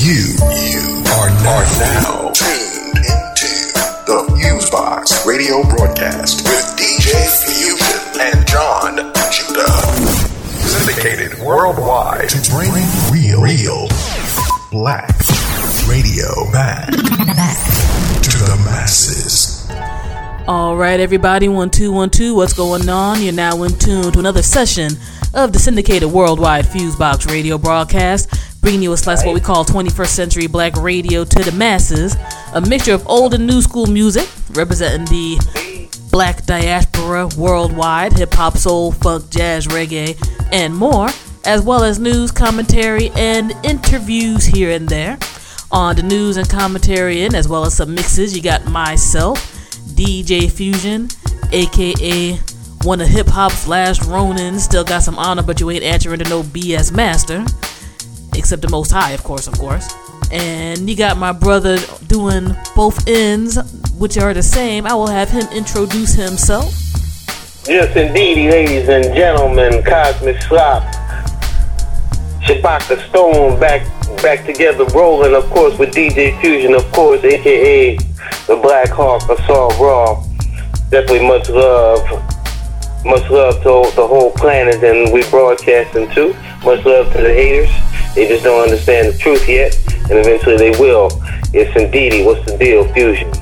You, you are now, are now tuned into the Fusebox radio broadcast with DJ Fusion and John Judah. Syndicated worldwide to bring real, real black radio back, back to the masses. All right, everybody, one two one two. What's going on? You're now in tune to another session of the syndicated worldwide Fusebox radio broadcast, bringing you a slice of what we call 21st century black radio to the masses. A mixture of old and new school music, representing the black diaspora worldwide, hip hop, soul, funk, jazz, reggae, and more, as well as news, commentary, and interviews here and there. On the news and commentary, and as well as some mixes, you got myself, DJ Fusion, aka one of hip hop slash Ronin. Still got some honor, but you ain't answering to no BS master. Except the most high, of course, of course. And you got my brother doing both ends, which are the same. I will have him introduce himself. Yes, indeed, ladies and gentlemen, Cosmic Slop, Shabaka Stone back back together, rolling, of course, with DJ Fusion, of course, aka the Black Hawk Assault Raw. Definitely much love, much love to the whole planet, and we broadcasting too. Much love to the haters. They just don't understand the truth yet, and eventually they will. It's indeedy. What's the deal, Fusion?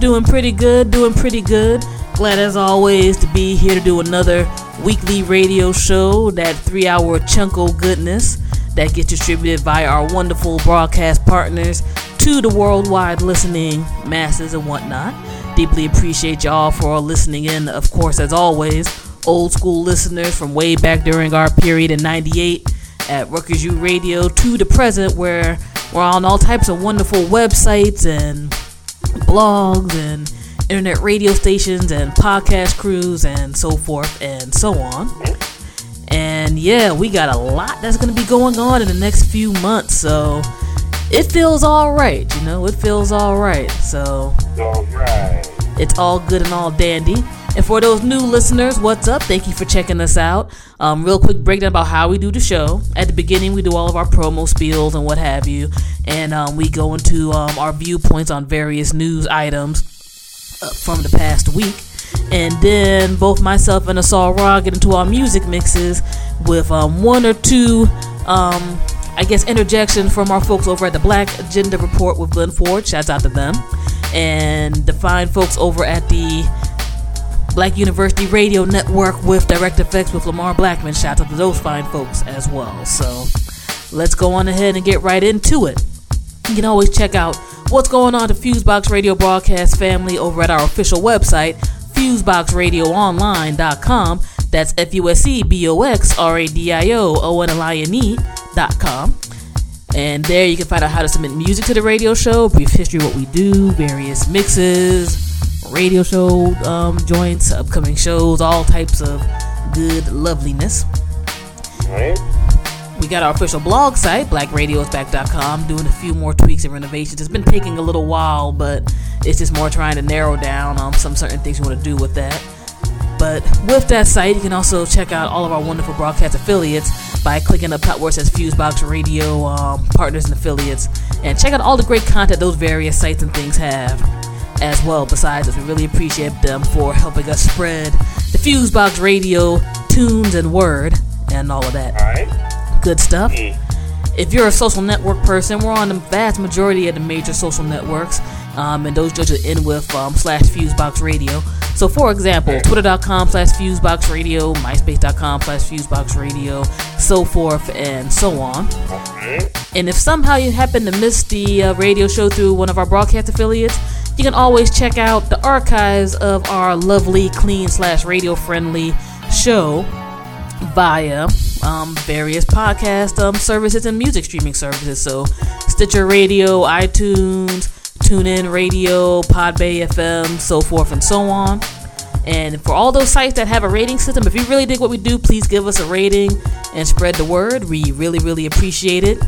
Doing pretty good, doing pretty good. Glad as always to be here to do another weekly radio show, that three hour chunk of goodness that gets distributed by our wonderful broadcast partners to the worldwide listening masses and whatnot. Deeply appreciate y'all for listening in, of course, as always. Old school listeners from way back during our period in 98 at Rutgers U Radio to the present, where we're on all types of wonderful websites and blogs and internet radio stations and podcast crews and so forth and so on. And yeah, we got a lot that's going to be going on in the next few months, so it feels all right, you know, it feels all right. So All right. it's all good and all dandy. And for those new listeners, what's up? Thank you for checking us out. Um, real quick breakdown about how we do the show. At the beginning, we do all of our promo spiels and what have you, and um, we go into um, our viewpoints on various news items uh, from the past week. And then both myself and Assault Raw get into our music mixes with um, one or two, um, I guess, interjection from our folks over at the Black Agenda Report with Glen Ford. Shouts out to them. And the fine folks over at the Black University Radio Network with Direct Effects with Lamar Blackman. Shout out to those fine folks as well. So let's go on ahead and get right into it. You can always check out what's going on to Fusebox Radio Broadcast family over at our official website, FuseboxRadioOnline.com. That's F U S E B O X R A D I O O N L I N E.com. And there you can find out how to submit music to the radio show, brief history of what we do, various mixes, radio show um, joints, upcoming shows, all types of good loveliness. All right. We got our official blog site, blackradiosback.com, doing a few more tweaks and renovations. It's been taking a little while, but it's just more trying to narrow down um, some certain things we want to do with that. But with that site, you can also check out all of our wonderful broadcast affiliates by clicking up top where it says Fusebox Radio um, Partners and Affiliates, and check out all the great content those various sites and things have as well. Besides this, we really appreciate them for helping us spread the Fusebox Radio tunes and word and all of that All right. good stuff. If you're a social network person, we're on the vast majority of the major social networks, um, and those just end with um, slash Fusebox Radio. So, for example, twitter.com slash Fusebox Radio, myspace.com slash Fusebox Radio, so forth and so on. And if somehow you happen to miss the uh, radio show through one of our broadcast affiliates, you can always check out the archives of our lovely, clean slash radio friendly show via um, various podcast um, services and music streaming services. So, Stitcher Radio, iTunes, TuneIn Radio, Podbay FM, so forth and so on. And for all those sites that have a rating system, if you really dig what we do, please give us a rating and spread the word. We really, really appreciate it.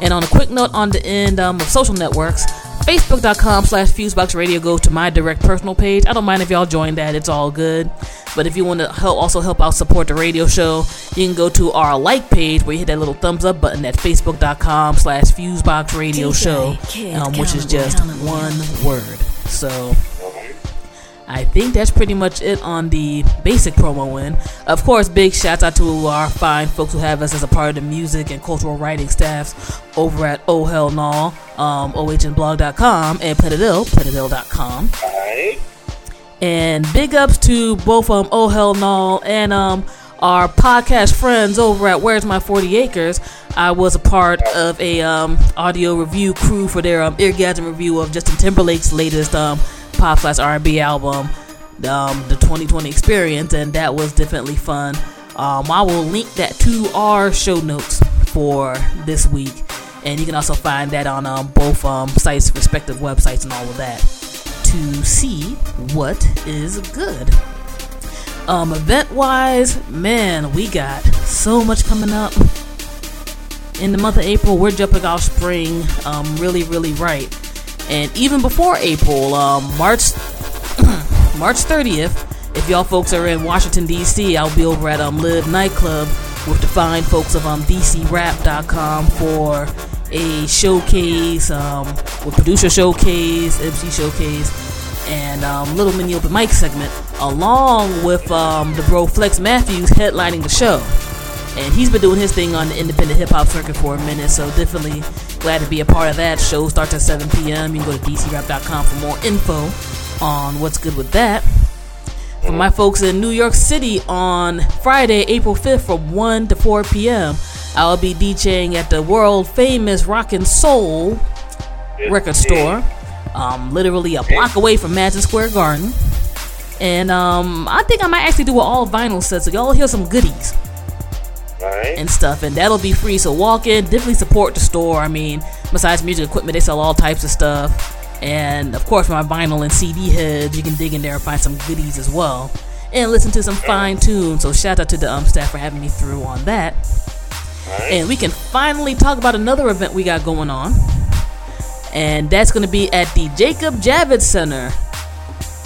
And on a quick note on the end um, of social networks, Facebook.com slash Fusebox Radio goes to my direct personal page. I don't mind if y'all join that, it's all good. But if you want to help, also help out support the radio show, you can go to our like page where you hit that little thumbs up button at facebook.com slash fusebox radio show, um, which is just one word. So I think that's pretty much it on the basic promo win. Of course, big shouts out to our fine folks who have us as a part of the music and cultural writing staffs over at Oh Hell No, um, ohnblog.com and Pettidill, pettidill.com. Alright. And big ups to both um Oh Hell No and um our podcast friends over at Where's My 40 Acres. I was a part of a um audio review crew for their um eargasm review of Justin Timberlake's latest um pop slash R&B album, um, the 2020 Experience, and that was definitely fun. Um, I will link that to our show notes for this week, and you can also find that on um, both um, sites' respective websites and all of that to see what is good. Um, event wise, man, we got so much coming up. In the month of April, we're jumping off spring um, really, really right. And even before April, um, March March 30th, if y'all folks are in Washington D.C., I'll be over at um, Live Nightclub with the fine folks of um, DCRap.com for a showcase, um, with producer showcase, MC showcase, and um, little mini open mic segment, along with um, the bro Flex Mathews headlining the show. And he's been doing his thing on the independent hip hop circuit for a minute, so definitely glad to be a part of that. Show starts at 7 p.m. You can go to dcrap.com for more info on what's good with that. For my folks in New York City on Friday, April 5th from 1 to 4 p.m., I'll be DJing at the world famous Rock and Soul record store, um, literally a block away from Madison Square Garden. And um, I think I might actually do an all vinyl set, so y'all hear some goodies Alright. and stuff, and that'll be free. So walk in, definitely support the store. I mean, besides music equipment, they sell all types of stuff. And of course, my vinyl and CD heads, you can dig in there and find some goodies as well, and listen to some fine tunes. So shout out to the um, staff for having me through on that. And we can finally talk about another event we got going on, and that's going to be at the Jacob Javits Center,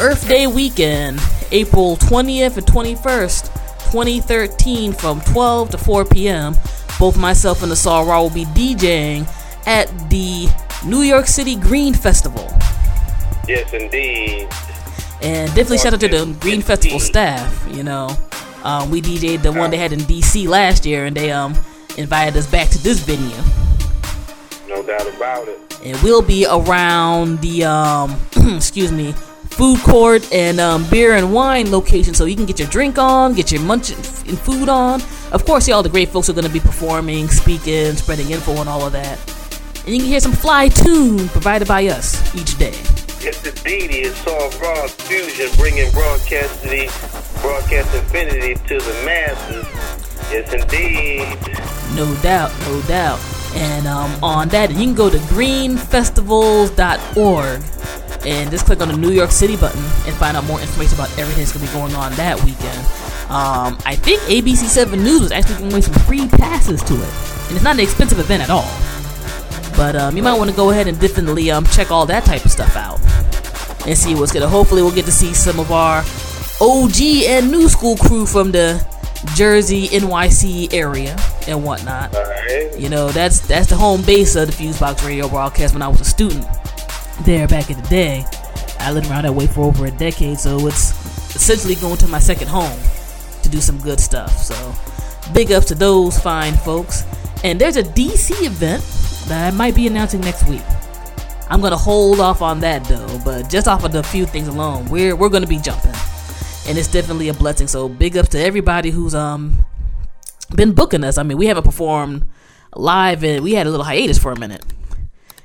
Earth Day weekend, April 20th and 21st. 2013 from 12 to 4 p.m. Both myself and the Saw Raw will be DJing at the New York City Green Festival. Yes, indeed. And definitely shout out to the Green Festival staff. You know, um, we DJ'd the one they had in DC last year, and they um invited us back to this venue. No doubt about it. And we'll be around the um excuse me food court and um, beer and wine location so you can get your drink on get your munch and food on of course see all the great folks are going to be performing speaking spreading info and all of that and you can hear some fly tune provided by us each day Yes, indeed. It's Saw Raw Fusion bringing broadcasting, broadcast infinity to the masses. Yes, indeed. no doubt no doubt and um, on that you can go to greenfestivals.org and just click on the New York City button and find out more information about everything that's going to be going on that weekend. Um, I think ABC 7 News was actually giving away some free passes to it, and it's not an expensive event at all. But um, you might want to go ahead and definitely um, check all that type of stuff out and see what's gonna. Hopefully, we'll get to see some of our OG and new school crew from the Jersey, NYC area and whatnot. You know, that's that's the home base of the Fusebox radio broadcast when I was a student there back in the day. I lived around that way for over a decade, so it's essentially going to my second home to do some good stuff. So, big ups to those fine folks. And there's a DC event that I might be announcing next week. I'm gonna hold off on that though, but just off of the few things alone, we're we're gonna be jumping, and it's definitely a blessing. So big ups to everybody who's um been booking us. I mean, we haven't performed live, and we had a little hiatus for a minute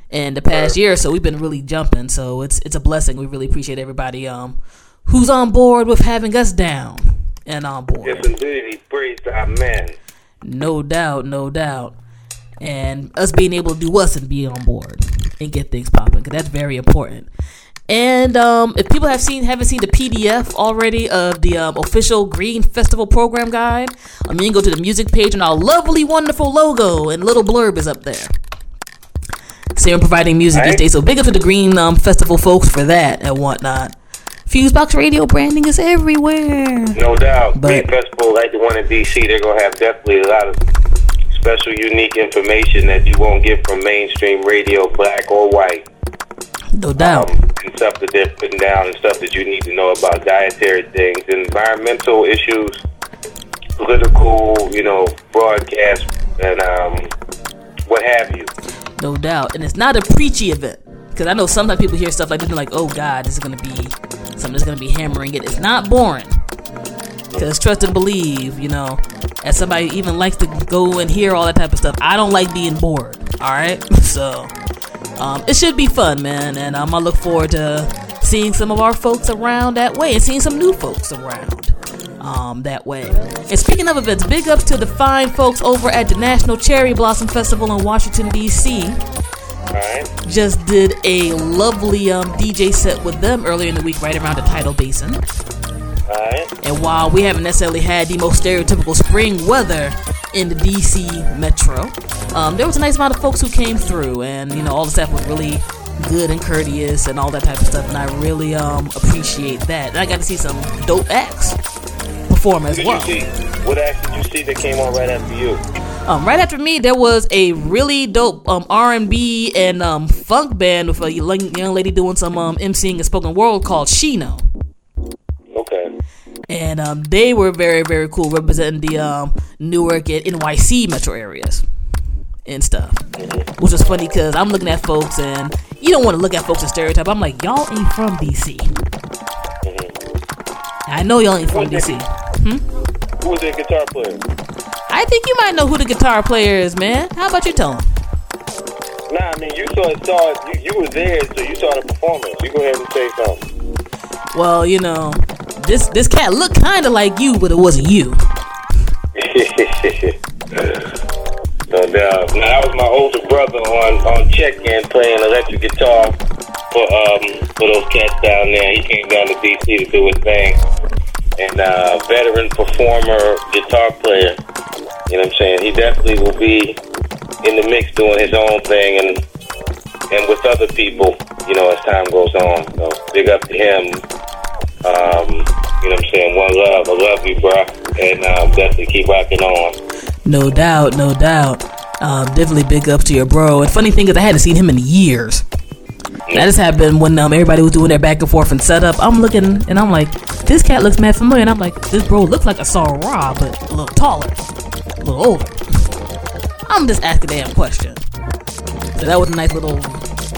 in the past year, so we've been really jumping. So it's it's a blessing. We really appreciate everybody um who's on board with having us down and on board. Yes, indeed. Praise our man. No doubt, no doubt. And us being able to do us and be on board and get things popping, because that's very important. And um, if people have seen haven't seen the PDF already of the um, official Green Festival program guide, um, you can go to the music page and our lovely, wonderful logo and little blurb is up there. Saying providing music Right. days, so big up to the Green um, Festival folks for that and whatnot. Fusebox Radio branding is everywhere. No doubt. But- Big festival like the one in DC, they're gonna have definitely a lot of special, unique information that you won't get from mainstream radio, black or white. No doubt. Um, and stuff that they're putting down and stuff that you need to know about dietary things, environmental issues, political, you know, broadcast, and um, what have you. No doubt. And it's not a preachy event. Because I know sometimes people hear stuff like this and like, oh God, this is going to be something that's going to be hammering it. It's not boring. Because trust and believe, you know, as somebody even likes to go and hear all that type of stuff, I don't like being bored. All right? So um, it should be fun, man. And um, I look forward to seeing some of our folks around that way and seeing some new folks around um, that way. And speaking of events, big ups to the fine folks over at the National Cherry Blossom Festival in Washington, D.C. Alright? Just did a lovely um, DJ set with them earlier in the week, right around the tidal basin. Alright? And while we haven't necessarily had the most stereotypical spring weather in the DC metro, um, there was a nice amount of folks who came through, and you know all the staff was really good and courteous and all that type of stuff, and I really um, appreciate that. And I got to see some dope acts perform as well. see? What act did you see that came on right after you? Um, right after me, there was a really dope um, R&B and um, funk band with a young young lady doing some um, emceeing and spoken word called Shino. Okay. and um, they were very very cool representing the um, Newark and NYC metro areas and stuff. Which was funny because I'm looking at folks and you don't want to look at folks and stereotype. I'm like, y'all ain't from DC. I know y'all ain't from DC. Who was that guitar player? I think you might know who the guitar player is, man. How about you tell him? Nah, I mean you saw it. Saw it. You, you were there, so you saw the performance. You go ahead and say something. Well, you know, this this cat looked kind of like you, but it wasn't you. no doubt. Now that was my older brother on on check-in playing electric guitar for um for those cats down there. He came down to DC to do his thing, and uh, veteran performer, guitar player. You know what I'm saying? He definitely will be in the mix doing his own thing and and with other people. You know, as time goes on. So big up to him. Um, you know what I'm saying? One love. I love you, bro. And um, definitely keep rocking on. No doubt, no doubt. Um, definitely big up to your bro. And funny thing is, I hadn't seen him in years. That just happened when um, everybody was doing their back and forth and setup. I'm looking and I'm like, this cat looks mad familiar. And I'm like, this bro looks like a Saw Ra, but a little taller, a little older. I'm just asking a damn question. So that was a nice little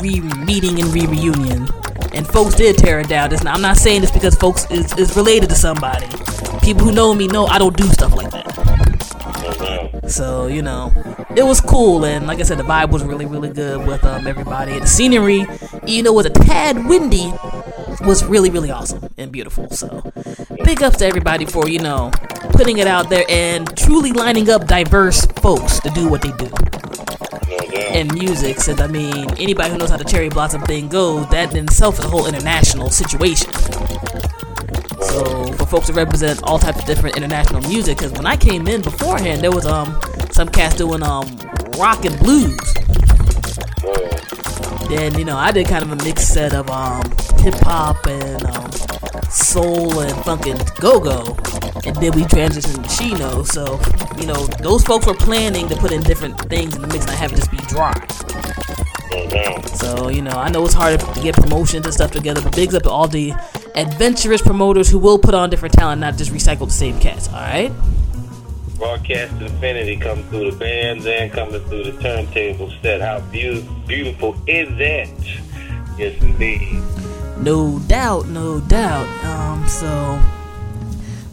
re meeting and re reunion. And folks did tear it down. I'm not saying this because folks is, is related to somebody. People who know me know I don't do stuff like that. So you know, it was cool, and like I said, the vibe was really, really good with um, everybody. The scenery, even though was a tad windy, was really, really awesome and beautiful. So, big ups to everybody for you know putting it out there and truly lining up diverse folks to do what they do. And music, since I mean, anybody who knows how the cherry blossom thing goes, that in itself is a whole international situation. So for folks to represent all types of different international music, because when I came in beforehand, there was um some cats doing um rock and blues. Then you know I did kind of a mixed set of um hip hop and um, soul and funk and go go, and then we transitioned to Shino. So you know those folks were planning to put in different things in the mix, not have it just be dry. So, you know, I know it's hard to get promotions and stuff together, but bigs up to all the adventurous promoters who will put on different talent, not just recycle the same cats, alright? Broadcast Infinity come through the bands and coming through the turntable set. How beau- beautiful is that? Yes, indeed. No doubt, no doubt. Um, so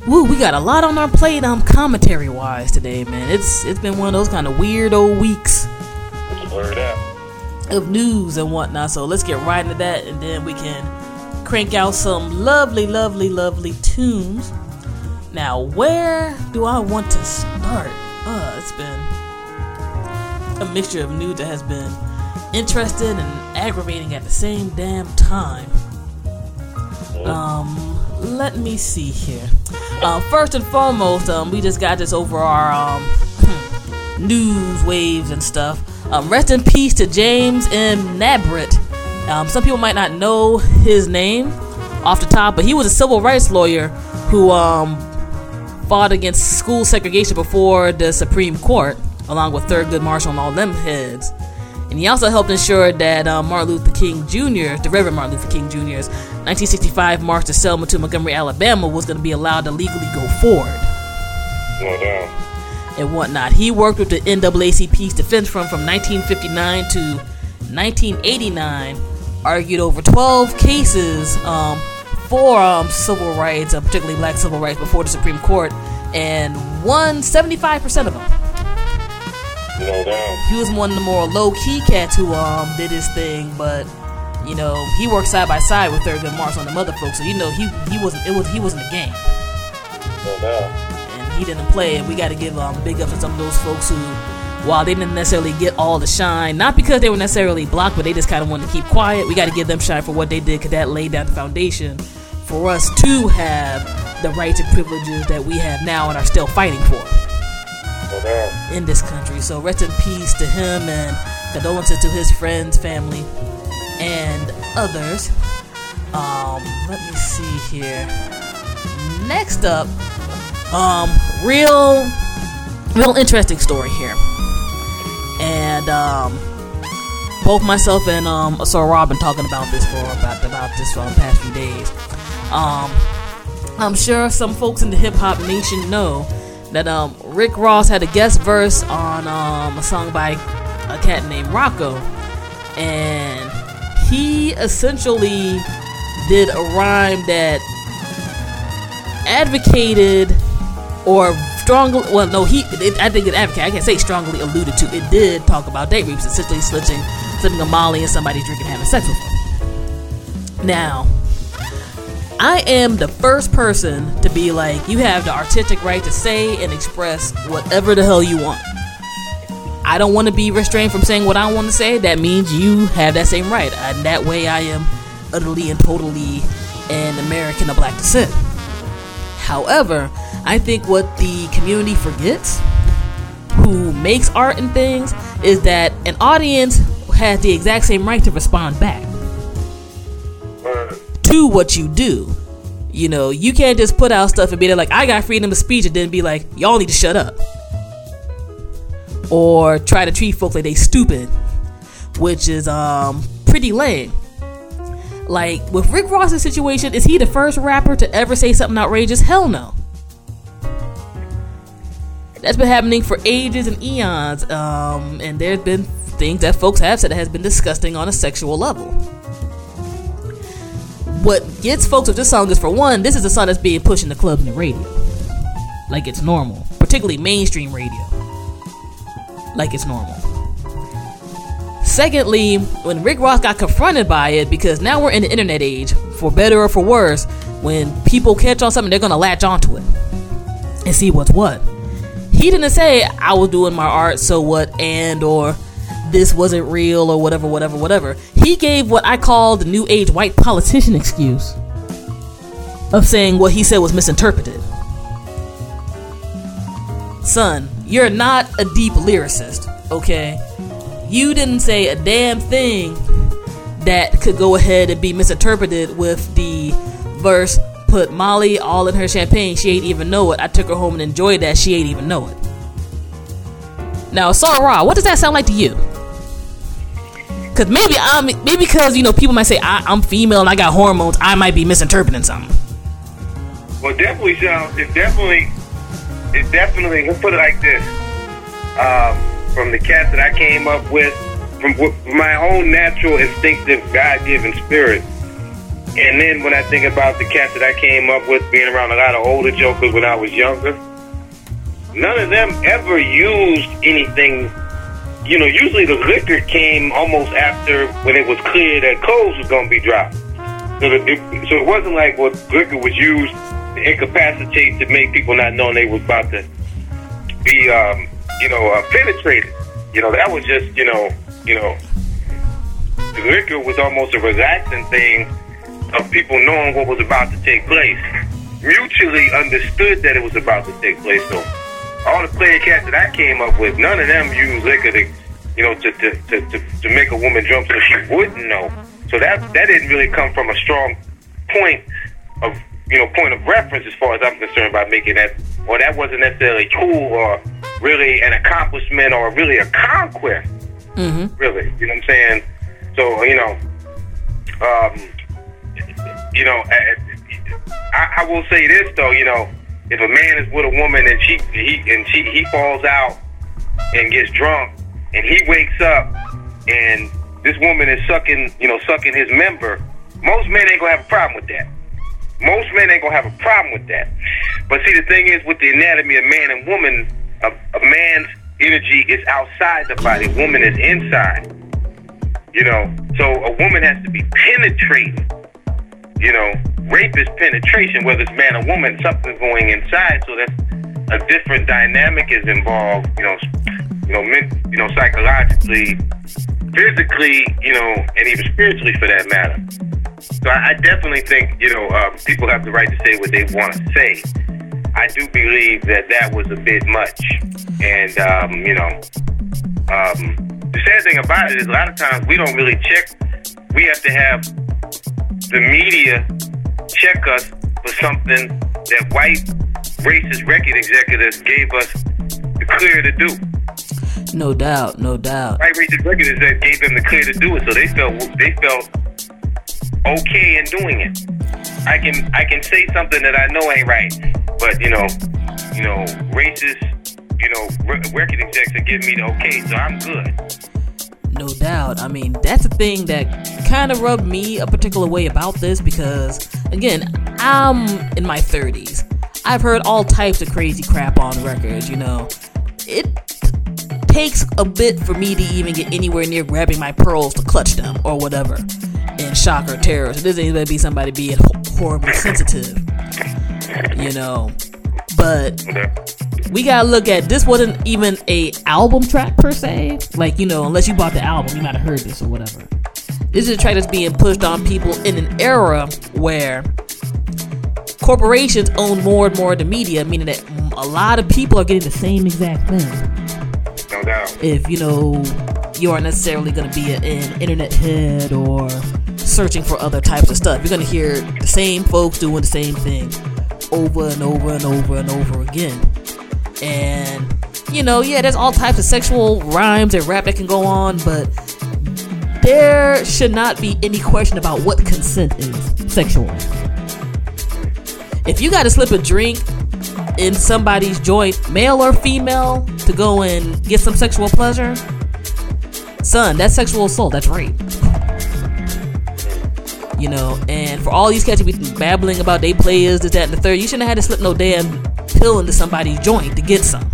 Woo, we got a lot on our plate, um, commentary wise today, man. It's it's been one of those kind of weird old weeks of news and whatnot. So let's get right into that, and then we can crank out some lovely, lovely, lovely tunes. Now, where do I want to start? Uh, it's been a mixture of news that has been interesting and aggravating at the same damn time. Um, let me see here. Uh, first and foremost, um, we just got this over our um, news waves and stuff. Um, rest in peace to James M. Nabrit. Um, some people might not know his name. off the top, but he was a civil rights lawyer who um, fought against school segregation before the Supreme Court, along with Thurgood Marshall and all them heads. And he also helped ensure that uh, Martin Luther King Jr., the Reverend Martin Luther King Jr.'s 1965 march to Selma to Montgomery, Alabama, was going to be allowed to legally go forward. No doubt. And whatnot. He worked with the NAACP's Defense Fund from 1959 to 1989, argued over 12 cases um, for um, civil rights, uh, particularly black civil rights, before the Supreme Court, and won 75% of them. No doubt. He was one of the more low key cats who um did his thing, but you know he worked side by side with Thurgood Marshall and the other folks, so you know he he wasn't it was he wasn't a game, No doubt. and he didn't play. And we got to give um big ups to some of those folks who, while they didn't necessarily get all the shine, not because they were necessarily blocked, but they just kind of wanted to keep quiet. We got to give them shine for what they did, because that laid down the foundation for us to have the rights and privileges that we have now and are still fighting for. Doubt. in this country. So rest in peace to him and condolences to his friends, family, and others. Um, let me see here. Next up, um, real, real interesting story here. And um, both myself and um, Asar Rob been talking about this for about about this for the past few days. Um, I'm sure some folks in the hip hop nation know that um, Rick Ross had a guest verse on um, a song by a cat named Rocko, and he essentially did a rhyme that advocated or strongly well no he it, I think it advocated I can't say strongly alluded to. It did talk about date rapes essentially slipping slipping a molly and somebody drinking having sex with them. Now I am the first person to be like, you have the artistic right to say and express whatever the hell you want. I don't want to be restrained from saying what I want to say. That means you have that same right. And that way I am utterly and totally an American of black descent. However, I think what the community forgets, who makes art and things, is that an audience has the exact same right to respond back. To what you do. You know, you can't just put out stuff and be like, I got freedom of speech, and then be like, y'all need to shut up. Or try to treat folks like they stupid, which is um pretty lame. Like with Rick Ross's situation, is he the first rapper to ever say something outrageous? Hell no. That's been happening for ages and eons, um, and there's been things that folks have said that has been disgusting on a sexual level what gets folks with this song is for one, this is a song that's being pushed in the clubs and the radio. Like it's normal. Particularly mainstream radio. Like it's normal. Secondly, when Rick Ross got confronted by it, because now we're in the internet age, for better or for worse, when people catch on something, they're gonna latch onto it and see what's what. He didn't say I was doing my art, so what, and or this wasn't real or whatever, whatever, whatever. He gave what I call the new age white politician excuse of saying what he said was misinterpreted. Son, you're not a deep lyricist, okay? You didn't say a damn thing that could go ahead and be misinterpreted with the verse put Molly all in her champagne, she ain't even know it. I took her home and enjoyed that, she ain't even know it. Now, Sarah, what does that sound like to you? Cause maybe I'm maybe because you know people might say I, I'm female and I got hormones. I might be misinterpreting something. Well, definitely sounds. It definitely. It definitely. Let's put it like this. Um, from the cats that I came up with, from my own natural, instinctive, God-given spirit, and then when I think about the cats that I came up with, being around a lot of older jokers when I was younger, none of them ever used anything. You know, usually the liquor came almost after when it was clear that codes was going to be dropped. So, that it, so it wasn't like what liquor was used to incapacitate to make people not knowing they was about to be, um, you know, uh, penetrated. You know, that was just, you know, you know, the liquor was almost a relaxing thing of people knowing what was about to take place. Mutually understood that it was about to take place. So all the player cats that I came up with, none of them used liquor to, you know, to to, to, to, to make a woman jump so she wouldn't know. So that that didn't really come from a strong point a you know point of reference as far as I'm concerned by making that, or that wasn't necessarily cool or really an accomplishment or really a conquest. Mm-hmm. Really, you know what I'm saying? So you know, um, you know, I, I will say this though, you know, if a man is with a woman and she he and she he falls out and gets drunk and he wakes up and this woman is sucking, you know, sucking his member, most men ain't gonna have a problem with that. Most men ain't gonna have a problem with that. But see, the thing is, with the anatomy of man and woman, a, a man's energy is outside the body, woman is inside. You know, so a woman has to be penetrating. You know, rape is penetration, whether it's man or woman, something's going inside, so that's a different dynamic is involved. You know, you know, men, you know, psychologically, physically, you know, and even spiritually for that matter. So I, I definitely think you know um, people have the right to say what they want to say. I do believe that that was a bit much, and um, you know, um, the sad thing about it is a lot of times we don't really check. We have to have the media check us for something that white racist record executives gave us the clear to do. No doubt, no doubt. White racist records that gave them the clear to do it, so they felt they felt okay in doing it. I can I can say something that I know ain't right, but you know, you know, racist, you know, record execs are giving me the okay, so I'm good. No doubt. I mean, that's a thing that kind of rubbed me a particular way about this because, again, I'm in my 30s. I've heard all types of crazy crap on records, you know. It takes a bit for me to even get anywhere near grabbing my pearls to clutch them or whatever in shock or terror. So this ain't gonna be somebody being horribly sensitive, you know. But we gotta look at this wasn't even a album track per se. Like you know, unless you bought the album, you might have heard this or whatever. This is a track that's being pushed on people in an era where corporations own more and more of the media, meaning that a lot of people are getting the same exact thing. No doubt. If you know you aren't necessarily going to be an internet head or searching for other types of stuff, you're going to hear the same folks doing the same thing over and over and over and over again. And, you know, yeah, there's all types of sexual rhymes and rap that can go on, but there should not be any question about what consent is sexual. If you got to slip a drink in somebody's joint, male or female, to go and get some sexual pleasure, son, that's sexual assault. That's rape. You know, and for all these cats to be babbling about they players, this, that, and the third, you shouldn't have had to slip no damn pill into somebody's joint to get some.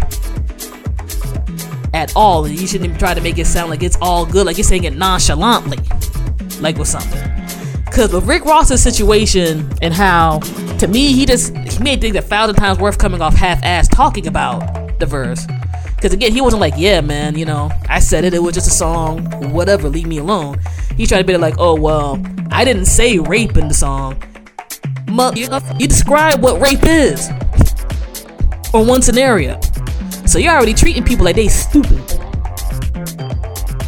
At all. And you shouldn't even try to make it sound like it's all good, like you're saying it nonchalantly. Like with something. Cause with Rick Ross's situation and how to me he just he made things a thousand times worth coming off half ass talking about the verse. Cause again, he wasn't like, yeah, man, you know, I said it, it was just a song, whatever, leave me alone. He tried to be like, oh well, I didn't say rape in the song. you, you describe what rape is. Or one scenario. So you're already treating people like they stupid.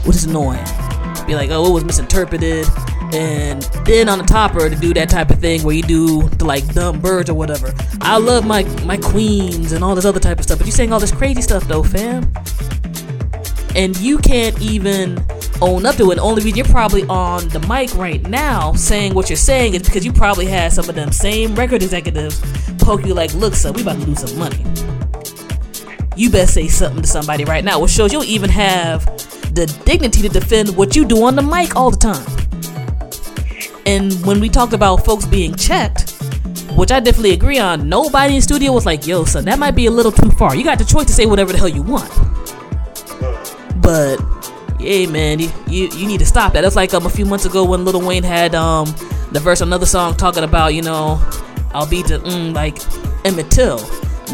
Which is annoying. Be like, oh, it was misinterpreted. And then on the topper to do that type of thing where you do the like dumb birds or whatever. I love my my queens and all this other type of stuff, but you saying all this crazy stuff though, fam. And you can't even own up to it. The only reason you're probably on the mic right now saying what you're saying is because you probably had some of them same record executives poke you like, look, son, we about to lose some money. You best say something to somebody right now, which shows you'll even have the dignity to defend what you do on the mic all the time. And when we talked about folks being checked, which I definitely agree on, nobody in studio was like, yo, son, that might be a little too far. You got the choice to say whatever the hell you want. But, hey, man, you, you, you need to stop that. That's like um, a few months ago when Lil Wayne had um, the verse another song talking about, you know, I'll be the, mm, like, Emmett Till.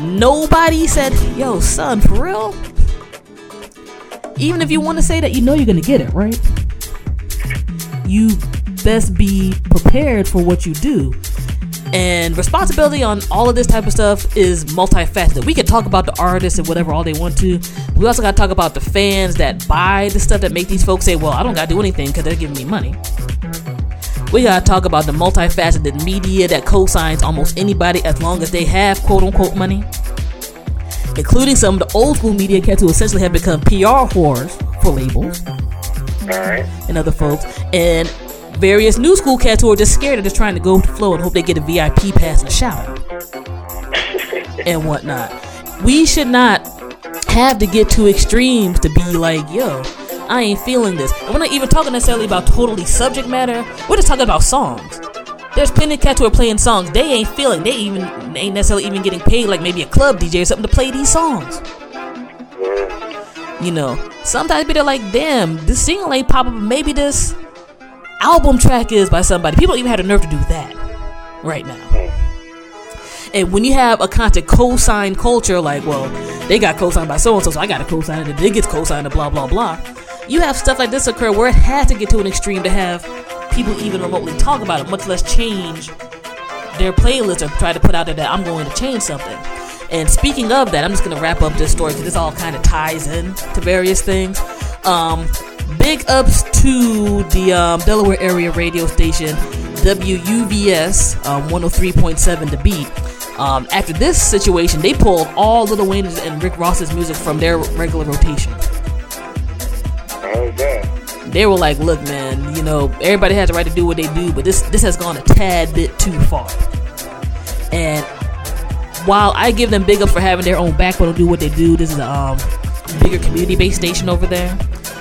Nobody said, yo, son, for real? Even if you want to say that, you know you're to get it, right? You best be prepared for what you do. And responsibility on all of this type of stuff is multifaceted. We can talk about the artists and whatever all they want to. We also got to talk about the fans that buy the stuff that make these folks say, "Well, I don't got to do anything because they're giving me money." We gotta talk about the multifaceted media that co-signs almost anybody as long as they have quote unquote money, including some of the old school media cats who essentially have become PR whores for labels and other folks, and various new school cats who are just scared of just trying to go with the flow and hope they get a VIP pass and a shower and whatnot. We should not have to get to extremes to be like, yo, I ain't feeling this. And we're not even talking necessarily about totally subject matter. We're just talking about songs. There's plenty of cats who are playing songs they ain't feeling. They even ain't necessarily even getting paid like maybe a club DJ or something to play these songs. You know, sometimes people are like, damn, this single ain't popping, but maybe this album track is by somebody. People don't even have the nerve to do that right now. And when you have a constant co-sign culture, like, well, they got co-signed by so and so, so I got to co-sign it, and it gets co-signed, and blah blah blah. You have stuff like this occur where it has to get to an extreme to have people even remotely talk about it, much less change their playlist or try to put out there that I'm going to change something. And speaking of that, I'm just gonna wrap up this story because this all kind of ties in to various things. Um, big ups to the um, Delaware area radio station WUVS um, 103.7 The Beat. Um, after this situation, they pulled all Lil Wayne's and Rick Ross's music from their regular rotation. That? They were like, "Look, man, you know, everybody has the right to do what they do, but this this has gone a tad bit too far." And while I give them big up for having their own backbone to do what they do, this is a um, bigger community-based station over there.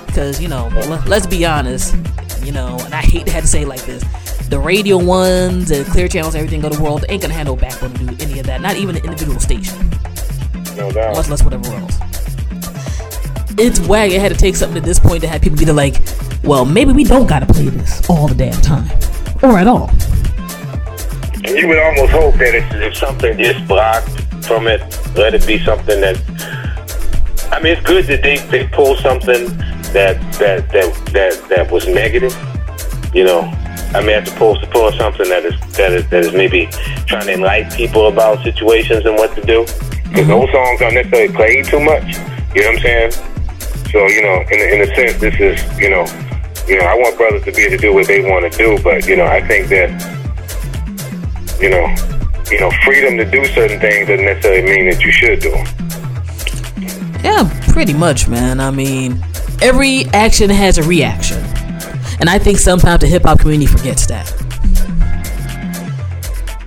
Because you know, let's be honest, you know, and I hate to have to say it like this, the radio ones and clear channels, everything of the world ain't gonna handle backbone to do any of that. Not even an individual station, No doubt. much less whatever else. It's wag. It had to take something at this point to have people be like, well, maybe we don't gotta play this all the damn time, or at all. And you would almost hope that if, if something gets blocked from it, let it be something that. I mean, it's good that they, they pull something that that that that that was negative. You know, I mean, as opposed to pulling something that is that is that is maybe trying to enlighten people about situations and what to do. Because mm-hmm. those songs aren't necessarily played too much. You know what I'm saying? So you know, in a- in a sense, this is you know, you know, I want brothers to be able to do what they want to do, but you know, I think that you know, you know, freedom to do certain things doesn't necessarily mean that you should do them. Yeah, pretty much, man. I mean, every action has a reaction. And I think sometimes the hip hop community forgets that.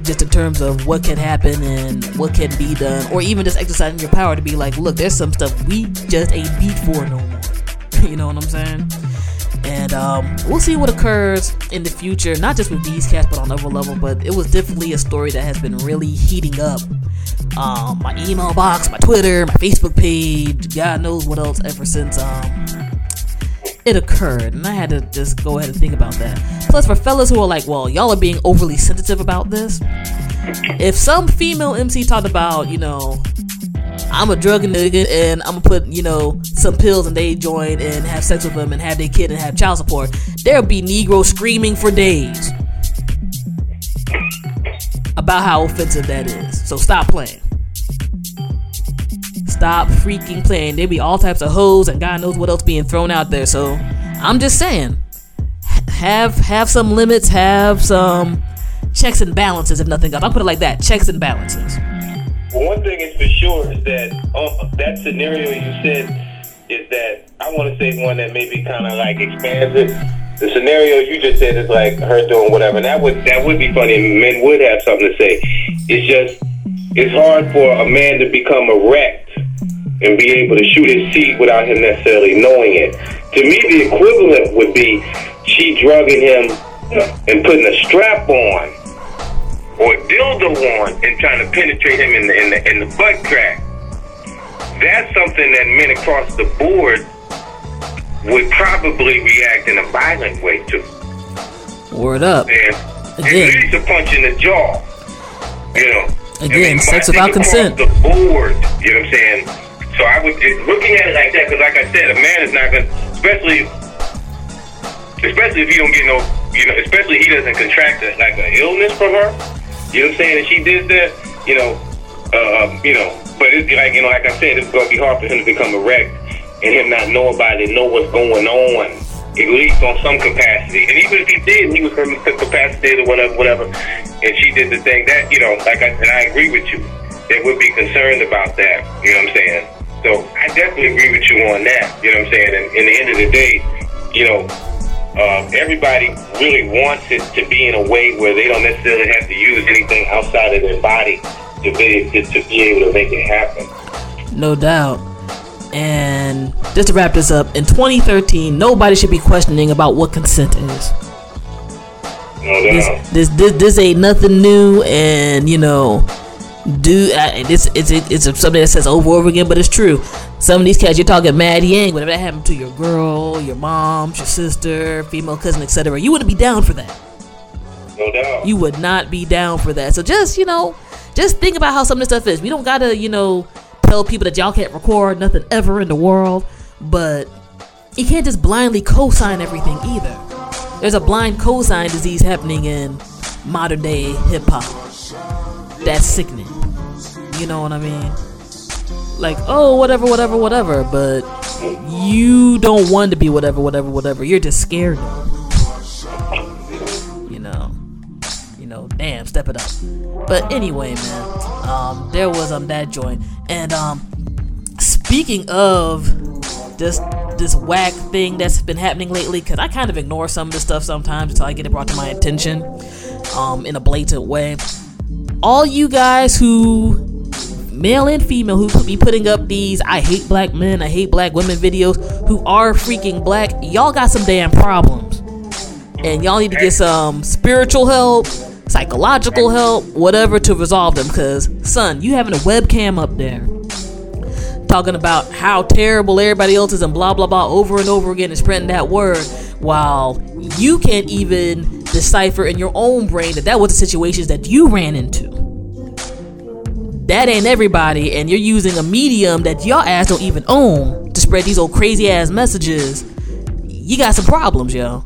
Just in terms of what can happen and what can be done, or even just exercising your power to be like, look, there's some stuff we just ain't beat for no more. you know what I'm saying? And um, we'll see what occurs in the future, not just with these cats, but on other level. But it was definitely a story that has been really heating up um, my email box, my Twitter, my Facebook page, God knows what else ever since um, it occurred. And I had to just go ahead and think about that. Plus, for fellas who are like, well, y'all are being overly sensitive about this. If some female MC talked about, you know, I'm a drug nigga and I'm gonna put, you know, some pills and they join and have sex with them and have their kid and have child support, there'll be Negroes screaming for days about how offensive that is. So stop playing. Stop freaking playing. There be all types of hoes and God knows what else being thrown out there. So I'm just saying, have have some limits, have some checks and balances. If nothing else, I'll put it like that: checks and balances. One thing is for sure is that uh, that scenario you said is that I want to say one that maybe kind of like expands it. The scenario you just said is like her doing whatever. And that would that would be funny. Men would have something to say. It's just it's hard for a man to become erect and be able to shoot his seat without him necessarily knowing it. To me, the equivalent would be she drugging him and putting a strap on or dildo on and trying to penetrate him in the in the in the butt crack. That's something that men across the board would probably react in a violent way to. Word up. And Again. at least a punch in the jaw. You know. Again, sex without consent. The board. You know what I'm saying? So I would it- looking at it like that because, like I said, a man is not gonna, especially, especially if he don't get no, you know, especially he doesn't contract a, like an illness from her. You know what I'm saying? And she did that, you know, uh, you know. But it's like you know, like I said, it's gonna be hard for him to become erect and him not know about it, know what's going on. at least on some capacity. And even if he did, he was incapacitated or whatever, whatever, and she did the thing that, you know, like I, and I agree with you, that would be concerned about that. You know what I'm saying? So I definitely agree with you on that. You know what I'm saying? And in the end of the day, you know, uh, everybody really wants it to be in a way where they don't necessarily have to use anything outside of their body to be to, to be able to make it happen. No doubt. And just to wrap this up, in 2013, nobody should be questioning about what consent is. No This, this, this, this ain't nothing new, and you know, do uh, this it's it's something that says over and over again, but it's true. Some of these cats you're talking mad yang, whatever that happened to your girl, your mom, your sister, female cousin, etc. You wouldn't be down for that. No doubt. You would not be down for that. So just you know, just think about how some of this stuff is. We don't gotta you know tell people that y'all can't record nothing ever in the world, but you can't just blindly co-sign everything either. There's a blind co-sign disease happening in modern day hip hop. That's sickening. You know what I mean? Like, oh, whatever, whatever, whatever, but you don't want to be whatever, whatever, whatever. You're just scared. You know, you know, damn, step it up. But anyway, man, um, there was um that joint, and um, speaking of this this whack thing that's been happening lately, because I kind of ignore some of this stuff sometimes until I get it brought to my attention, um, in a blatant way all you guys who male and female who could be putting up these I hate black men, I hate black women videos who are freaking black, y'all got some damn problems. And y'all need to get some spiritual help, psychological help, whatever to resolve them. Cause son, you having a webcam up there talking about how terrible everybody else is and blah blah blah over and over again and spreading that word while you can't even decipher in your own brain that that was the situations that you ran into. That ain't everybody, and you're using a medium that y'all ass don't even own to spread these old crazy ass messages. You got some problems, yo.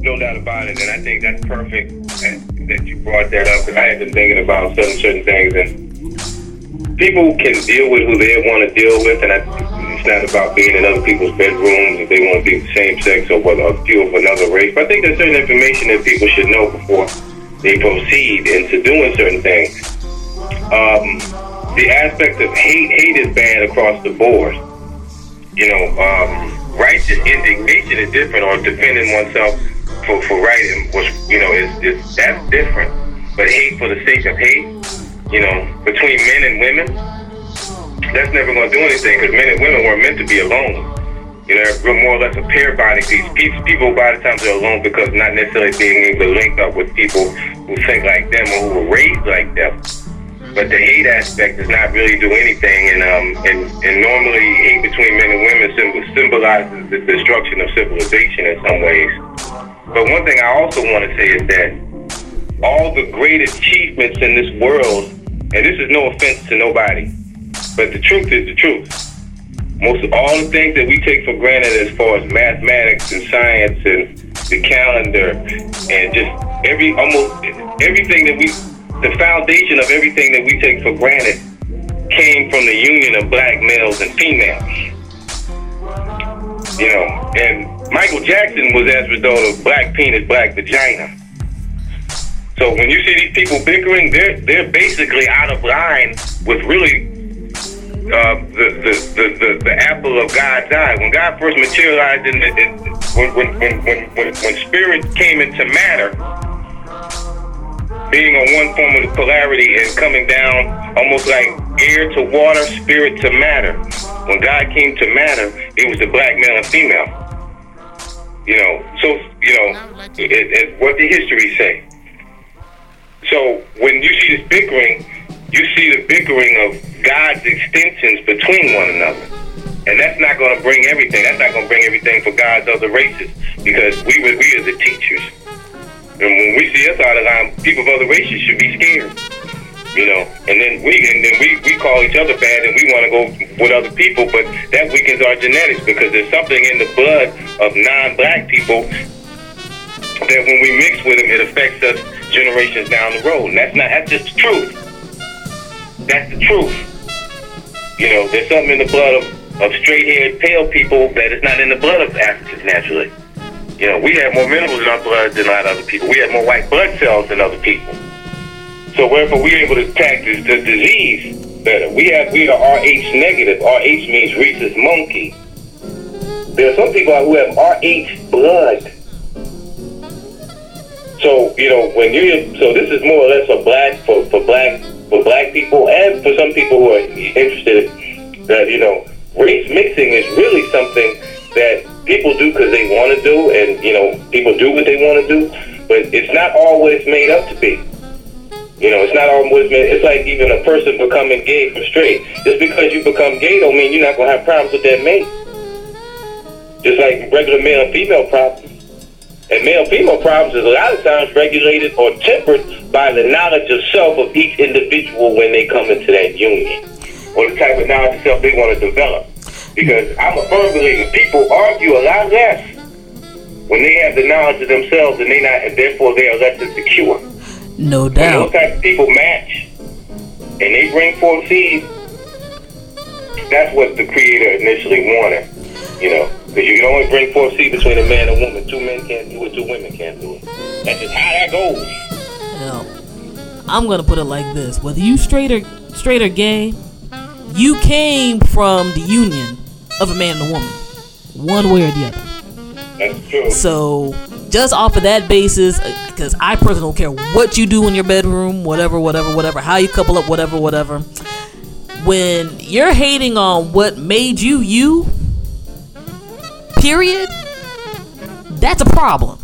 No doubt about it, and I think that's perfect eh, that you brought that up because I have been thinking about certain certain things, and people can deal with who they want to deal with, and I it's not about being in other people's bedrooms if they want to be the same sex or whether a few of another race. But I think there's certain information that people should know before they proceed into doing certain things. Um, the aspect of hate, hate is bad across the board. You know, um, righteous indignation is different, or defending oneself for, for right, was you know, is, is that's different. But hate for the sake of hate, you know, between men and women that's never going to do anything because men and women weren't meant to be alone. You know, we're more or less a pair bonding piece. People, by the time they're alone, because not necessarily being able to link up with people who think like them or who were raised like them. But the hate aspect does not really do anything, and um, and, and normally hate between men and women symbolizes the destruction of civilization in some ways. But one thing I also want to say is that all the great achievements in this world, and this is no offense to nobody, but the truth is the truth. Most of all the things that we take for granted as far as mathematics and science and the calendar and just every almost everything that we the foundation of everything that we take for granted came from the union of black males and females. You know, and Michael Jackson was as a result of black penis, black vagina. So when you see these people bickering, they're they're basically out of line with really uh, the, the, the, the, apple of God's eye. When God first materialized in, the, in when, when, when, when, when spirit came into matter, being on one form of the polarity and coming down almost like air to water, spirit to matter. When God came to matter, it was the black male and female. You know, so you know, it, it, what the history say. So when you see this bickering, you see the bickering of God's extensions between one another. And that's not going to bring everything. That's not going to bring everything for God's other races because we we are the teachers. And when we see us out of line, people of other races should be scared. You know, and then we and then we, we call each other bad and we want to go with other people, but that weakens our genetics because there's something in the blood of non-black people that when we mix with them, it affects us generations down the road. And that's not that's just the truth. That's the truth. You know, there's something in the blood of of straight-haired, pale people that is not in the blood of Africans naturally. You know, we have more minerals in our blood than a lot of other people. We have more white blood cells than other people. So wherefore we're able to attack the, the disease better. We have we are Rh negative. Rh means rhesus monkey. There are some people who have Rh blood. So you know when you so this is more or less for black for, for black for black people and for some people who are interested that you know race mixing is really something that people do because they want to do, and you know people do what they want to do, but it's not always made up to be. You know, it's not always made. It's like even a person becoming gay from straight. Just because you become gay don't mean you're not gonna have problems with that mate. Just like regular male and female problems. And male female problems is a lot of times regulated or tempered by the knowledge of self of each individual when they come into that union. Or the type of knowledge of self they want to develop. Because I'm a firm believer people argue a lot less when they have the knowledge of themselves and they not and therefore they are less insecure. No doubt. When those type of people match and they bring forth seed, that's what the creator initially wanted. You know, because you can only bring forth seed between a man and woman. Two men can't do it, two women can't do it. That's just how that goes. Now, I'm gonna put it like this: whether you straight or straight or gay, you came from the union of a man and a woman, one way or the other. That's true. So, just off of that basis, uh, because I personally don't care what you do in your bedroom, whatever, whatever, whatever, how you couple up, whatever, whatever. When you're hating on what made you you, period, that's a problem.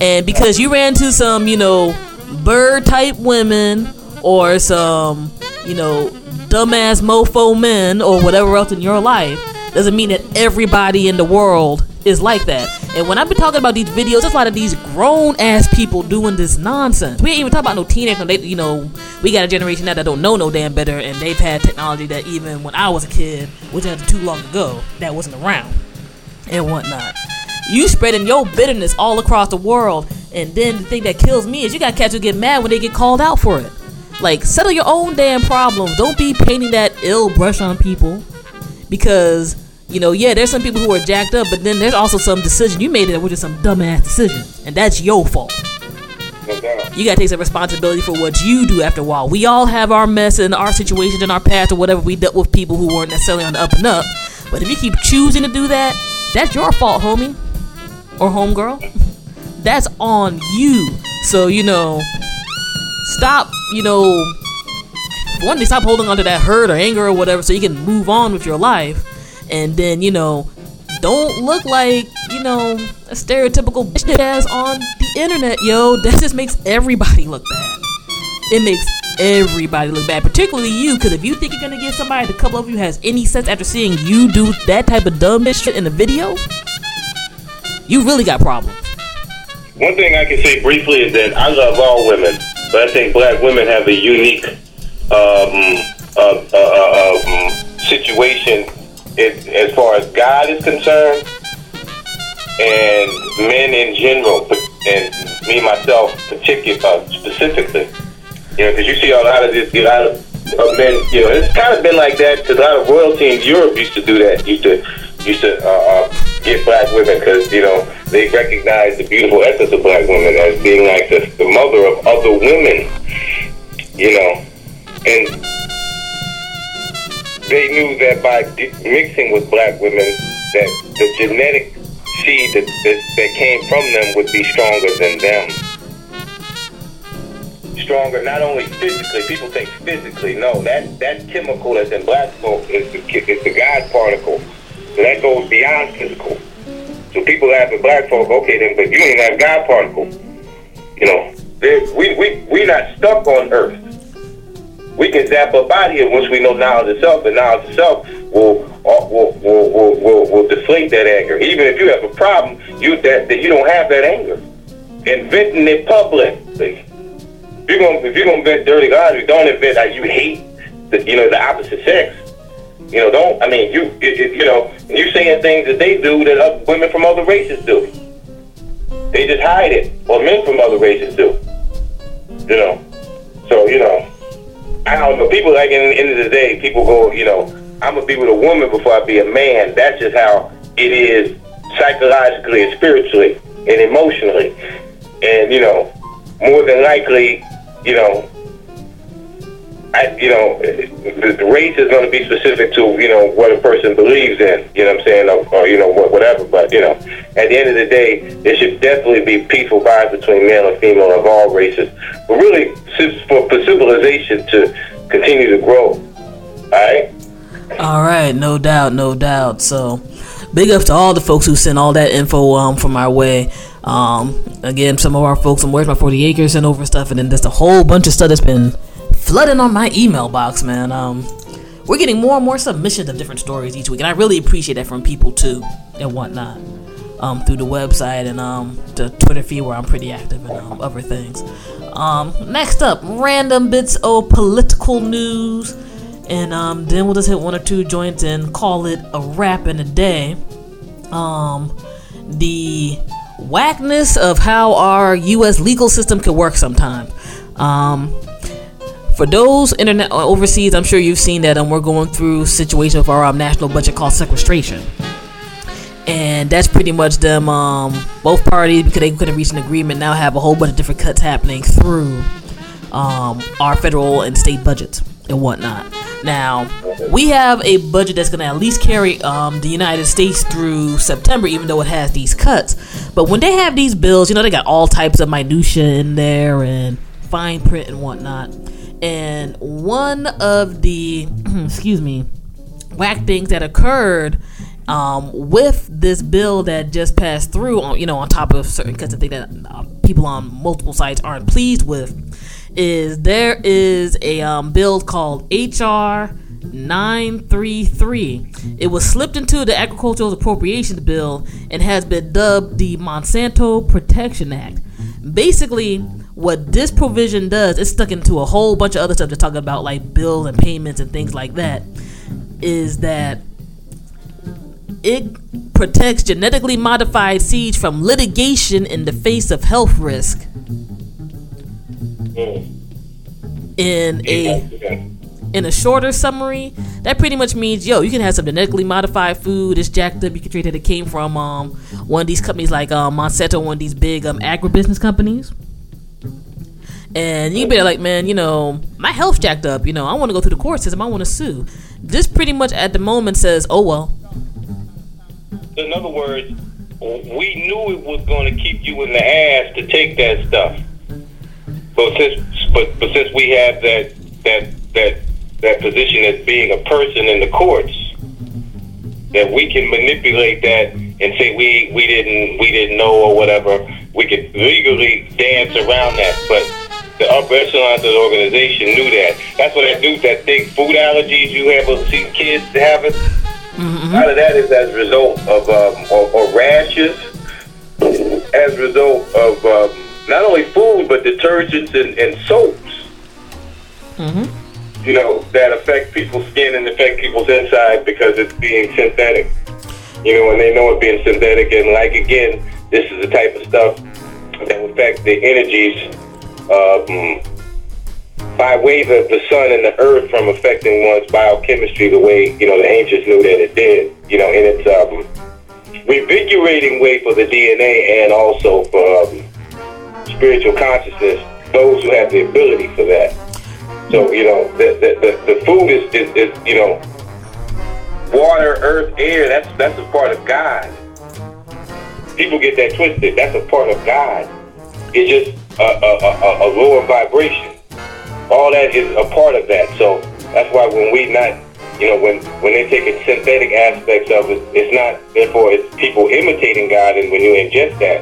And because you ran to some, you know, bird type women or some, you know, dumbass mofo men or whatever else in your life, doesn't mean that everybody in the world is like that. And when I've been talking about these videos, there's a lot of these grown ass people doing this nonsense. We ain't even talking about no teenagers. They, you know, we got a generation now that don't know no damn better, and they've had technology that even when I was a kid, which wasn't too long ago, that wasn't around and whatnot. You spreading your bitterness all across the world, and then the thing that kills me is you got cats who get mad when they get called out for it. Like, settle your own damn problem. Don't be painting that ill brush on people. Because, you know, yeah, there's some people who are jacked up, but then there's also some decision you made that were just some dumbass decision. And that's your fault. You gotta take some responsibility for what you do after a while. We all have our mess and our situations and our past or whatever. We dealt with people who weren't necessarily on the up and up. But if you keep choosing to do that, that's your fault, homie. Or homegirl. That's on you. So, you know, stop, you know, one day stop holding on to that hurt or anger or whatever so you can move on with your life. And then, you know, don't look like, you know, a stereotypical bitch that's on the internet, yo. That just makes everybody look bad. It makes everybody look bad, particularly you, because if you think you're gonna get somebody, the couple of you has any sense after seeing you do that type of dumb bitch shit in a video, you really got problems. One thing I can say briefly is that I love all women, but I think black women have a unique um, uh, uh, uh, um, situation as, as far as God is concerned, and men in general, and me myself particular, uh, specifically. You know, because you see a lot of this, a lot of men. You know, it's kind of been like that because a lot of royalty in Europe used to do that. Used to used to uh, uh, get black women because you know they recognize the beautiful essence of black women as being like the, the mother of other women. You know, and they knew that by di- mixing with black women, that the genetic seed that, that, that came from them would be stronger than them. Stronger, not only physically. People think physically. No, that that chemical that's in black folk is the is the God particle. That goes beyond physical. So people have the black folk. Okay, then, but you ain't have God particle. You know, we we we not stuck on Earth we can zap up out here once we know knowledge of self, and knowledge of self will uh, will will will, will, will deflate that anger. Even if you have a problem, you that, that you don't have that anger. Inventing it publicly. If you're gonna if you're gonna invent dirty laundry, don't invent that you hate the you know the opposite sex. You know, don't. I mean, you it, you know, you saying things that they do that other women from other races do. They just hide it, or men from other races do. You know, so you know. I don't know. People like in the end of the day, people go, you know, I'm gonna be with a woman before I be a man. That's just how it is psychologically and spiritually and emotionally. And you know, more than likely, you know, I, you know, the, race is going to be specific to you know what a person believes in. You know what I'm saying, or, or you know whatever. But you know, at the end of the day, there should definitely be peaceful bonds between male and female of all races. But really, for, for civilization to continue to grow. All right. All right, no doubt, no doubt. So, big up to all the folks who sent all that info um from our way. Um, again, some of our folks from Where's My 40 Acres sent over stuff, and then there's a whole bunch of stuff that's been flooding on my email box, man. Um, we're getting more and more submissions of different stories each week, and I really appreciate that from people too and whatnot. Um, through the website and um, the Twitter feed where I'm pretty active and um, other things. Um, next up, random bits of political news, and um, then we'll just hit one or two joints and call it a wrap in a day. Um, the whackness of how our U.S. legal system can work sometimes. For those internet uh, overseas, I'm sure you've seen that um, we're going through situation of our um, national budget called sequestration. And that's pretty much them, um, both parties, because they couldn't reach an agreement, now have a whole bunch of different cuts happening through um, our federal and state budgets and whatnot. Now, we have a budget that's going to at least carry um, the United States through September, even though it has these cuts. But when they have these bills, you know, they got all types of minutia in there and fine print and whatnot. And one of the, excuse me, whack things that occurred um, with this bill that just passed through, on, you know, on top of certain cuts of things that uh, people on multiple sites aren't pleased with, is there is a um, bill called HR 933. It was slipped into the Agricultural Appropriations Bill and has been dubbed the Monsanto Protection Act. Basically, what this provision does, it's stuck into a whole bunch of other stuff to talk about, like bills and payments and things like that, is that it protects genetically modified seeds from litigation in the face of health risk. Oh. In a in a shorter summary, that pretty much means yo, you can have some genetically modified food. It's jacked up. You can trade that it came from um one of these companies like um, Monsanto, one of these big um agribusiness companies. And you be like, man, you know, my health's jacked up. You know, I want to go through the court system. I want to sue. This pretty much at the moment says, oh well. In other words, we knew it was going to keep you in the ass to take that stuff. But since but, but since we have that that that that position as being a person in the courts, that we can manipulate that and say we we didn't we didn't know or whatever. We could legally dance around that, but the upper echelons of the organization knew that. That's what that do. That big food allergies you have with see kids having. Mm-hmm. A lot of that is as a result of um, or, or, rashes, as a result of um, not only food but detergents and, and soaps. Mm-hmm. You know that affect people's skin and affect people's inside because it's being synthetic. You know, and they know it being synthetic, and like again, this is the type of stuff that affect the energies um, by way of the sun and the earth from affecting one's biochemistry the way you know the ancients knew that it did. You know, and its um, revigorating way for the DNA and also for um, spiritual consciousness. Those who have the ability for that. So you know, the the, the, the food is, is, is you know water, earth, air. That's that's a part of God. People get that twisted. That's a part of God. It's just a, a, a, lower vibration. All that is a part of that. So that's why when we not, you know, when when they're taking synthetic aspects of it, it's not. Therefore, it's people imitating God, and when you ingest that,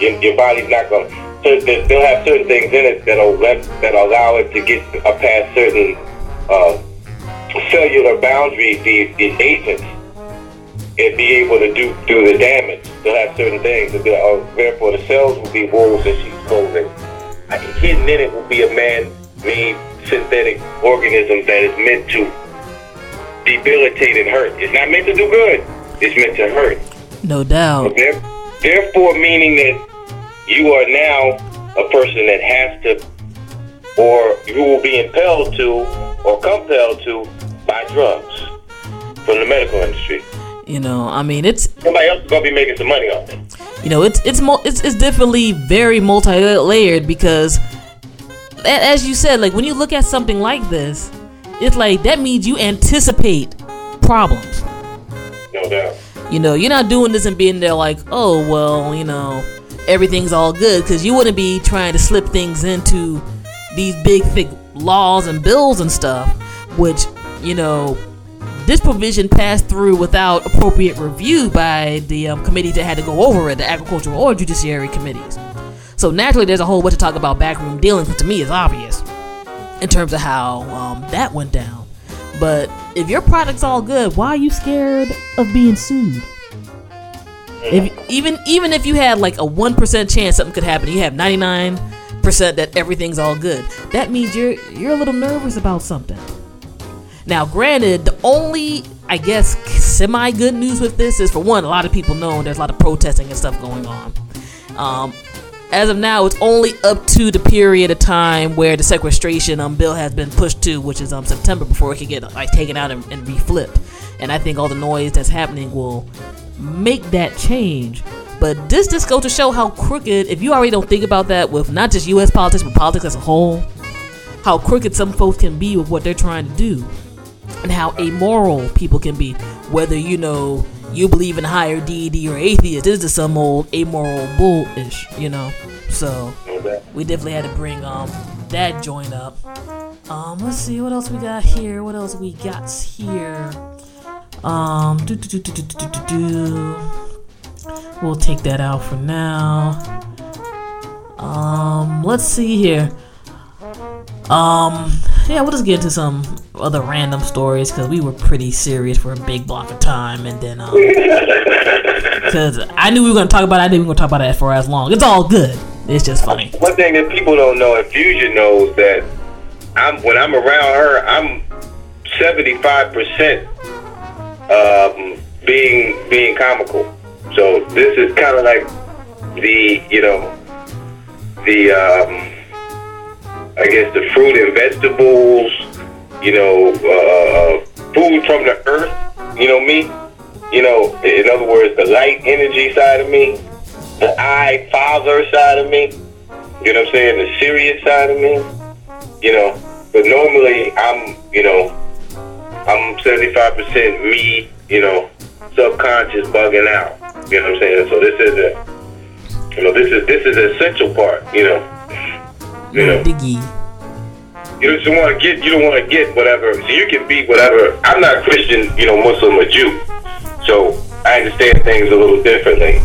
your, your body's not going. to they'll have certain things in it that'll let that allow it to get past certain uh, cellular boundaries. These these agents and be able to do do the damage. They'll have certain things. Be like, oh, therefore, the cells will be wolves that she's clothing. Hidden in it will be a man-made synthetic organism that is meant to debilitate and hurt. It's not meant to do good. It's meant to hurt. No doubt. There, therefore, meaning that you are now a person that has to, or you will be impelled to, or compelled to, buy drugs. from the medical industry. You know, I mean, it's Somebody else is gonna be making some money off it. you know, it's it's mo- it's, it's definitely very multi-layered because, as you said, like when you look at something like this, it's like that means you anticipate problems. No doubt. You know, you're not doing this and being there like, oh well, you know, everything's all good because you wouldn't be trying to slip things into these big thick laws and bills and stuff, which you know. This provision passed through without appropriate review by the um, committees that had to go over it, the agricultural or judiciary committees. So naturally, there's a whole bunch of talk about backroom dealings, which to me is obvious in terms of how um, that went down. But if your product's all good, why are you scared of being sued? If even even if you had like a one percent chance something could happen, you have ninety nine percent that everything's all good. That means you're you're a little nervous about something. Now, granted, the only I guess semi good news with this is for one, a lot of people know there's a lot of protesting and stuff going on. Um, as of now, it's only up to the period of time where the sequestration um, bill has been pushed to, which is um, September, before it can get like taken out and, and reflipped. And I think all the noise that's happening will make that change. But this just goes to show how crooked, if you already don't think about that with not just U.S. politics, but politics as a whole, how crooked some folks can be with what they're trying to do, and how amoral people can be. Whether you know you believe in higher deity or atheist. This is some old amoral bullish, you know. So we definitely had to bring um that joint up. Um, let's see what else we got here. What else we got here? Um, do do do do do do do. We'll take that out for now. Um, let's see here. Um, yeah, we'll just get into some other random stories because we were pretty serious for a big block of time, and then um, because I knew we were gonna talk about, it, I knew we were gonna talk about it for as long. It's all good. It's just funny. One thing that people don't know, and Fusion knows that I'm when I'm around her, I'm 75 percent um, being being comical. So this is kind of like the you know the um, I guess the fruit and vegetables, you know, uh, food from the earth. You know me. You know, in other words, the light energy side of me, the I father side of me. You know what I'm saying? The serious side of me. You know, but normally I'm, you know, I'm 75% me. You know, subconscious bugging out. You know what I'm saying? So this is a, you know, this is this is an essential part. You know, you know. Diggy. You just want to get. You don't want to get whatever. So you can be whatever. I'm not Christian, you know, Muslim or Jew, so I understand things a little differently.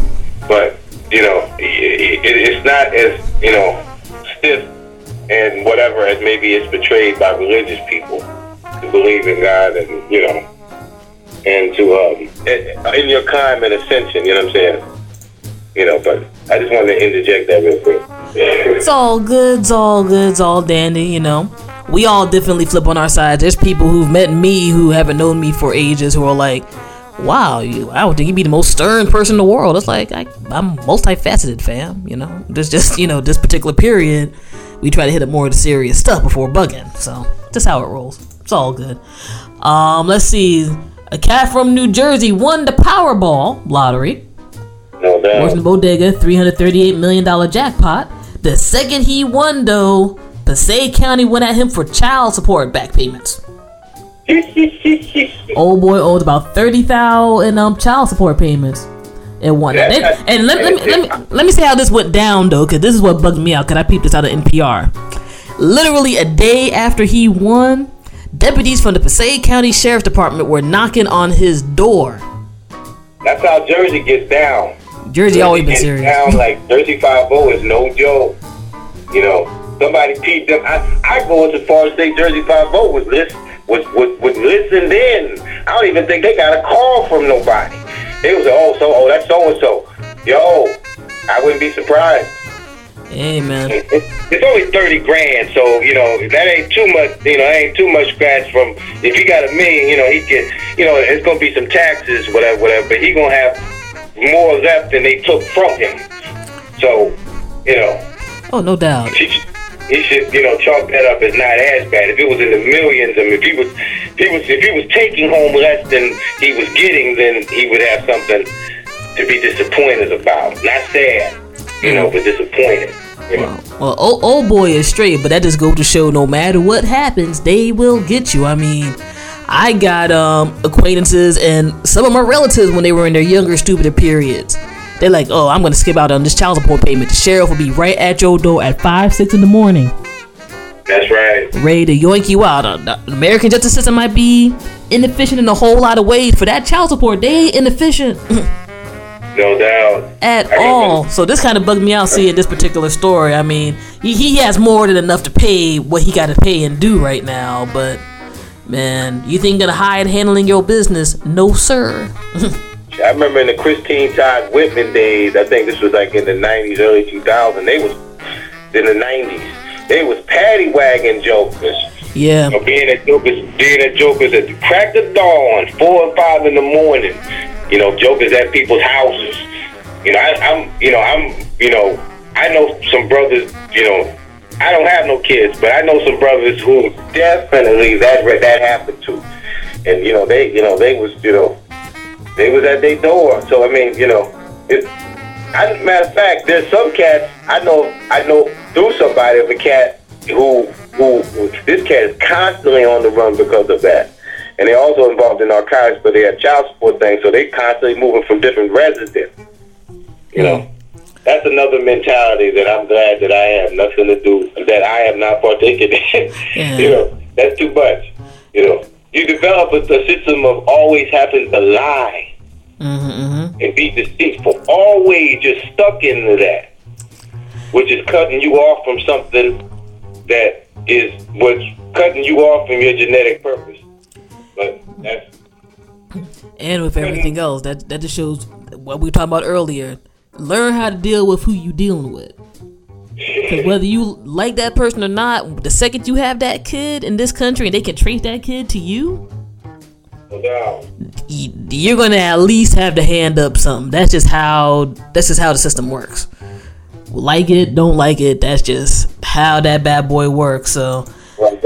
But you know, it, it, it's not as you know stiff and whatever as maybe it's portrayed by religious people to believe in God and you know, and to um in your your climate ascension. You know what I'm saying? You know, but I just wanted to interject that real quick. It's all good, it's all good, it's all dandy, you know. We all definitely flip on our sides. There's people who've met me who haven't known me for ages who are like, wow, you, I would think you'd be the most stern person in the world. It's like, I, I'm multifaceted, fam, you know. There's just, you know, this particular period, we try to hit up more of the serious stuff before bugging. So, just how it rolls. It's all good. Um, let's see. A cat from New Jersey won the Powerball lottery. Doubt. Working Bodega, $338 million jackpot. The second he won, though, Passaic County went at him for child support back payments. Old boy owed about 30000 in um, child support payments. And won. And, and let, let, me, let, me, let me say how this went down, though, because this is what bugged me out, because I peeped this out of NPR. Literally a day after he won, deputies from the Passaic County Sheriff's Department were knocking on his door. That's how Jersey gets down. Jersey always been serious. Down like Jersey Five O is no joke. You know, somebody peeped them. I, I go as far as say Jersey Five O was list was, was was listened in. I don't even think they got a call from nobody. It was oh so oh that's so and so. Yo, I wouldn't be surprised. Hey, man. It- It's only thirty grand, so you know that ain't too much. You know, ain't too much scratch from. If he got a million, you know, he can. You know, it's gonna be some taxes, whatever, whatever. But he gonna have more left than they took from him. So, you know, Oh, no doubt. he should, he should, you know, chalk that up as not as bad. If it was in the millions, I mean, if he was he was if he was taking home less than he was getting, then he would have something to be disappointed about. Not sad, you know, but disappointed. You know? Well, old, old boy is straight, but that just goes to show no matter what happens, they will get you. I mean, I got um, acquaintances and some of my relatives when they were in their younger, stupider periods. They're like, oh, I'm gonna skip out on this child support payment. The sheriff will be right at your door at five, six in the morning, That's right. ready to yoink you out. Uh, The American justice system might be inefficient in a whole lot of ways. For that child support, they ain't inefficient No doubt. at all. So this kind of bugged me out seeing this particular story. I mean, he, he has more than enough to pay what he got to pay and do right now, but man, you think gonna hide handling your business? No, sir. I remember in the Christine Todd Whitman days. I think this was like in the '90s, early 2000s. They was in the '90s. They was paddy wagon jokers. Yeah, Or being at jokers, being at jokers at the crack of dawn, four or five in the morning. You know, jokers at people's houses. You know, I, I'm, you know, I'm, you know, I know some brothers. You know, I don't have no kids, but I know some brothers who definitely that that happened to, and you know, they, you know, they was, you know, they was at their door. So I mean, you know, it. I, matter of fact, there's some cats I know. I know through somebody of a cat who, who, who this cat is constantly on the run because of that, and they're also involved in narcotics, but they have child support things, so they constantly moving from different residents. You know, mm. That's another mentality that I'm glad that I have nothing to do that I have not partaken in. Yeah. you know, that's too much. You know, you develop a, a system of always having to lie mm-hmm, and be deceitful, always just stuck into that, which is cutting you off from something that is what's cutting you off from your genetic purpose. But that's and with everything else, that that just shows what we were talking about earlier. Learn how to deal with who you dealing with. Because whether you like that person or not, the second you have that kid in this country and they can trace that kid to you, no you're gonna at least have to hand up something. That's just how that's just how the system works. Like it, don't like it. That's just how that bad boy works. So,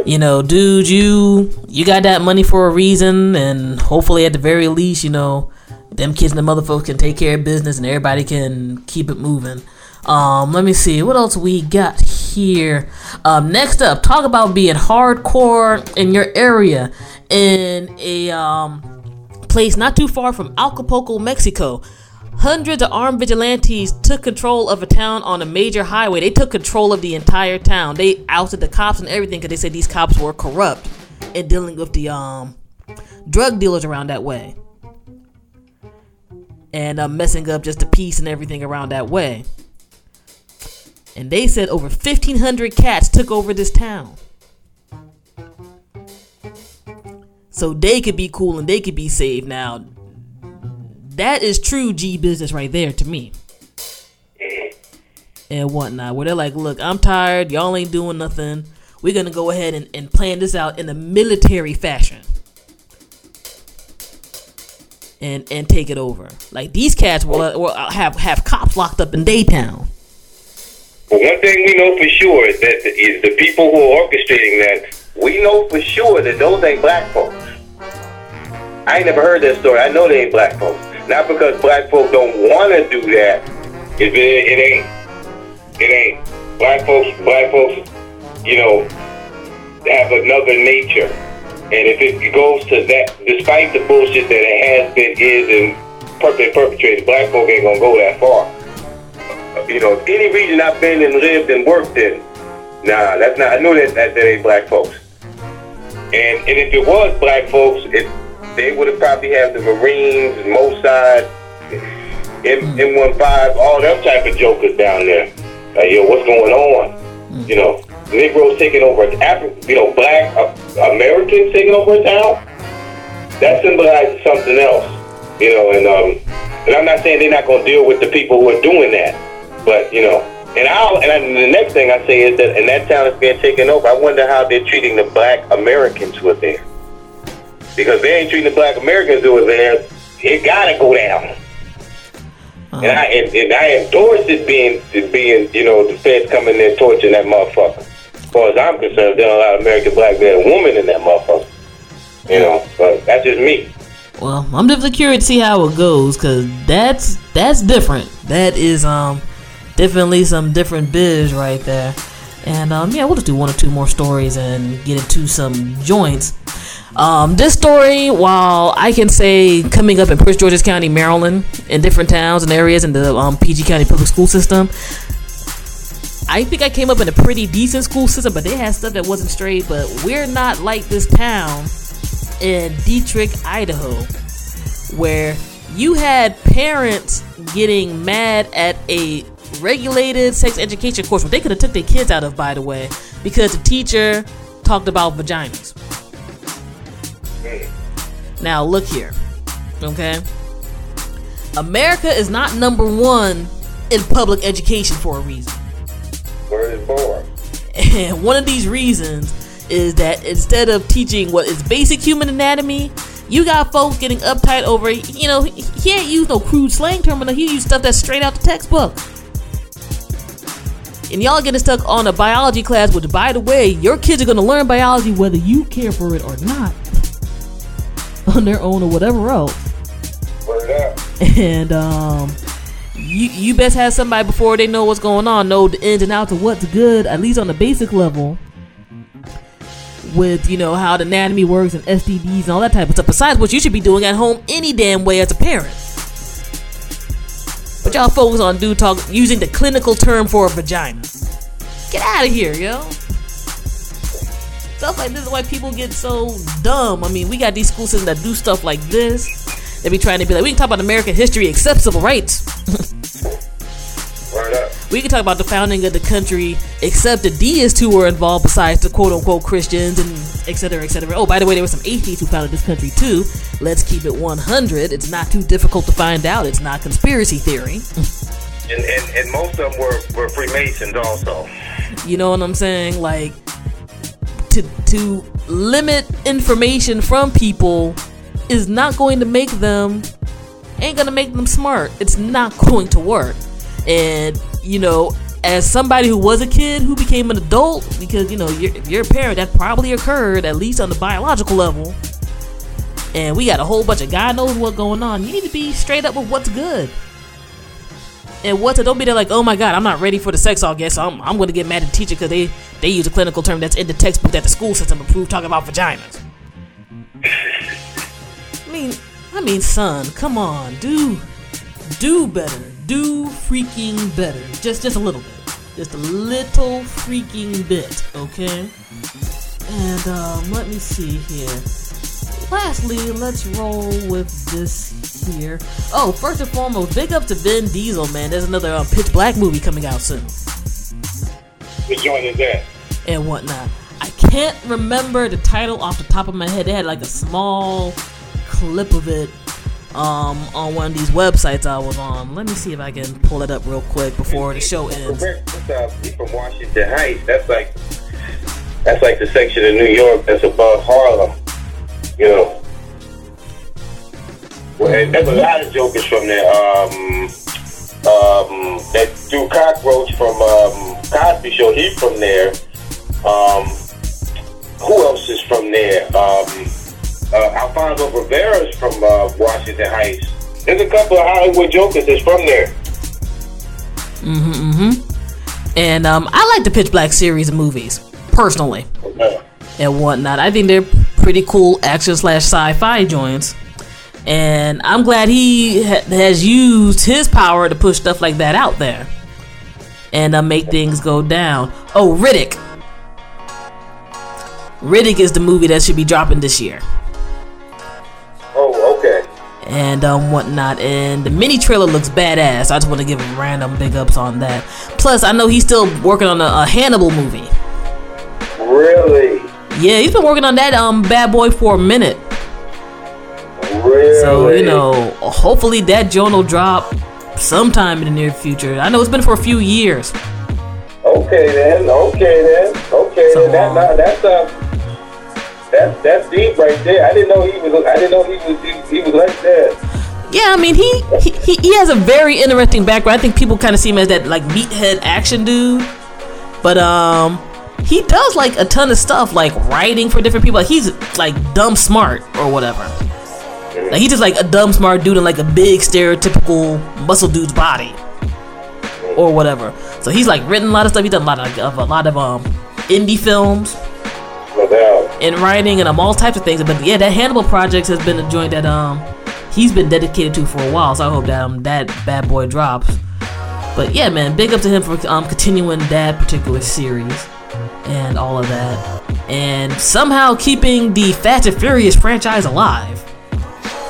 you know, dude, you you got that money for a reason, and hopefully, at the very least, you know, them kids and the motherfuckers can take care of business, and everybody can keep it moving. Um, let me see what else we got here. Um, next up, talk about being hardcore in your area in a um place not too far from Acapulco, Mexico. Hundreds of armed vigilantes took control of a town on a major highway. They took control of the entire town. They ousted the cops and everything because they said these cops were corrupt in dealing with the um drug dealers around that way and uh, messing up just the peace and everything around that way. And they said over 1,500 cats took over this town. So they could be cool and they could be saved. Now, that is true G business right there to me. And whatnot. Where they're like, look, I'm tired. Y'all ain't doing nothing. We're going to go ahead and, and plan this out in a military fashion. And, and take it over. Like these cats will, will have have cops locked up in Daytown. But one thing we know for sure is that the, is the people who are orchestrating that. We know for sure that those ain't black folks. I ain't never heard that story. I know they ain't black folks. Not because black folks don't want to do that. It, it, it ain't. It ain't. Black folks. Black folks. You know, have another nature. And if it goes to that, despite the bullshit that it has been, is, and per- been perpetrated, black folk ain't gonna go that far you know, any region I've been and lived and worked in, nah, that's not. I know that that, that ain't black folks. And and if it was black folks, it they would have probably had the Marines, Mossad, M hmm. M15, all them type of jokers down there. Like, yo, what's going on? You know, Negroes taking over Africa, you know, black uh, Americans taking over a town. That symbolizes something else, you know. And um, and I'm not saying they're not going to deal with the people who are doing that, but you know. And I'll and I, the next thing I say is that, and that town is being taken over. I wonder how they're treating the black Americans who are there, because they ain't treating the black Americans who are there. It gotta go down. And I and, and I endorse it being it being you know the feds coming there torturing that motherfucker. Far as I'm concerned, there are a lot of American black men and women in that motherfucker. You know, but that's just me. Well, I'm definitely curious to see how it goes because that's that's different. That is um definitely some different biz right there. And um yeah, we'll just do one or two more stories and get into some joints. Um, this story, while I can say coming up in Prince George's County, Maryland, in different towns and areas in the um, PG County public school system, I think I came up in a pretty decent school system, but they had stuff that wasn't straight. But we're not like this town in Dietrich, Idaho, where you had parents getting mad at a regulated sex education course, which they could have took their kids out of, by the way, because the teacher talked about vaginas. Now look here, okay? America is not number one in public education for a reason. Word is born. And one of these reasons is that instead of teaching what is basic human anatomy, you got folks getting uptight over, you know, he ain't use no crude slang term, but he use stuff that's straight out the textbook. And y'all getting stuck on a biology class, which, by the way, your kids are going to learn biology whether you care for it or not, on their own or whatever else. And um, you you best have somebody before they know what's going on, know the ins and outs of what's good, at least on the basic level. With you know how the anatomy works and STDs and all that type of stuff. Besides what you should be doing at home any damn way as a parent. But y'all focus on dude talk using the clinical term for a vagina. Get out of here, yo. Stuff like this is why people get so dumb. I mean, we got these school systems that do stuff like this. They be trying to be like, we can talk about American history except civil rights. We can talk about the founding of the country, except the deists who were involved, besides the quote unquote Christians and et cetera, et cetera. Oh, by the way, there were some atheists who founded this country too. Let's keep it 100. It's not too difficult to find out. It's not conspiracy theory. And, and, and most of them were, were Freemasons also. You know what I'm saying? Like to to limit information from people is not going to make them ain't to make them smart. It's not going to work. And you know, as somebody who was a kid who became an adult because you know, you're, if you're a parent that probably occurred at least on the biological level. And we got a whole bunch of God knows what going on. You need to be straight up with what's good. And what's it? Don't be there like, oh my god, I'm not ready for the sex all guess. So I'm, I'm going to get mad at the teacher because they they use a clinical term that's in the textbook that the school system approved, talking about vaginas. I mean, I mean, son, come on, do do better, do freaking better, just just a little bit, just a little freaking bit, okay? And um, let me see here. Lastly, let's roll with this here. Oh, first and foremost, big up to Vin Diesel, man. There's another uh, Pitch Black movie coming out soon Which joint is that? and whatnot. I can't remember the title off the top of my head. They had like a small clip of it um, on one of these websites I was on. Let me see if I can pull it up real quick before the show ends. Uh, he's from Washington Heights. That's like that's like the section of New York that's above Harlem. You know. Well, and there's a lot of jokers from there. Um, um, that dude Cockroach from um, Cosby Show, he's from there. Um, who else is from there? Um, uh, Alfonso Ribeiro's from uh, Washington Heights. There's a couple of Hollywood jokers that's from there. Mm hmm. And um, I like the Pitch Black series of movies, personally, Uh, and whatnot. I think they're pretty cool action slash sci fi joints. And I'm glad he ha- has used his power to push stuff like that out there and uh, make things go down. Oh, Riddick. Riddick is the movie that should be dropping this year. And um, whatnot. And the mini trailer looks badass. I just want to give him random big ups on that. Plus, I know he's still working on a, a Hannibal movie. Really? Yeah, he's been working on that um bad boy for a minute. Really? So you know, hopefully that joint will drop sometime in the near future. I know it's been for a few years. Okay then. Okay then. Okay So, then. That, um, that, that's uh, that's that's deep right there. I didn't know he was. I didn't know he was. He, he was like that. Yeah, I mean he, he he has a very interesting background. I think people kind of see him as that like meathead action dude, but um, he does like a ton of stuff, like writing for different people. Like, he's like dumb smart or whatever. Like he's just like a dumb smart dude in like a big stereotypical muscle dude's body or whatever. So he's like written a lot of stuff. He's done a lot of, of a lot of um indie films No in writing and um, all types of things. But yeah, that Hannibal project has been a joint that um he's been dedicated to for a while. So I hope that um that bad boy drops. But yeah, man, big up to him for um continuing that particular series and all of that, and somehow keeping the Fast and Furious franchise alive.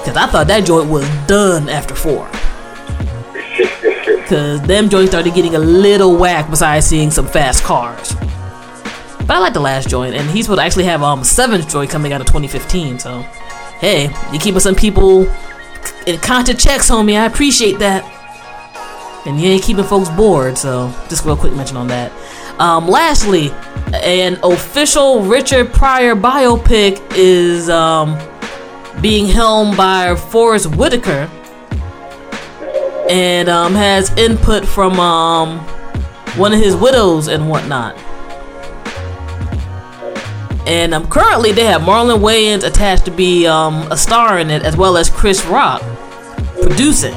Cause I thought that joint was done after four. Cause them joints started getting a little whack besides seeing some fast cars. But I like the last joint, and he's supposed to actually have um seventh joint coming out of 2015. So, hey, you keeping some people in constant checks, homie. I appreciate that. And you ain't keeping folks bored. So, just real quick mention on that. Um, lastly, an official Richard Pryor biopic is um being helmed by Forest Whitaker, and um has input from um one of his widows and whatnot. And um, currently they have Marlon Wayans attached to be um, a star in it, as well as Chris Rock producing.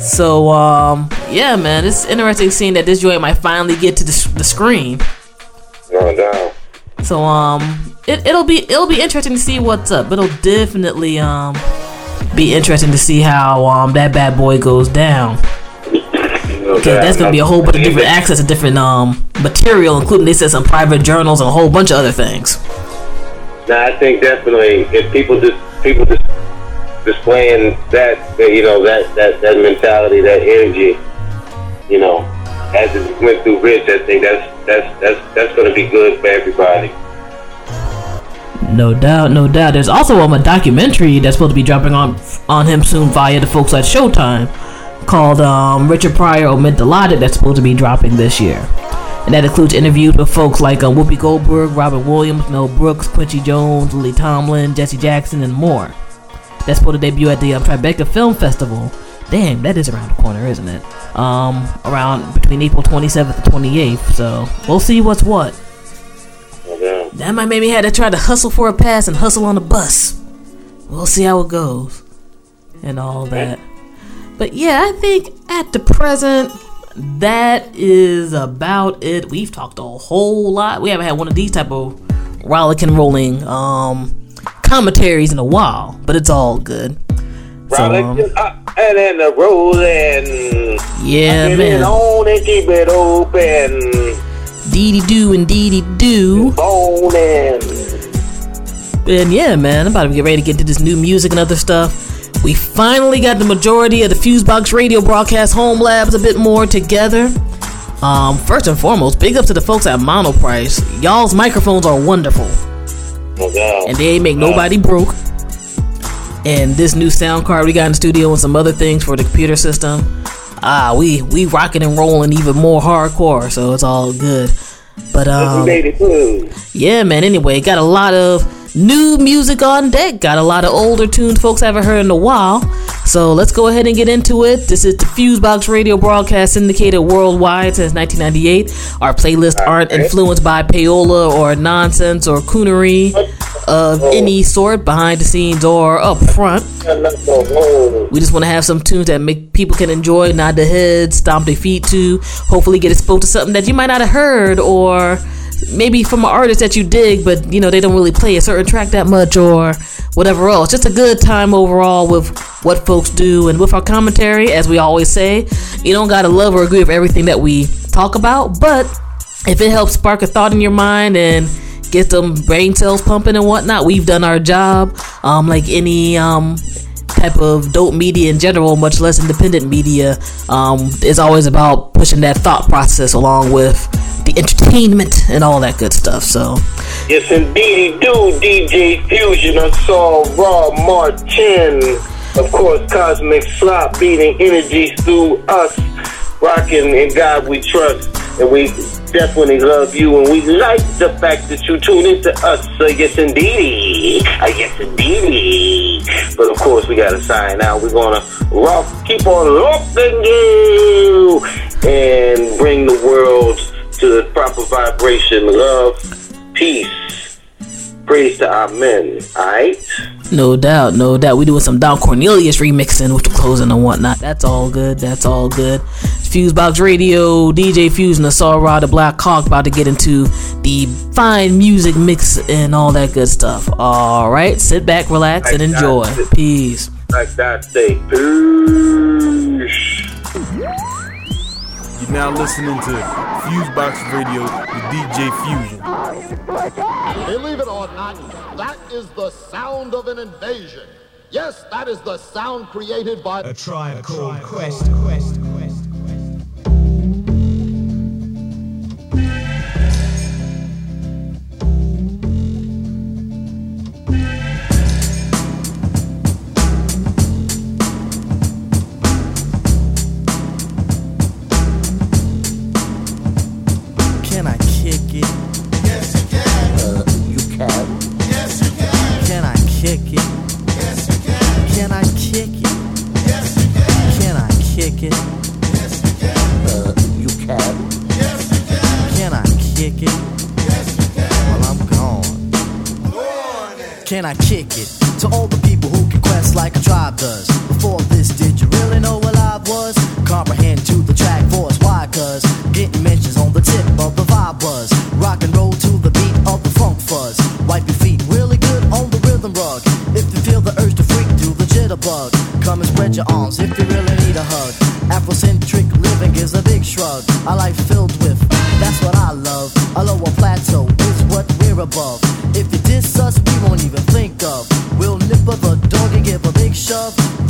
So um, yeah, man, it's interesting seeing that this joint might finally get to the, the screen. No doubt. So um, it it'll be it'll be interesting to see what's up. But it'll definitely um be interesting to see how um that bad boy goes down. Okay, that's gonna be a whole bunch of different access to different um material, including they said some private journals and a whole bunch of other things. Now, I think definitely if people just people just displaying that, that you know that, that that mentality, that energy, you know, as it went through Rich, I think that's that's that's that's going to be good for everybody. No doubt, no doubt. There's also um, a documentary that's supposed to be dropping on on him soon via the folks at Showtime called um, Richard Pryor Omit the Logic that's supposed to be dropping this year. And that includes interviews with folks like um, Whoopi Goldberg, Robin Williams, Mel Brooks, Quincy Jones, Lily Tomlin, Jesse Jackson, and more. That's supposed to debut at the um, Tribeca Film Festival. Damn, that is around the corner, isn't it? Um, around between April 27th and 28th. So we'll see what's what. Doubt. That might make me have to try to hustle for a pass and hustle on the bus. We'll see how it goes. And all that. But yeah, I think at the present, that is about it. We've talked a whole lot. We haven't had one of these type of rollicking rolling um commentaries in a while, but it's all good. So, um, and then the rolling. yeah, Get it on and keep it open. Dee dee do and dee dee do. Boning. And yeah, man, I'm about to get ready to get to this new music and other stuff. We finally got the majority of the Fusebox radio broadcast home labs a bit more together. Um, first and foremost, big up to the folks at Monoprice. Y'all's microphones are wonderful, and they ain't make nobody broke. And this new sound card we got in the studio and some other things for the computer system. Ah, we we rocking and rolling even more hardcore, so it's all good. But um, made it through. yeah, man. Anyway, got a lot of new music on deck. Got a lot of older tunes folks haven't heard in a while. So let's go ahead and get into it. This is the Fusebox Radio broadcast syndicated worldwide since 1998. Our playlists aren't influenced by payola or nonsense or coonery of any sort, behind the scenes or up front. We just want to have some tunes that make people can enjoy, nod their heads, stomp their feet to, hopefully get exposed to something that you might not have heard, or maybe from an artist that you dig, but you know they don't really play a certain track that much, or whatever else. Just a good time overall with what folks do and with our commentary, as we always say. You don't gotta love or agree with everything that we talk about, but if it helps spark a thought in your mind and get them brain cells pumping and whatnot, we've done our job. Um, like any um type of dope media in general, much less independent media, um, is always about pushing that thought process along with the entertainment and all that good stuff. So, Yes, indeed, do. DJ Fusion, I saw Raw Martin. Of course, Cosmic Slop beating energies through us. Rocking in God we trust. And we definitely love you. And we like the fact that you tune into us. So yes, indeed. Uh, yes, indeed. But of course, we got to sign out. We're going to rock, keep on rocking you and bring the world to the proper vibration, love, peace, praise to our men. Alright? No doubt, no doubt. We doing some Don Cornelius remixing with the closing and whatnot. That's all good. That's all good. Fusebox Radio, DJ Fuse and the Saw Rod, the Black Hawk about to get into the fine music mix and all that good stuff. All right, sit back, relax, and enjoy. Peace. Like that, say peace. You're now listening to Fusebox Radio with DJ Fusion. Believe it or not, that is the sound of an invasion. Yes, that is the sound created by a tribe called Quest. Quest. Quest. Can I kick it? To all the people who can quest like a tribe does. Before this, did you really know what I was? Comprehend to the track force. Why? Cause getting mentions on the tip of the vibe buzz. Rock and roll to the beat of the funk fuzz. Wipe your feet really good on the rhythm rug. If you feel the urge to freak, do the jitterbug. Come and spread your arms if you really need a hug. Afrocentric living is a big shrug. A life filled with, that's what I love. A lower plateau is what we're above.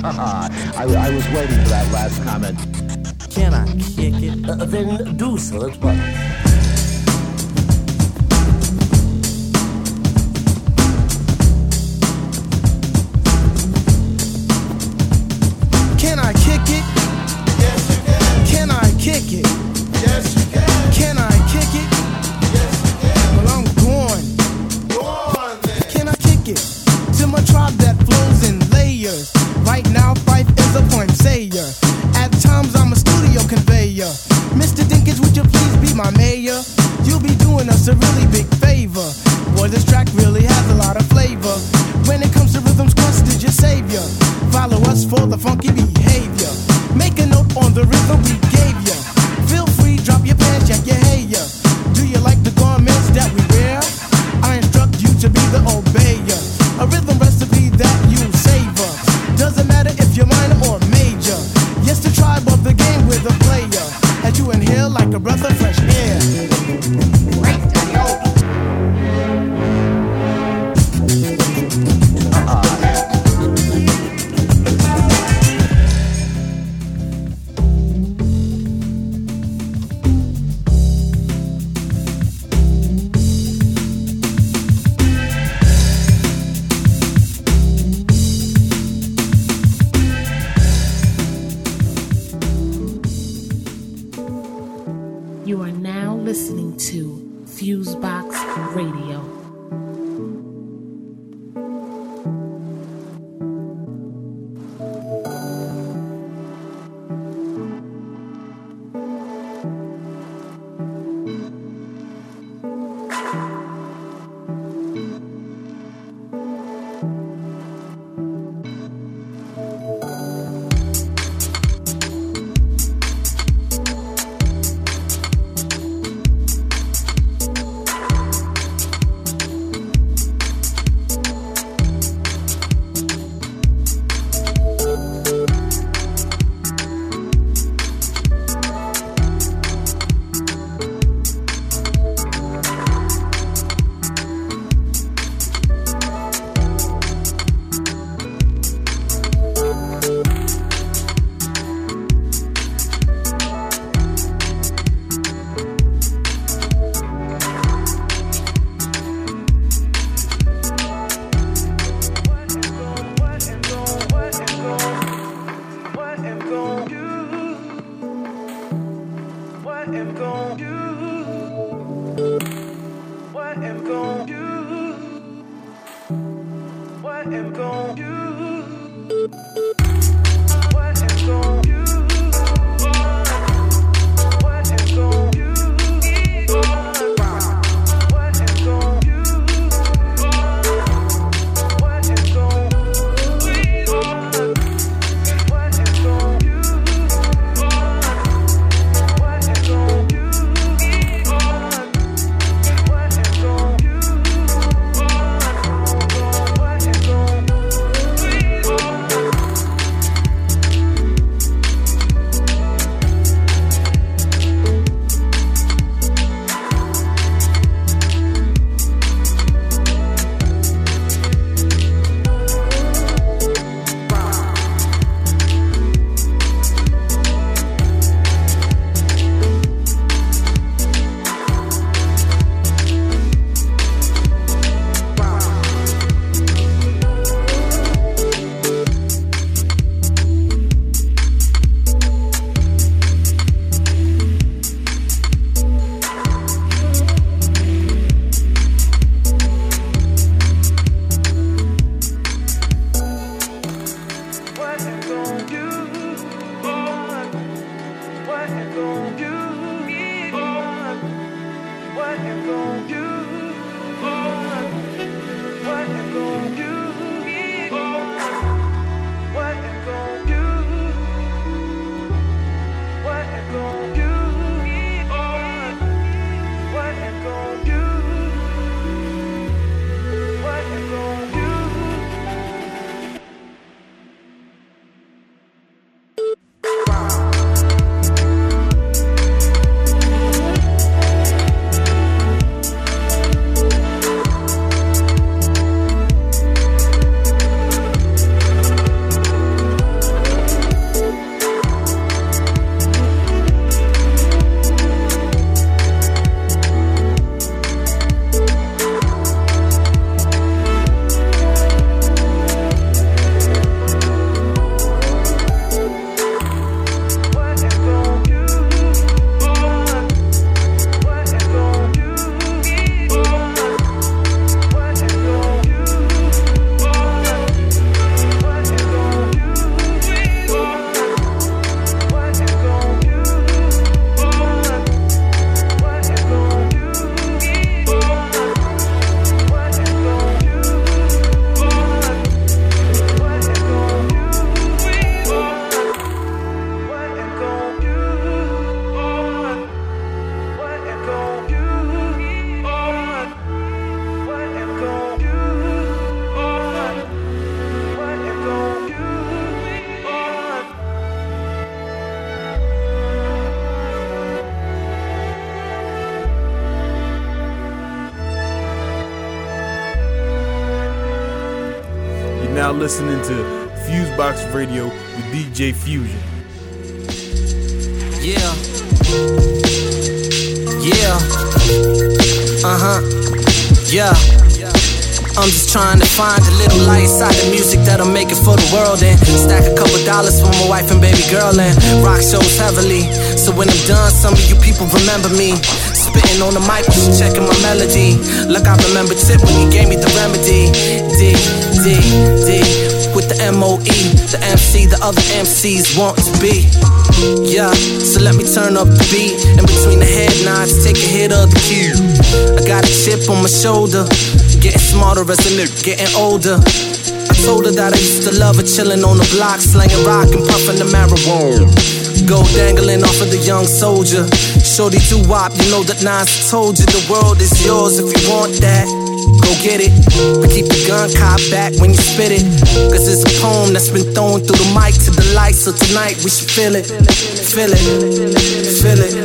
I, I was waiting for that last comment. Can I kick it? Uh, then do so at once. Listening to Fusebox Radio with DJ Fusion. Yeah. Yeah. Uh huh. Yeah. I'm just trying to find a little light inside the music that'll make it for the world and stack a couple dollars for my wife and baby girl and rock shows heavily. So when I'm done, some of you people remember me. Spitting on the mic, you checking my melody. Look, I remember Tip when he gave me the remedy. D, D, D. With the M-O-E, the MC, the other MCs want to be. Yeah, so let me turn up the beat. In between the head nods, take a hit of the cue. I got a chip on my shoulder. Getting smarter as a nigga, getting older. I told her that I used to love her chilling on the block, slanging rock and puffing the marijuana. Go dangling off of the young soldier. Shorty do wop, you know that Nas told you the world is yours if you want that. Go get it, but keep the gun cocked back when you spit it. Cause it's a poem that's been thrown through the mic to the light, so tonight we should feel it. Feel it, feel it,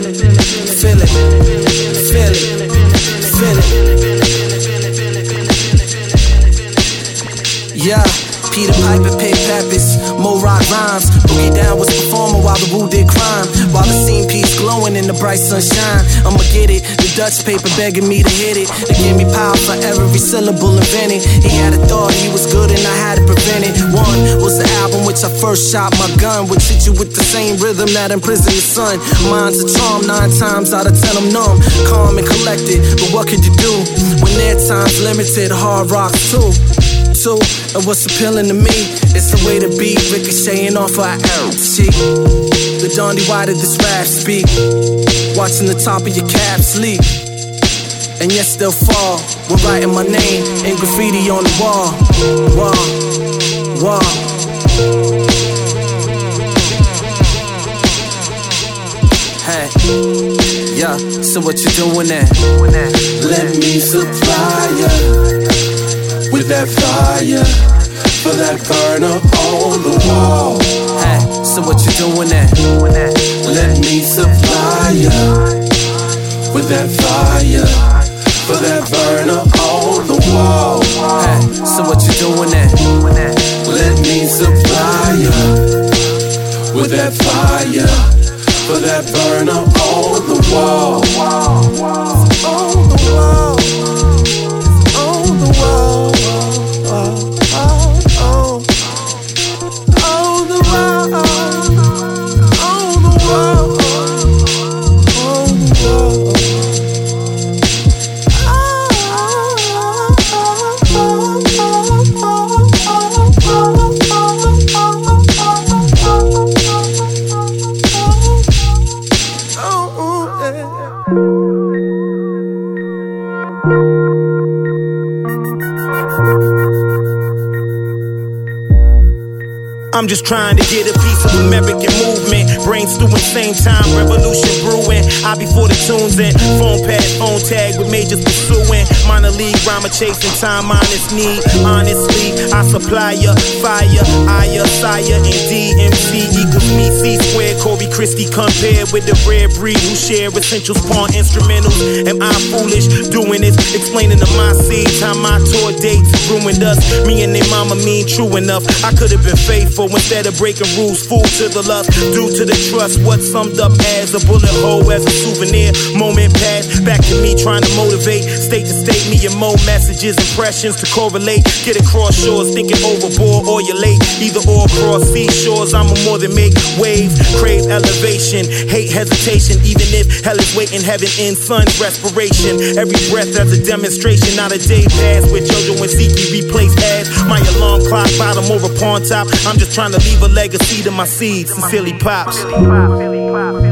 feel it, feel it, feel it. Peter Piper, Pig Pappas, Rock Rhymes. Boogie Down was performing while the Woo did crime. While the scene piece glowing in the bright sunshine. I'ma get it, the Dutch paper begging me to hit it. They gave me power for every syllable invented. He had a thought he was good and I had to prevent it. One was the album which I first shot my gun, which hit you with the same rhythm that imprisoned the sun. Mine's a charm, nine times out of ten I'm numb, calm and collected. But what could you do when their time's limited? Hard rocks too. Two, and what's appealing to me is the way to be ricocheting off our arrows. See, the Donny why did this rap speak? Watching the top of your cap sleep and yet still fall when writing my name in graffiti on the wall. Wall, wall. Hey, yeah, so what you doing there? Let me supply ya with that fire for that burner on the wall. Hey, so what you doing there? Let me supply ya with that fire for that burner on the wall. Hey, so what you doing there? Let me supply ya with that fire for that burner on the wall. On the wall. League rhymer chasing time, honest need. Honestly, I supply ya fire, ire, sire, and DMC equals me. C squared, Corey Christie compared with the rare breed who share essentials, pawn instrumentals. Am I foolish doing this? Explaining to my seeds how my tour dates ruined us. Me and their mama mean true enough. I could have been faithful instead of breaking rules. Fool to the lust, due to the trust. What summed up as a bullet hole as a souvenir. Moment passed back to me trying to motivate. State to state, me and messages, impressions to correlate. Get across shores, thinking overboard or you're late. Either or across seashores, I'm a more than make waves. Crave elevation, hate hesitation. Even if hell is waiting, heaven in sun's respiration. Every breath as a demonstration, not a day pass with JoJo and Zeke replace as my alarm clock bottom a pawn top. I'm just trying to leave a legacy to my seeds. Sincerely, pops. Slang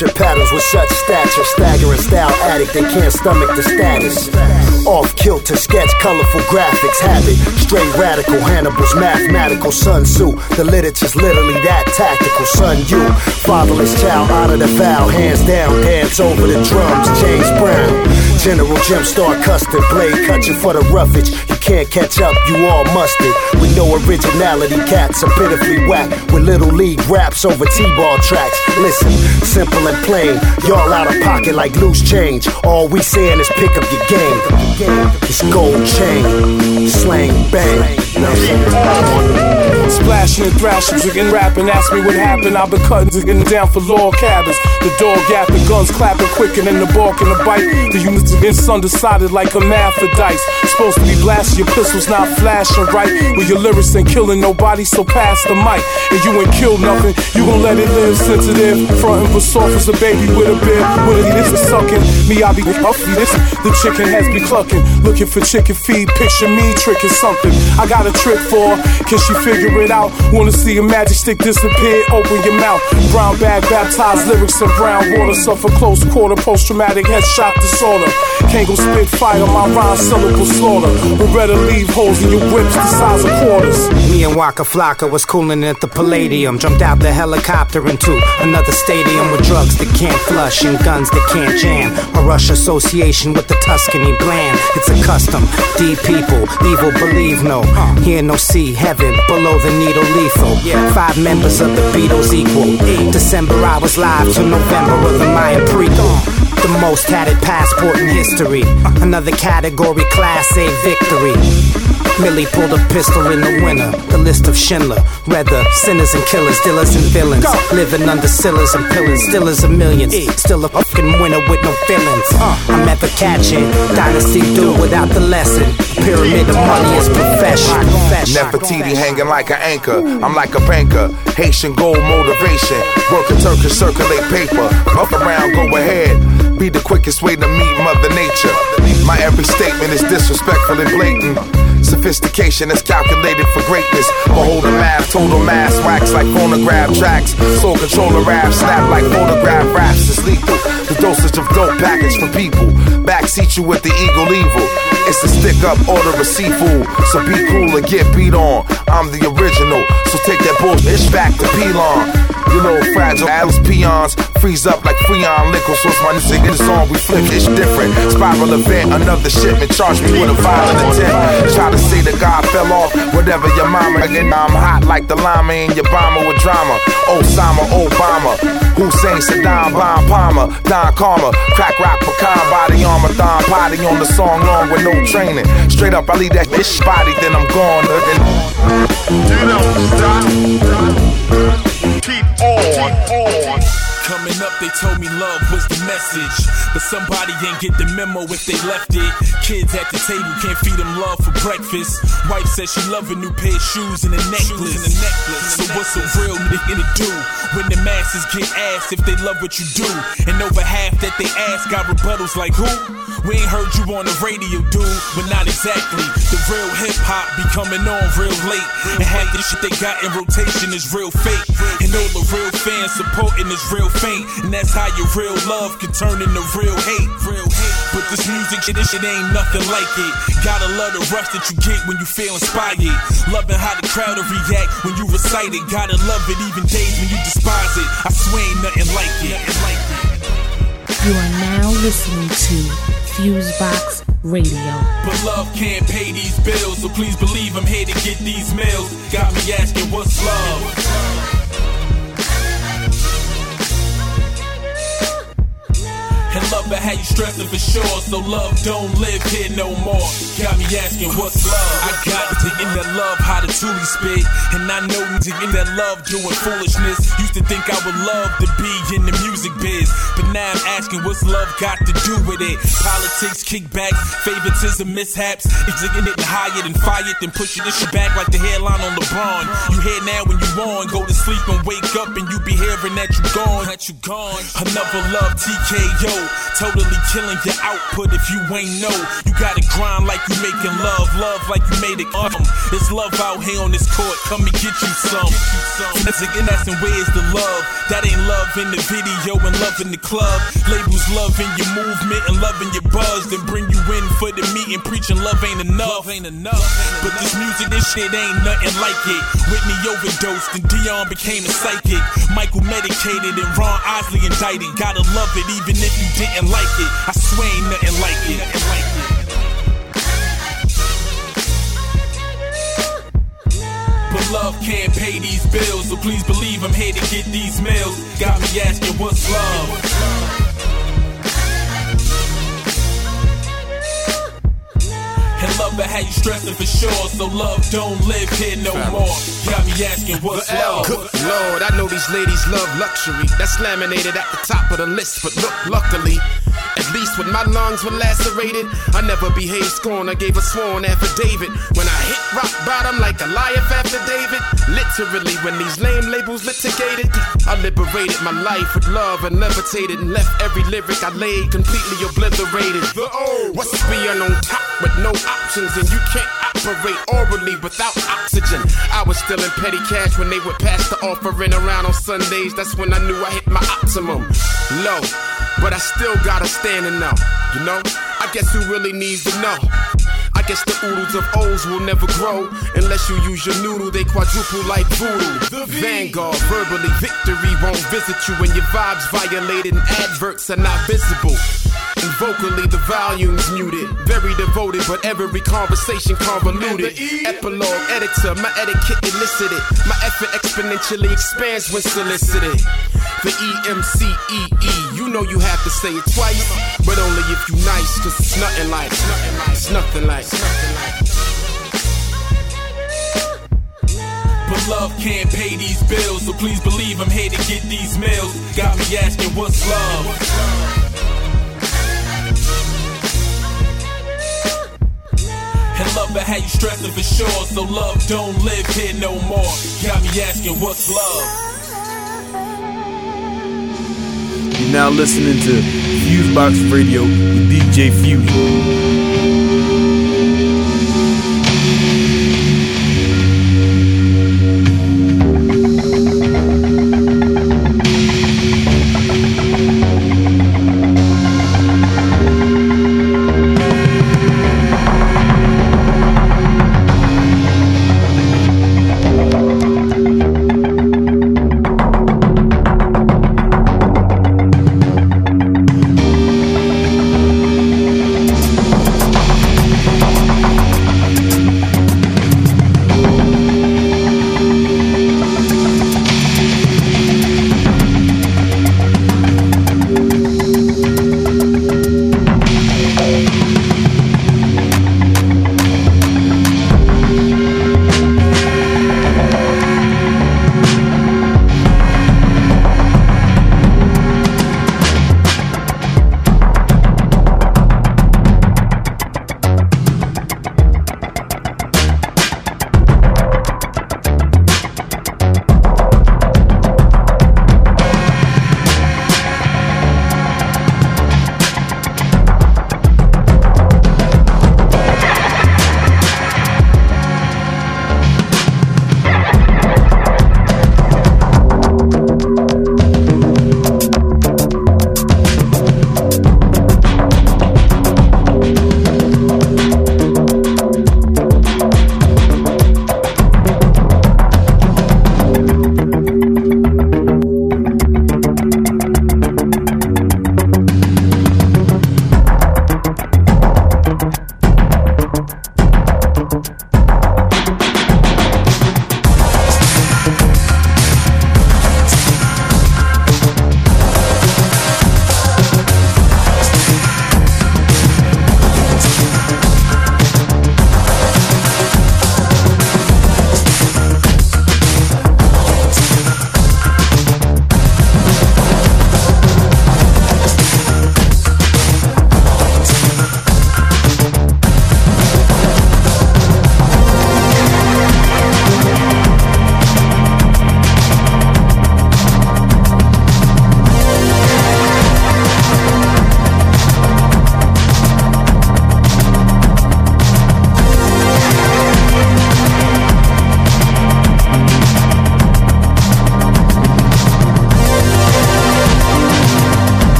capture patterns with such stature, staggering style addict, they can't stomach the status. Off kilter, sketch colorful graphics, habit, straight radical, Hannibal's mathematical, Sun Tzu. The literature's literally that tactical, son. You, fatherless child, out of the foul, hands down, dance over the drums, James Brown. General Jim Star custard, blade cut you for the roughage. You can't catch up, you all mustard. With no originality, cats are pitifully whack. With little league raps over T-ball tracks. Listen, simple and plain. Y'all out of pocket like loose change. All we saying is pick up your game. It's gold chain, slang bang. Splashing and thrashing, drinking, rapping. Ask me what happened. I've been cutting, getting down for log cabins. The dog yapping, guns clapping quicker than the bark and the bite. The units against undecided like a math for dice. Supposed to be blasting your pistols, not flashing right. With your lyrics ain't killing nobody, so pass the mic. And you ain't killed nothing, you gon' let it live sensitive. Frontin' for soft as a baby with a beard. With a this is sucking. Me, I be huffy. This the chicken has be clucking. Looking for chicken feed, picture me tricking something. I got a trick for her. Can she figure it out? Wanna see a magic stick disappear? Open your mouth. Brown bag, baptized lyrics in brown water. Suffer close quarter, post traumatic headshot disorder. Can't go spit fire, my rhyme syllable slaughter. Beretta leave holes in your whips the size of quarters. Me and Waka Flocka was cooling at the Palladium. Jumped out the helicopter into another stadium with drugs that can't flush and guns that can't jam. A rush association with the Tuscany bland. It's a custom. Deep people, evil believe no. Here no see heaven below the needle lethal. Five members of the Beatles equal. December I was live to November of the Mayan prequel. The most tatted passport in history. Another category, class A victory. Millie pulled a pistol in the winter. The list of Schindler. rather sinners and killers, dealers and villains. Living under cellars and pillars. Still is a million. Still a fucking winner with no feelings. Uh. I'm ever catching. Dynasty do without the lesson. Pyramid of money is profession. Nefertiti hanging like an anchor. I'm like a banker. Haitian gold motivation. Work a Turkish circulate paper. Up around, go ahead. Be the quickest way to meet Mother Nature. My every statement is disrespectful and blatant. Sophistication is calculated for greatness. Behold the math, total mass, wax like phonograph tracks. Soul controller rap, snap like photograph raps is lethal. The dosage of dope package for people. Backseat you with the eagle evil. It's a stick up order of seafood. So be cool or get beat on. I'm the original, so take that bullshit back to Pelon. You little fragile Alice peons freeze up like Freon liquor. So it's my music in song, we flip it's different. Spiral event, another shipment. Charge me with a violent intent. To say the God fell off, whatever your mama. Again, I'm hot like the llama in your bomber with drama. Osama, Obama, Hussein, Saddam, Bomb Palmer, Don Karma, crack rock, pecan, body armor, thon potty on the song long with no training. Straight up, I leave that bitch body, then I'm gone. You don't stop. Keep on, on. Coming up, they told me love was the message. But somebody ain't get the memo if they left it. Kids at the table can't feed them love for breakfast. Wife says she love a new pair of shoes and a necklace. And a necklace. So what's a real nigga to do when the masses get asked if they love what you do? And over half that they ask got rebuttals like who? We ain't heard you on the radio, dude, but not exactly. The real hip hop be coming on real late. And half the shit they got in rotation is real fake. And all the real fans supporting is real faint. And that's how your real love can turn into real hate. Real hate. But this music shit, this shit ain't nothing like it. Gotta love the rush that you get when you feel inspired. Loving how the crowd will react when you recite it. Gotta love it even days when you despise it. I swear ain't nothing like it. Nothing like it. You are now listening to Fusebox Radio. But love can't pay these bills, so please believe I'm here to get these meals. Got me asking what's love. Love it how you stressing for sure, so love don't live here no more. Got me asking what's love. I got to in that love how the truly spit, and I know to in that love doing foolishness. Used to think I would love to be in the music biz, but now I'm asking what's love got to do with it. Politics, kickbacks, favoritism, mishaps. It's getting it higher than fired, then pushing this shit back like the hairline on LeBron. You hear now when you on, go to sleep and wake up and you be hearing that you gone, that you gone. Another love TKO, totally killing your output if you ain't know. You gotta grind like you making love, love like you made it. Um, it's love out here on this court, come and get you some. That's again, that's and where's the love? That ain't love in the video and love in the club. Labels loving your movement and loving your buzz, then bring you in for the meeting, preaching love ain't enough. Ain't enough. But this music, this shit ain't nothing like it. Whitney overdosed and Dionne became a psychic. Michael medicated and Ron Isley indicted. Gotta love it even if you didn't like it. I swear ain't nothing like it. Like it. But love can't pay these bills, so please believe I'm here to get these meals. Got me asking what's love. It how you stressing for sure, so love don't live here no more. Got me asking what's love. Good Lord, I know these ladies love luxury. That's laminated at the top of the list, but look, luckily, least when my lungs were lacerated, I never behaved scorn. I gave a sworn affidavit. When I hit rock bottom like Goliath after David, literally when these lame labels litigated, I liberated my life with love and levitated and left every lyric I laid completely obliterated. The O, what's being on top with no options and you can't operate orally without oxygen? I was still in petty cash when they would pass the offering around on Sundays. That's when I knew I hit my optimum. Low, but I still gotta stand and know. You know, I guess who really needs to know? I guess the oodles of O's will never grow unless you use your noodle. They quadruple like voodoo. The Vanguard, verbally, victory won't visit you when your vibes violated and adverts are not visible. And vocally, the volume's muted. Very devoted, but every conversation convoluted. Epilogue, editor, my etiquette elicited. My effort exponentially expands when solicited. The EMCEE, know you have to say it twice, but only if you nice, cause it's nothing like, it's nothing like, it's nothing like. But love can't pay these bills, so please believe I'm here to get these meals. Got me asking what's love. And love it how you stressing for sure, so love don't live here no more. Got me asking what's love. Now listening to Fusebox Radio with DJ Fusion.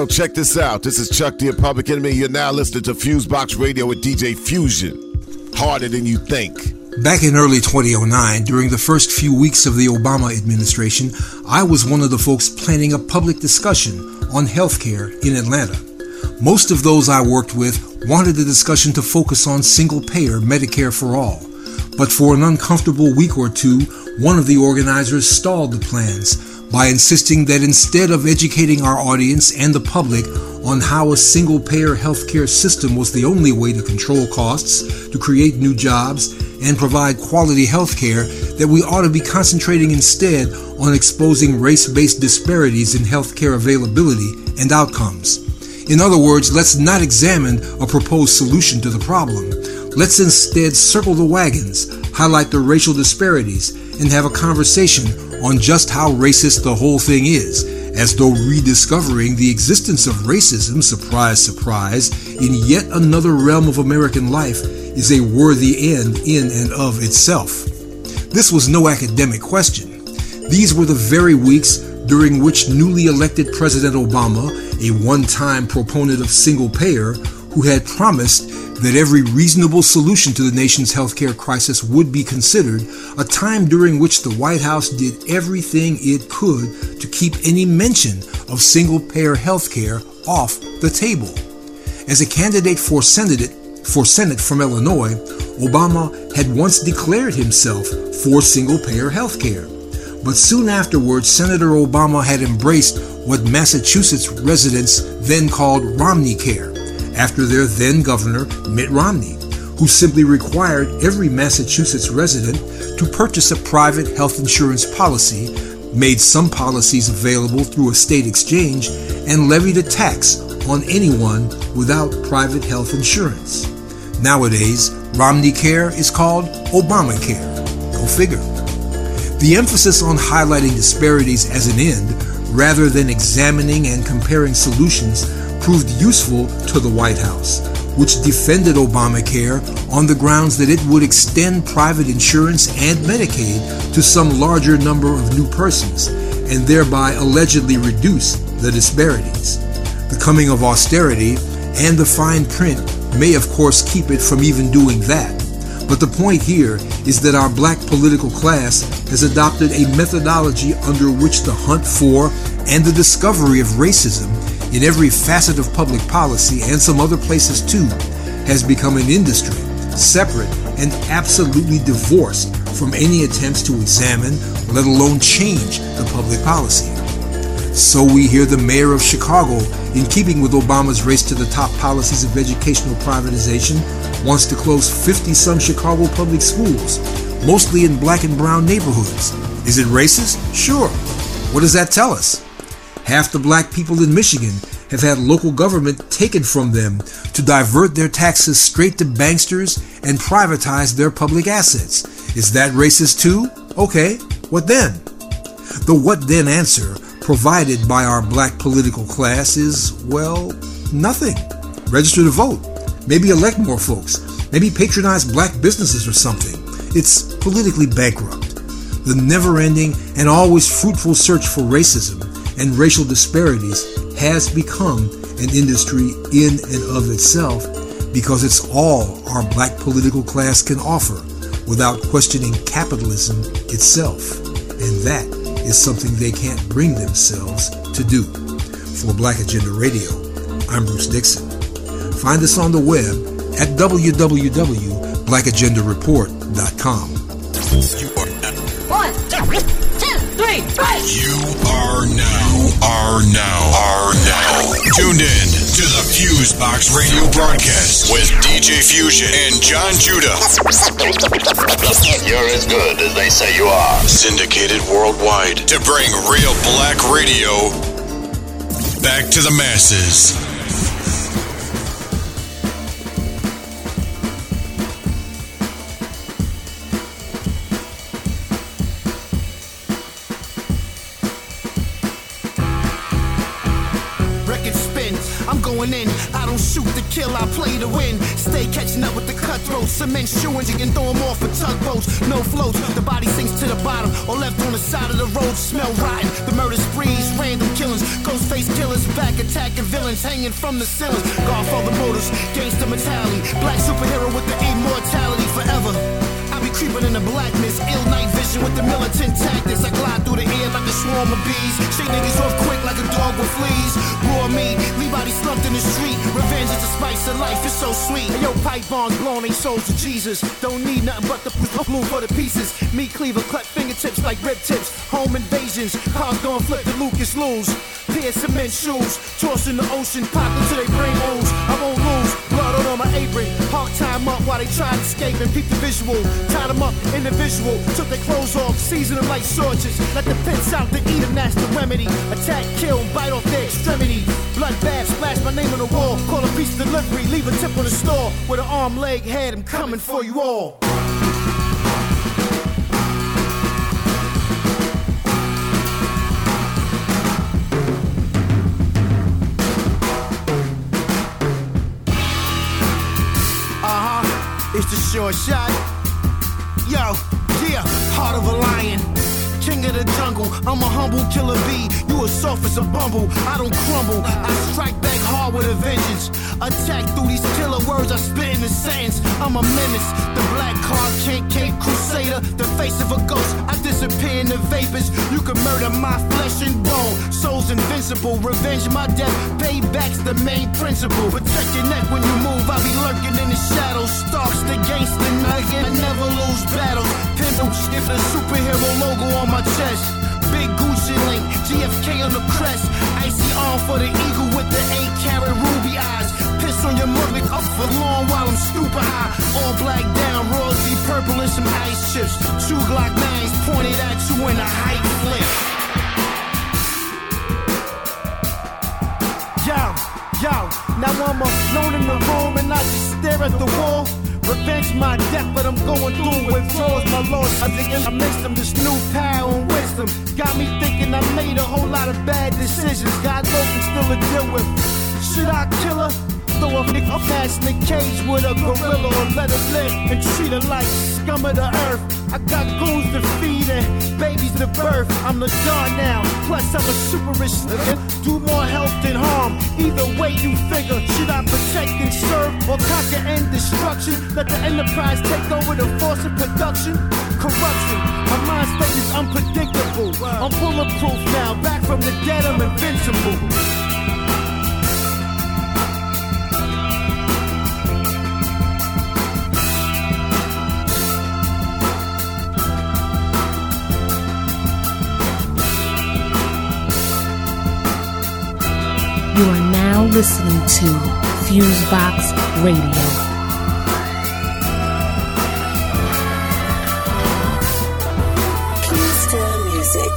Yo, check this out. This is Chuck D Public Enemy. You're now listening to Fusebox Radio with DJ Fusion. Harder than you think. Back in early 2009, during the first few weeks of the Obama administration, I was one of the folks planning a public discussion on healthcare in Atlanta. Most of those I worked with wanted the discussion to focus on single payer Medicare for all. But for an uncomfortable week or two, one of the organizers stalled the plans by insisting that instead of educating our audience and the public on how a single payer healthcare system was the only way to control costs, to create new jobs, and provide quality healthcare, that we ought to be concentrating instead on exposing race based disparities in healthcare availability and outcomes. In other words, let's not examine a proposed solution to the problem. Let's instead circle the wagons, highlight the racial disparities, and have a conversation on just how racist the whole thing is, as though rediscovering the existence of racism, surprise, surprise, in yet another realm of American life is a worthy end in and of itself. This was no academic question. These were the very weeks during which newly elected President Obama, a one time proponent of single payer, who had promised that every reasonable solution to the nation's healthcare crisis would be considered, a time during which the White House did everything it could to keep any mention of single payer healthcare off the table. As a candidate for Senate, for Senate from Illinois, Obama had once declared himself for single payer healthcare. But soon afterwards, Senator Obama had embraced what Massachusetts residents then called Romney Care after their then governor, Mitt Romney, who simply required every Massachusetts resident to purchase a private health insurance policy, made some policies available through a state exchange, and levied a tax on anyone without private health insurance. Nowadays, Romney Care is called Obamacare. Go figure. The emphasis on highlighting disparities as an end, rather than examining and comparing solutions, proved useful to the White House, which defended Obamacare on the grounds that it would extend private insurance and Medicaid to some larger number of new persons, and thereby allegedly reduce the disparities. The coming of austerity and the fine print may, of course, keep it from even doing that. But the point here is that our black political class has adopted a methodology under which the hunt for and the discovery of racism in every facet of public policy and some other places too has become an industry separate and absolutely divorced from any attempts to examine, let alone change, the public policy. So we hear the mayor of Chicago, in keeping with Obama's race to the top policies of educational privatization, wants to close 50 some Chicago public schools, mostly in black and brown neighborhoods. Is it racist? Sure. What does that tell us? Half the black people in Michigan have had local government taken from them to divert their taxes straight to banksters and privatize their public assets. Is that racist too? Okay, what then? The what then answer provided by our black political class is, well, nothing. Register to vote. Maybe elect more folks. Maybe patronize black businesses or something. It's politically bankrupt. The never ending and always fruitful search for racism and racial disparities has become an industry in and of itself because it's all our black political class can offer without questioning capitalism itself. And that is something they can't bring themselves to do. For Black Agenda Radio, I'm Bruce Dixon. Find us on the web at www.blackagendareport.com. One, two, three, four. You are now, are now, are now tuned in to the Fusebox radio broadcast with DJ Fusion and John Judah. You're as good as they say you are. Syndicated worldwide to bring real black radio back to the masses. I don't shoot to kill, I play to win. Stay catching up with the cutthroats. Cement shoeings, you can throw them off for tugboats. No floats, the body sinks to the bottom or left on the side of the road. Smell rotten. The murder sprees, random killings, ghost face killers, back attacking villains hanging from the ceilings. Godfather motors, gangster mentality, black superhero with the immortality forever. I be creeping in the blackness, ill night with the militant tactics. I glide through the air like a swarm of bees, shake niggas off quick like a dog with fleas. Raw meat, leave bodies slumped in the street. Revenge is the spice of life, it's so sweet. Yo, pipe bombs blowing they souls to Jesus. Don't need nothing but the blue for the pieces. Me cleaver, cut fingertips like rib tips. Home invasions, cars gon' flip the Lucas lose. Pair cement shoes, toss in the ocean, pop until they brain ooze. I won't lose, blood on my apron. Hawk time up while they try to escape and peep the visual. Tied them up individual, took their clothes off, season them like swords. Let the pins out to eat them, that's the remedy. Attack, kill, bite off their extremity. Bloodbath, splash my name on the wall. Call a piece of delivery, leave a tip on the store. With an arm, leg, head, I'm coming for you all. Short shot. Yo, yeah, heart of a lion. King of the jungle, I'm a humble killer bee. You a as a bumble, I don't crumble. I strike back hard with a vengeance. Attack through these killer words I spit in the sentence. I'm a menace, the black card can't cape crusader. The face of a ghost, I disappear in the vapors. You can murder my flesh and bone. Soul's invincible, revenge my death. Payback's the main principle. Protect your neck when you move, I be lurking in the shadows. Stalks the gangster nugget, I never lose battles. Pimple if the superhero logo on my chest. Big Gucci link, GFK on the crest. Icy arm for the eagle with the eight carat eyes. Piss on your mother up for long while I'm stupid high. All black down, royalty purple and some ice chips. Two Glock nines pointed at you in a height flip. Yo, yo, now I'm alone in the room and I just stare at the wall. Revenge my death, but I'm going through withdrawals, my loss. I think I mixed them this new power and wisdom. Got me thinking I made a whole lot of bad decisions. God knows I'm still to deal with. Should I kill her? Throw a nigga past the cage with a gorilla or let her live and treat her like scum of the earth. I got goons to feed and babies to birth. I'm the god now, plus I'm a super rich nigga. Do more help than harm. Either way you figure, should I protect and serve or conquer and destruction? Let the enterprise take over the force of production. Corruption, my mind state is unpredictable. I'm bulletproof now, back from the dead, I'm invincible. You are now listening to Fusebox Radio. Kingston Music.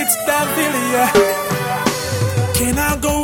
It's that Villia. Can I go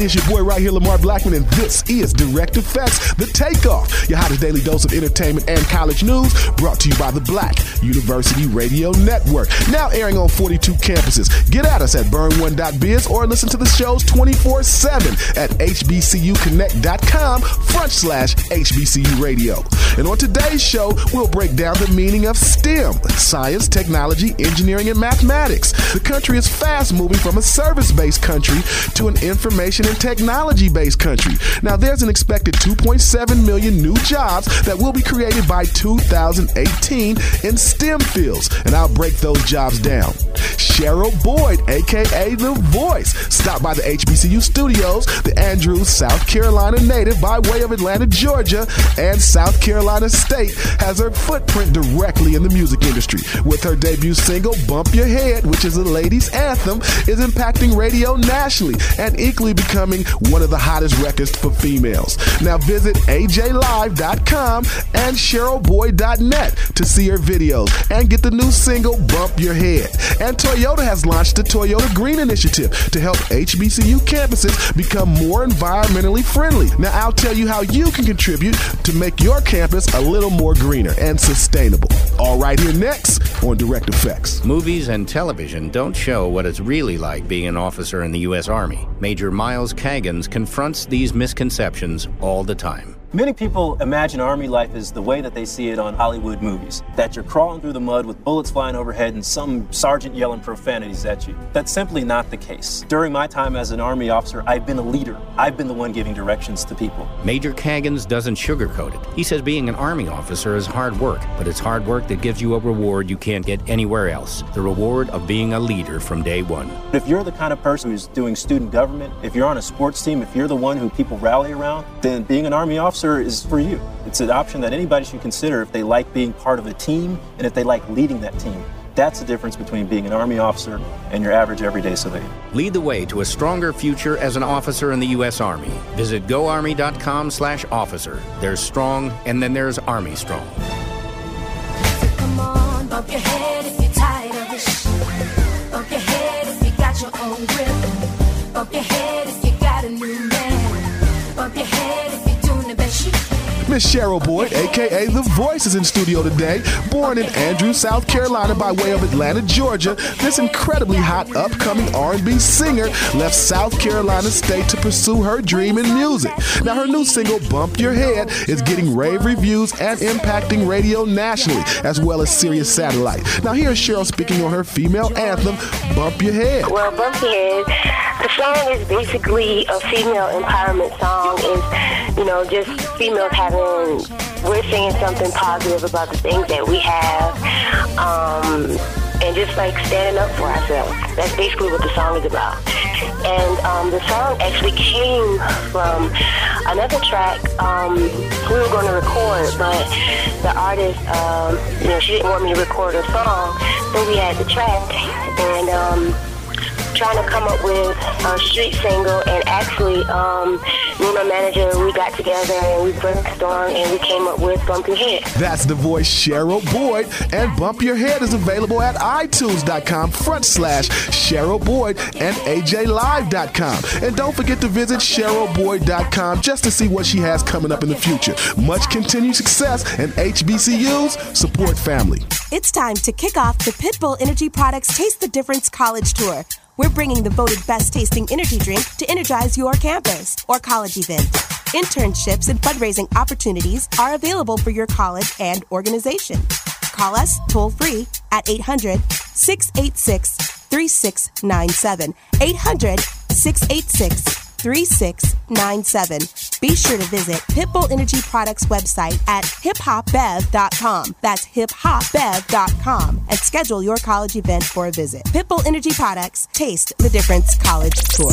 everybody? It's your boy right here, Lamar Blackman, and this is Direct Effects, The Takeoff, your hottest daily dose of entertainment and college news, brought to you by the Black University Radio Network. Now airing on 42 campuses. Get at us at burn1.biz or listen to the shows 24 7 at hbcuconnect.com front slash HBCU Radio. And on today's show, we'll break down the meaning of STEM science, technology, engineering, and mathematics. The country is fast moving from a service based country to an information and technology based country. Now, there's an expected 2.7 million new jobs that will be created by 2018 in STEM fields, and I'll break those jobs down. Cheryl Boyd, aka The Voice, stopped by the HBCU studios. The Andrews, South Carolina native by way of Atlanta, Georgia, and South Carolina State has her footprint directly in the music industry. With her debut single, Bump Your Head, which is a ladies' anthem, is impacting radio nationally and equally becoming one of the hottest records for females. Now visit ajlive.com and cherylboy.net to see her videos and get the new single Bump Your Head. And Toyota has launched the Toyota Green Initiative to help HBCU campuses become more environmentally friendly. Now I'll tell you how you can contribute to make your campus a little more greener and sustainable. All right here next on Direct Effects. Movies and television don't show what it's really like being an officer in the U.S. Army. Major Miles Kagans confronts these misconceptions all the time. Many people imagine Army life as the way that they see it on Hollywood movies that you're crawling through the mud with bullets flying overhead and some sergeant yelling profanities at you. That's simply not the case. During my time as an Army officer, I've been a leader. I've been the one giving directions to people. Major Kagans doesn't sugarcoat it. He says being an Army officer is hard work, but it's hard work that gives you a reward you can't get anywhere else the reward of being a leader from day one. If you're the kind of person who's doing student government, if you're on a sports team, if you're the one who people rally around, then being an Army officer is for you. It's an option that anybody should consider if they like being part of a team and if they like leading that team. That's the difference between being an Army officer and your average everyday civilian. Lead the way to a stronger future as an officer in the U.S. Army. Visit goarmy.com slash officer. There's strong, and then there's Army strong. Come Miss Cheryl Boyd, aka The Voice, is in studio today. Born in Andrews, South Carolina by way of Atlanta, Georgia, this incredibly hot upcoming R&B singer left South Carolina State to pursue her dream in music. Now her new single Bump Your Head is getting rave reviews and impacting radio nationally as well as Sirius Satellite. Now here's Cheryl speaking on her female anthem Bump Your Head. Well, Bump Your Head, the song is basically a female empowerment song. Is you know just females having we're saying something positive about the things that we have, um, and just like standing up for ourselves. That's basically what the song is about. And um, the song actually came from another track um, we were going to record, but the artist, um, you know, she didn't want me to record a song, so we had the track, and um, trying to come up with a street single and actually um, me and my manager we got together and we brainstormed and we came up with Bump Your Head. That's the voice Cheryl Boyd, and Bump Your Head is available at iTunes.com front slash Cheryl Boyd and AJLive.com. And don't forget to visit CherylBoyd.com just to see what she has coming up in the future. Much continued success and HBCUs support family. It's time to kick off the Pitbull Energy Products Taste the Difference College Tour. We're bringing the voted best tasting energy drink to energize your campus or college event. Internships and fundraising opportunities are available for your college and organization. Call us toll free at 800 686 3697. 800 686 3697. Be sure to visit Pitbull Energy Products website at hiphopbev.com. That's hiphopbev.com and schedule your college event for a visit. Pitbull Energy Products, taste the difference college tour.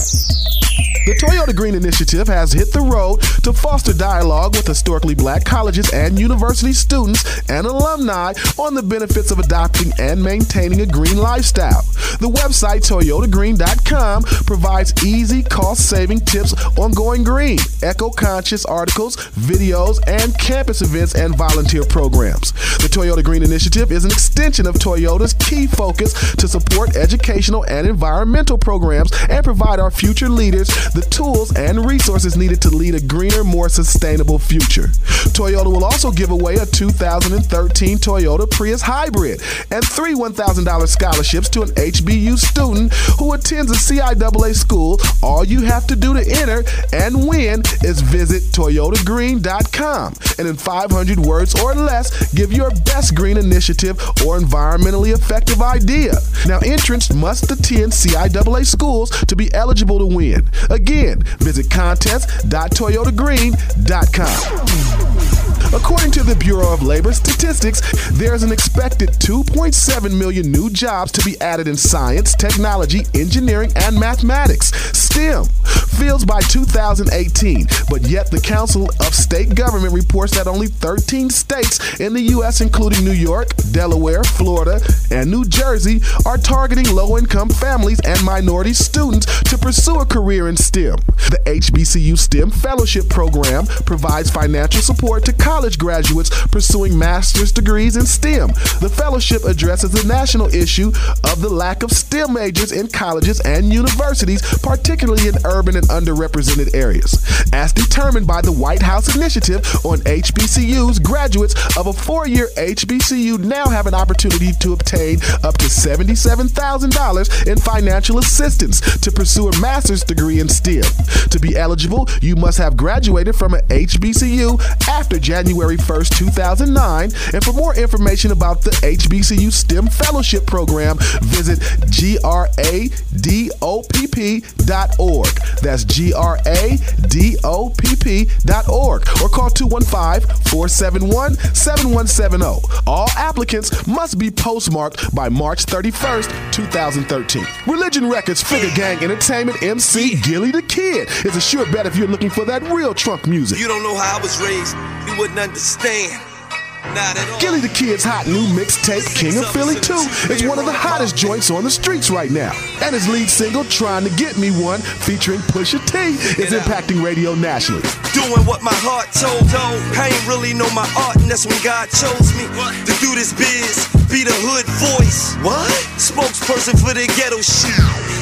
The Toyota Green Initiative has hit the road to foster dialogue with historically black colleges and university students and alumni on the benefits of adopting and maintaining a green lifestyle. The website toyotagreen.com provides easy, cost saving tips on going green, eco conscious articles, videos, and campus events and volunteer programs. The Toyota Green Initiative is an extension of Toyota's key focus to support educational and environmental programs and provide our future leaders the tools and resources needed to lead a greener, more sustainable future. Toyota will also give away a 2013 Toyota Prius Hybrid and three $1,000 scholarships to an HBU student who attends a CIAA school. All you have to do to enter and win is visit toyotagreen.com and in 500 words or less, give your best green initiative or environmentally effective idea. Now, entrants must attend CIAA schools to be eligible to win. Again, visit contest.toyotagreen.com. According to the Bureau of Labor Statistics, there's an expected 2.7 million new jobs to be added in science, technology, engineering, and mathematics, STEM. Fields by 2018, but yet the Council of State Government reports that only 13 states in the U.S., including New York, Delaware, Florida, and New Jersey, are targeting low income families and minority students to pursue a career in STEM. The HBCU STEM Fellowship Program provides financial support to college graduates pursuing master's degrees in STEM. The fellowship addresses the national issue of the lack of STEM majors in colleges and universities, particularly in urban and underrepresented areas. As determined by the White House Initiative on HBCUs, graduates of a four year HBCU now have an opportunity to obtain up to $77,000 in financial assistance to pursue a master's degree in STEM. To be eligible, you must have graduated from an HBCU after January 1st, 2009. And for more information about the HBCU STEM Fellowship Program, visit gradopp.org. That's gradopp.org or call 215 471 7170. All applicants must be postmarked by March 31st, 2013. Religion Records Figure Gang Entertainment MC Gilly the Kid is a sure bet if you're looking for that real trunk music. You don't know how I was raised, you wouldn't understand. Not at all. Gilly the Kid's hot new mixtape, King of Philly 2, is one of the hottest joints on the streets right now. And his lead single, Trying to Get Me One, featuring Pusha T, is impacting radio nationally. Doing what my heart told, told. I ain't really know my art, and that's when God chose me to do this biz. Be the hood voice. What? Spokesperson for the ghetto shit.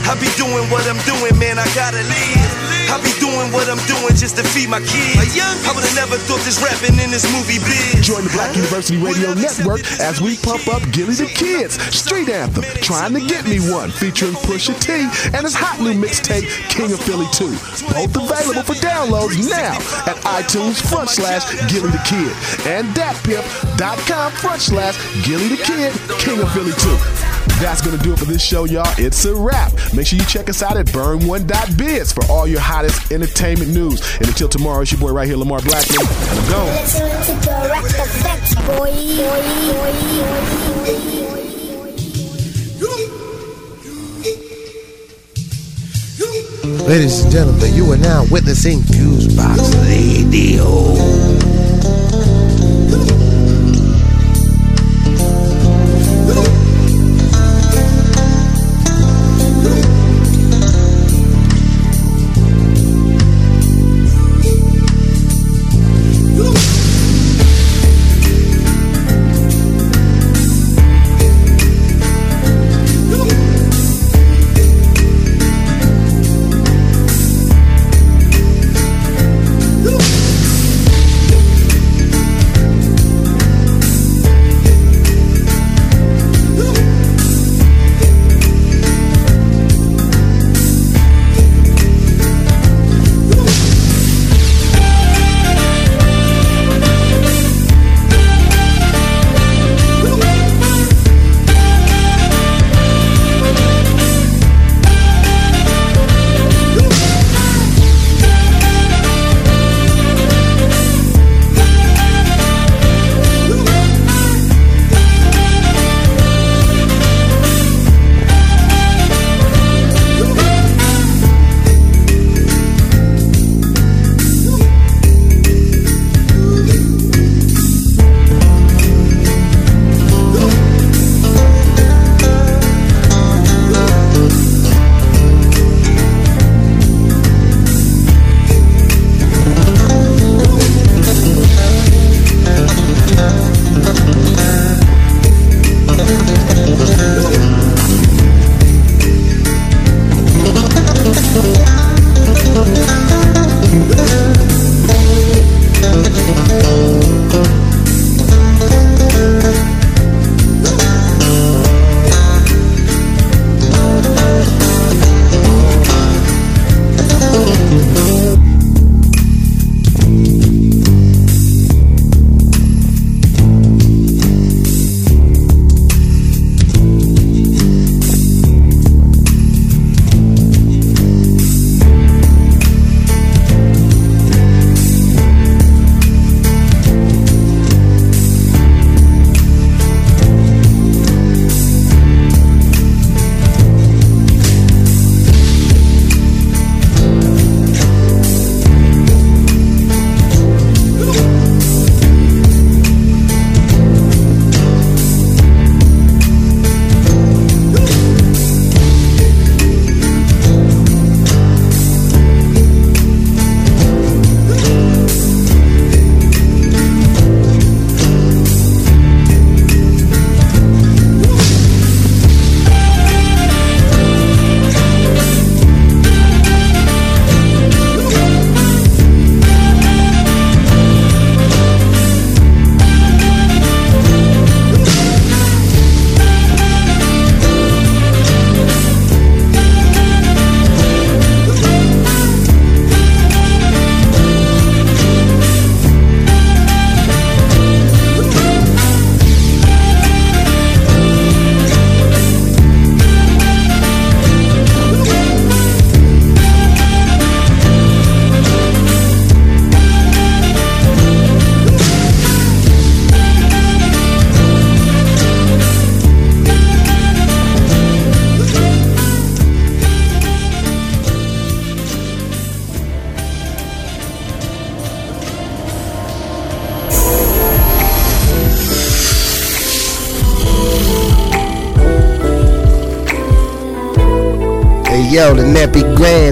I be doing what I'm doing, man. I gotta live. I be doing what I'm doing just to feed my kids. I would've never thought this rapping in this movie biz. Join the Black University Radio Network as we pump up Gilly the Kids street anthem, Trying to Get Me One, featuring Pusha T and his hot new mixtape, King of Philly 2. Both available for downloads now at iTunes front slash Gilly the Kid and datpiff.com front slash Gilly the Kid, King of Philly 2. That's gonna do it for this show, y'all. It's a wrap. Make sure you check us out at burn1.biz for all your hottest entertainment news. And until tomorrow, it's your boy right here, Lamar Blackman, and I'm gone. To. Ladies and gentlemen, you are now witnessing Fusebox Radio.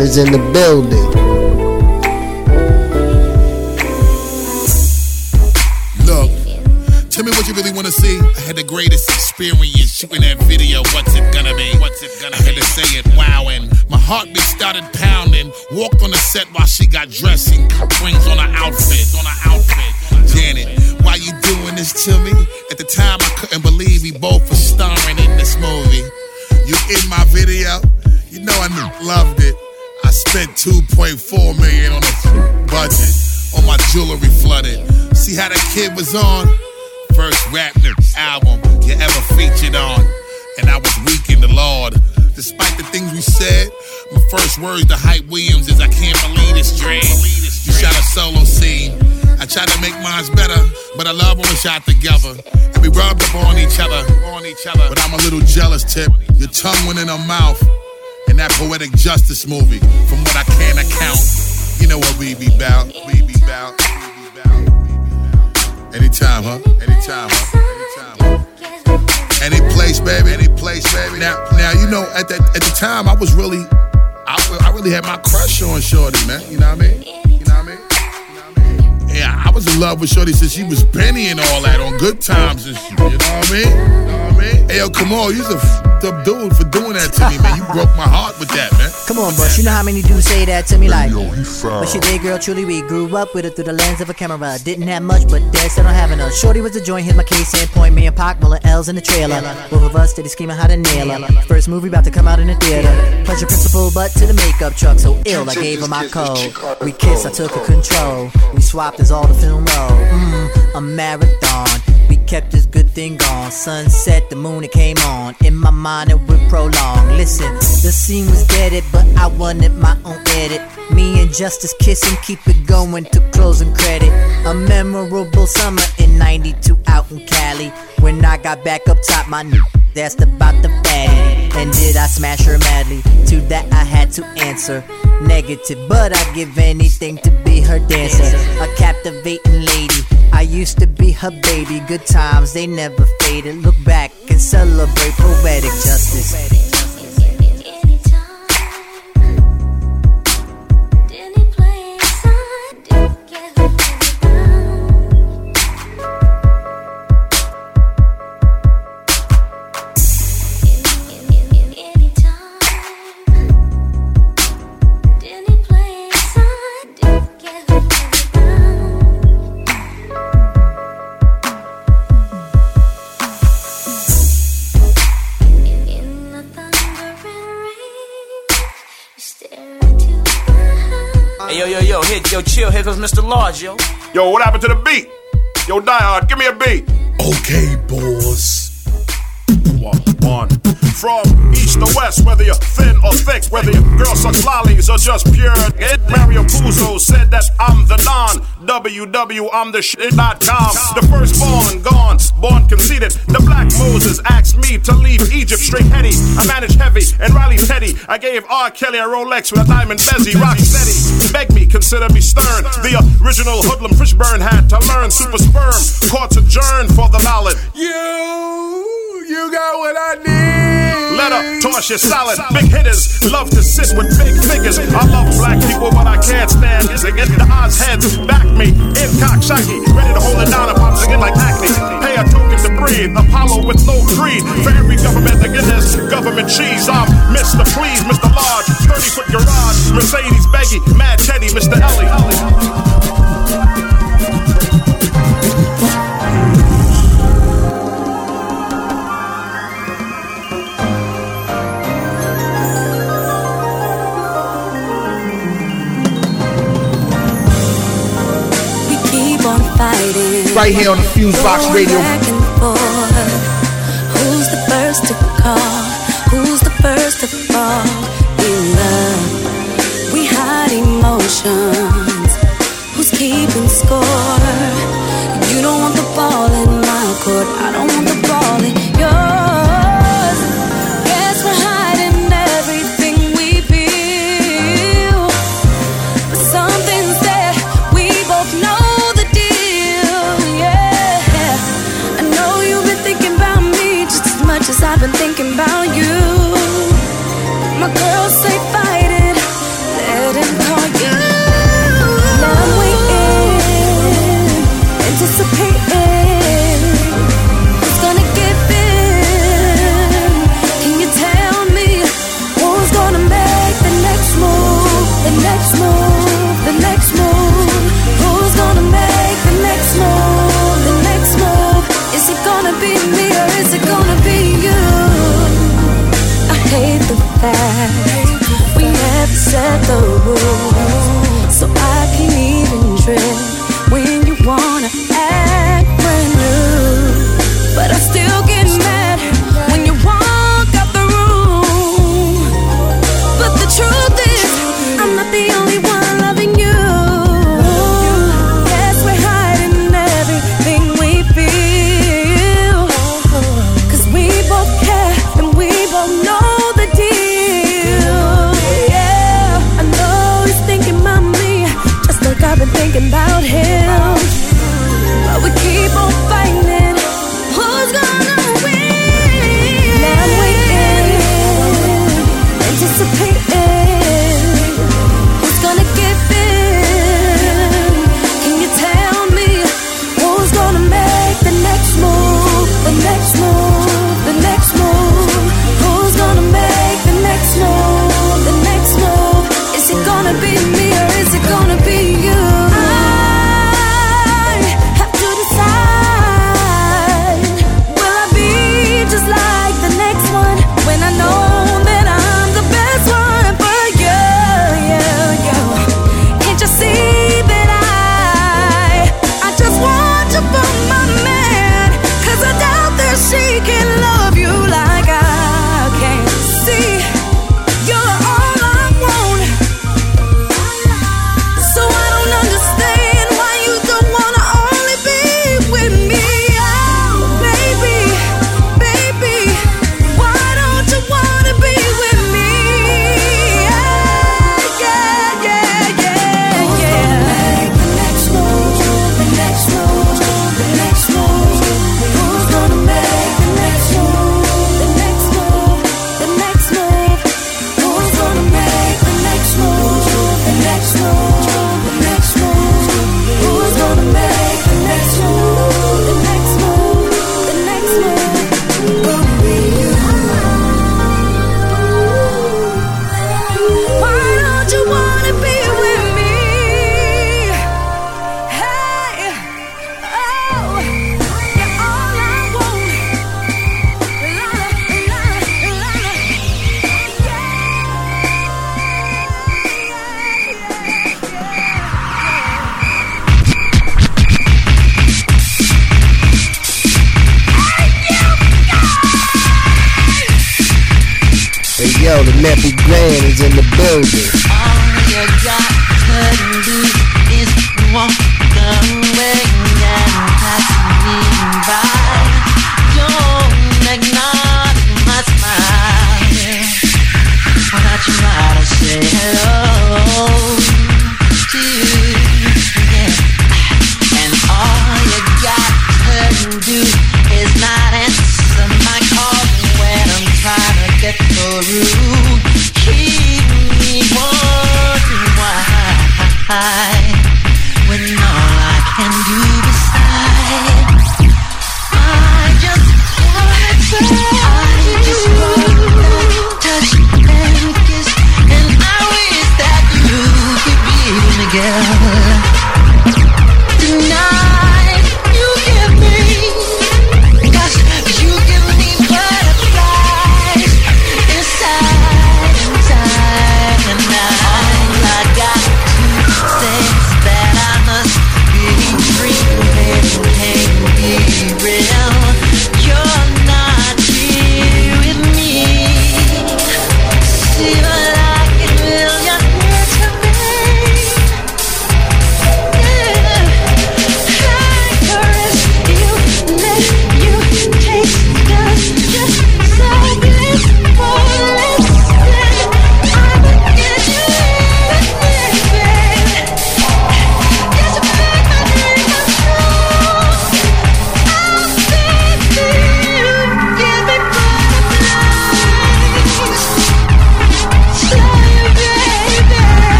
Is in the building. In her mouth. In that poetic justice movie, from what I can account, you know what we be bout. We be bout. Anytime, huh? Anytime, huh? Anytime. huh? Any place, baby. Any place, baby. Now, now you know at that at the time I was really, I, I really had my crush on Shorty, man. You know what I mean? You know what I mean? Yeah, I mean? Hey, I was in love with Shorty since she was Penny and all that on Good Times and shit. You know what I mean? You know what I mean? Hey, yo, come on, you's a f***ed up dude for doing that to me, man. You broke my heart with that, man. Come on, bro. you know how many dudes say that to me like Yo, But she did, girl, truly we grew up with her through the lens of a camera. Didn't have much, but dead set on having her Shorty was a joint, hit my case in point Me and Pac, rolling L's in the trailer. Both of us steady scheming how to nail her. First movie about to come out in the theater. Pleasure principle, but to the makeup truck So ill, I gave her my code. We kissed, I took her control. We swapped as all the film roll Mmm, a marathon. we kept this good thing on. Sunset, the moon it came on. In my mind it would prolong. Listen, the scene was deaded, but I wanted my own edit. Me and Justice kissing, keep it going to closing credit. A memorable summer in '92 out in Cali. When I got back up top, my new asked about the fatty. And did I smash her madly? To that I had to answer negative, but I'd give anything to be her dancer. A captivating lady. I used to be her baby. Good times, they never faded. Look back and celebrate poetic justice. Yo, yo, here, yo, chill. Here goes Mr. Large, yo. Yo, what happened to the beat? Yo, Die Hard, give me a beat. Okay, boss. One. From east to west, whether you're thin or thick, whether your girl sucks lollies or just pure. It Mario Puzo said that I'm the non. WW, I'm the shit.com. The firstborn, gone, born conceited. The black Moses asked me to leave Egypt straight heady. I managed heavy and Riley Teddy. I gave R. Kelly a Rolex with a diamond bezzy. Rock steady. Beg me, consider me stern. The original hoodlum Fishburne had to learn super sperm. Courts adjourned for the ballot. You, you got what I need. Let up, toss your salad. Big hitters love to sit with big figures. I love black people, but I can't stand it. The odds heads back me. In cocksucky, ready to hold it down and pop again like acne. Pay a token to breathe. Apollo with no creed. For every government that get this government cheese. I'm Mr. Please, Mr. Large. 30 foot garage. Mercedes Beggy. Mad Teddy, Mr. Ellie. Right here on the Fusebox Radio. Back and forth. Who's the first to call? Who's the first to fall in love? We hide emotions. Who's keeping score? You don't want the ball in my court. I don't want the ball in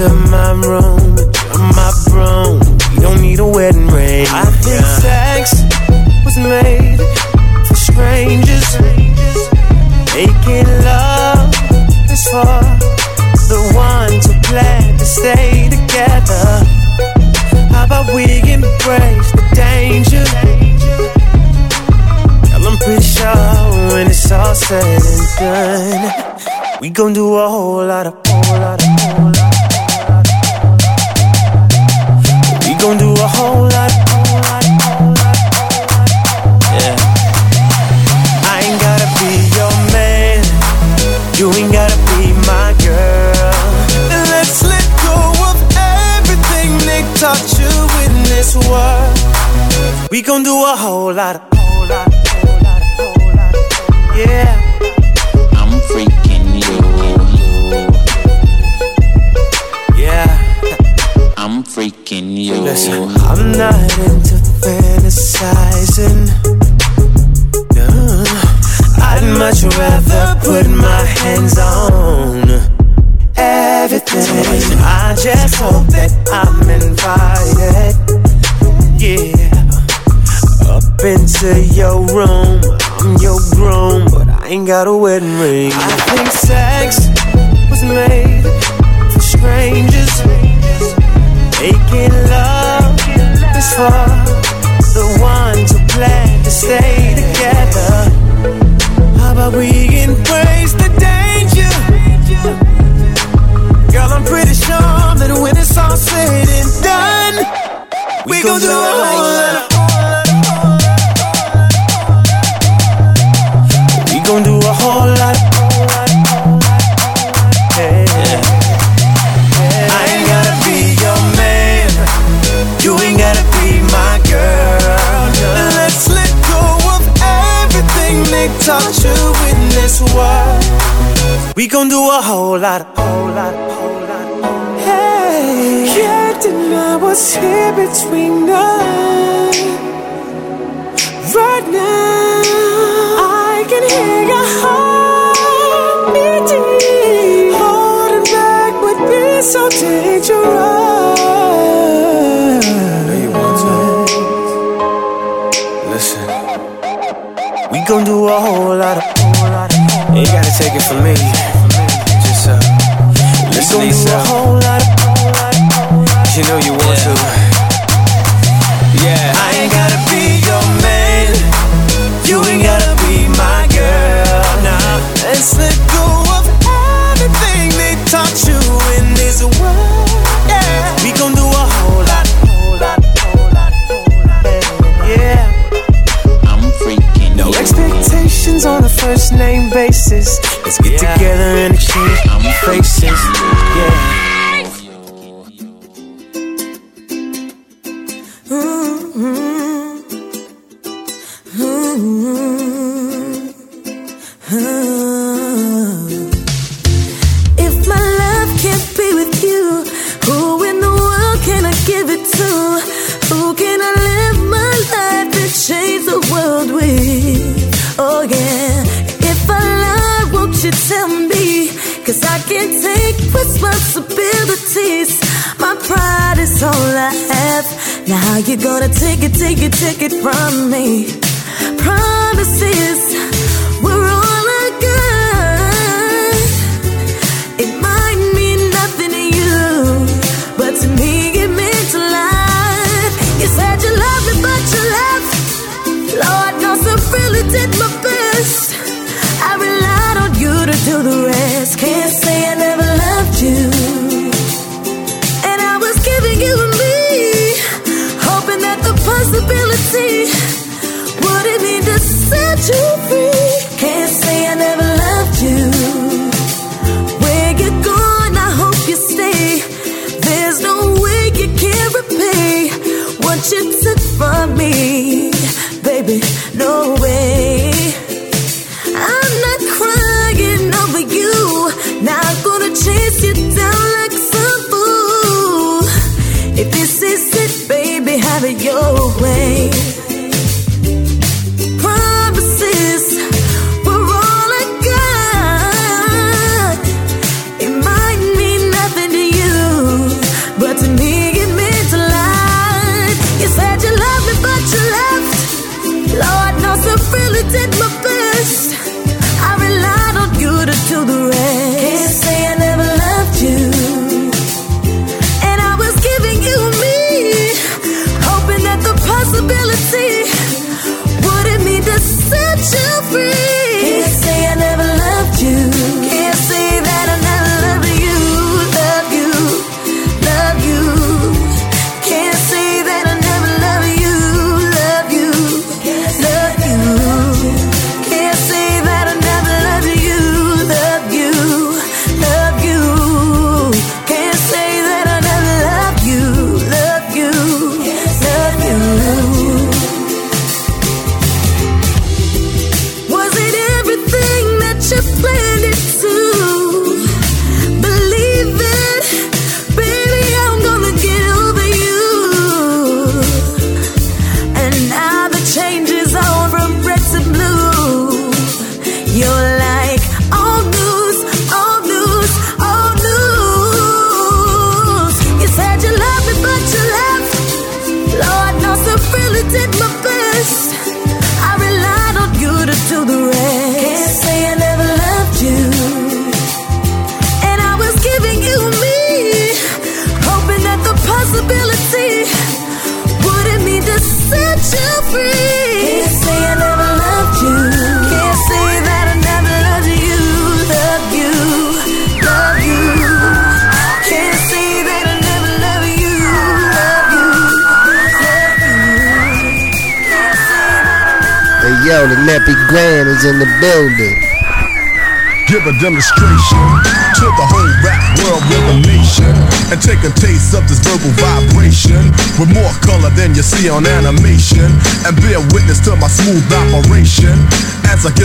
to my to your room. I'm your groom, but I ain't got a wedding ring. I think sex was made for strangers. Making love is for the ones who plan to stay together. How about we embrace the danger? Girl, I'm pretty sure that when it's all said and done, we, we gon' do it like touch you in this world. We gon' do a whole lot, whole lot, whole lot. Hey, can't deny what's here between us right now. I can hear your heart beating. Holding back would be so dangerous. do a whole lot of. You gotta take it from me. Just uh, listen, Lisa. You know you want to. first name basis. Let's get yeah. together and exchange faces. Yeah.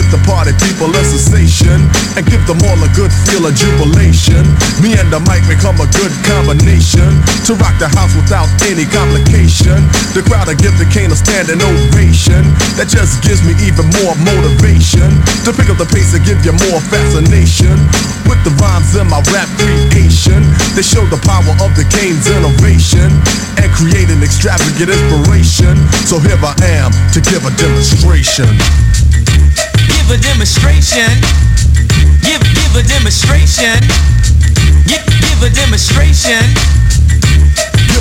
Give the party people a sensation and give them all a good feel of jubilation. Me and the mic become a good combination to rock the house without any complication. The crowd will give the Kane a standing ovation that just gives me even more motivation to pick up the pace and give you more fascination with the rhymes in my rap creation. They show the power of the Kane's innovation and create an extravagant inspiration. So here I am to give a demonstration. Give a demonstration. Give give a demonstration. Give give a demonstration.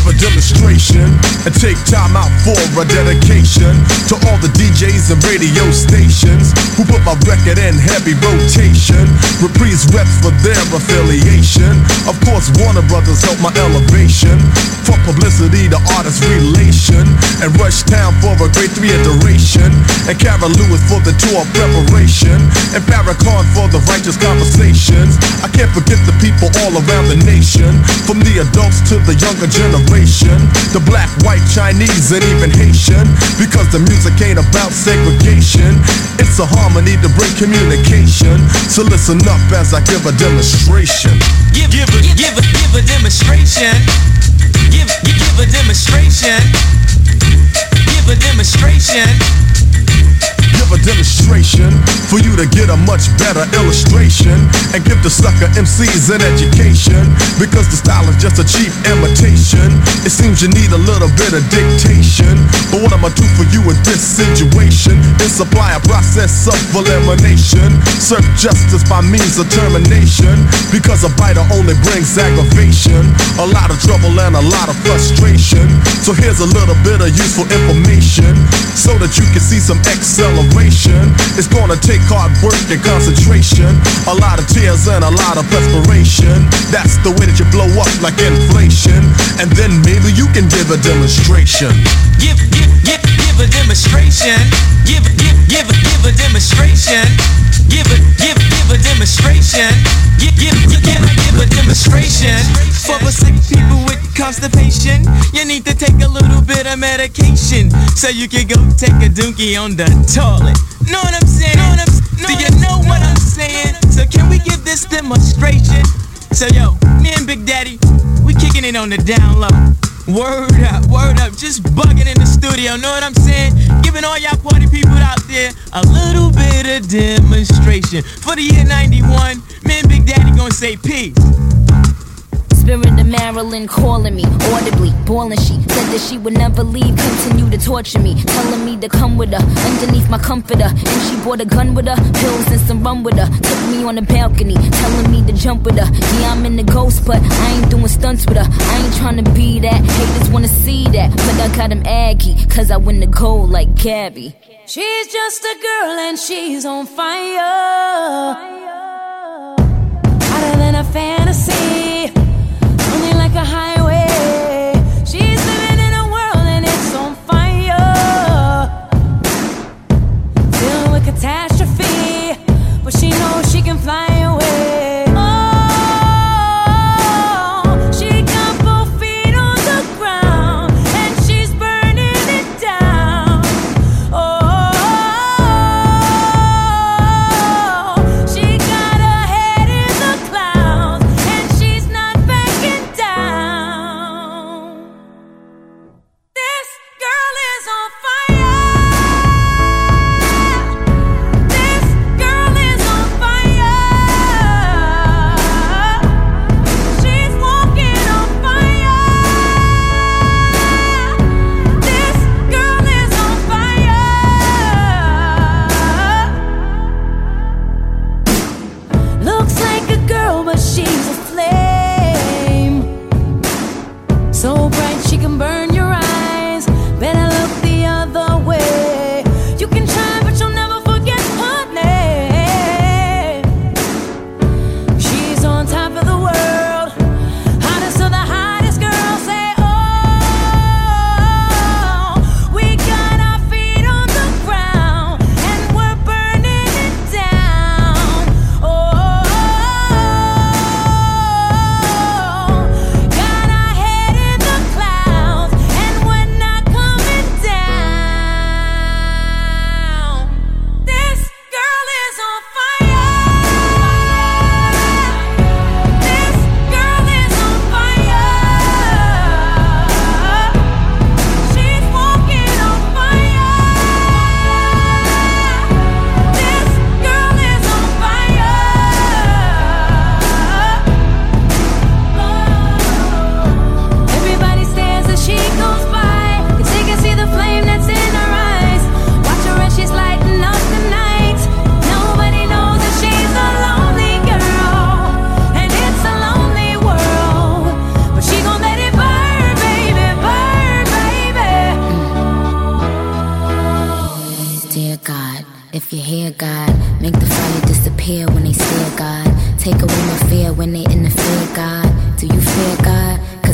A demonstration and take time out for a dedication to all the DJs and radio stations who put my record in heavy rotation. Reprise reps for their affiliation. Of course, Warner Brothers helped my elevation. From publicity to artist relation. And Rush Town for a great three iteration. And Cara Lewis for the tour preparation. And Farrakhan for the righteous conversations. I can't forget the people all around the nation. From the adults to the younger generation. The black, white, Chinese, and even Haitian. Because the music ain't about segregation. It's a harmony to bring communication. So listen up as I give a demonstration. Give give a give a give a demonstration. Give give give a demonstration. Give a demonstration. Give a demonstration for you to get a much better illustration and give the sucker MCs an education because the style is just a cheap imitation. It seems you need a little bit of dictation, but what I'ma do for you in this situation is supply a process of elimination, serve justice by means of termination because a biter only brings aggravation, a lot of trouble and a lot of frustration. So here's a little bit of useful information so that you can see some acceleration. It's gonna take hard work and concentration, a lot of tears and a lot of perspiration. That's the way that you blow up like inflation, and then maybe you can give a demonstration. Give give give give a demonstration. Give give give give a demonstration. Give a give give a demonstration. Give give give give, a demonstration. For the sick people with constipation, you need to take a little bit of medication so you can go take a dookie on the toilet. Know what I'm saying? Know what I'm, Do you know what I'm saying? So can we give this demonstration? So yo, me and Big Daddy, we kicking it on the down low. Word up, word up, just bugging in the studio, know what I'm saying? Giving all y'all party people out there a little bit of demonstration. For the year 91, me and Big Daddy gonna say peace spirit of Marilyn calling me audibly, boiling. She said that she would never leave, continue to torture me, telling me to come with her underneath my comforter. And she brought a gun with her, pills and some rum with her. Took me on the balcony, telling me to jump with her. Yeah, I'm in the ghost, but I ain't doing stunts with her. I ain't trying to be that. Haters wanna see that, but I got him aggy, cause I win the gold like Gabby. She's just a girl and she's on fire. fire. the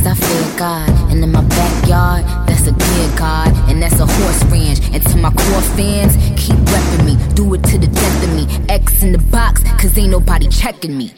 cause I fear God. And in my backyard, that's a dear God, and that's a horse ranch. And to my core fans, keep repping me, do it to the death of me. X in the box, cause ain't nobody checking me.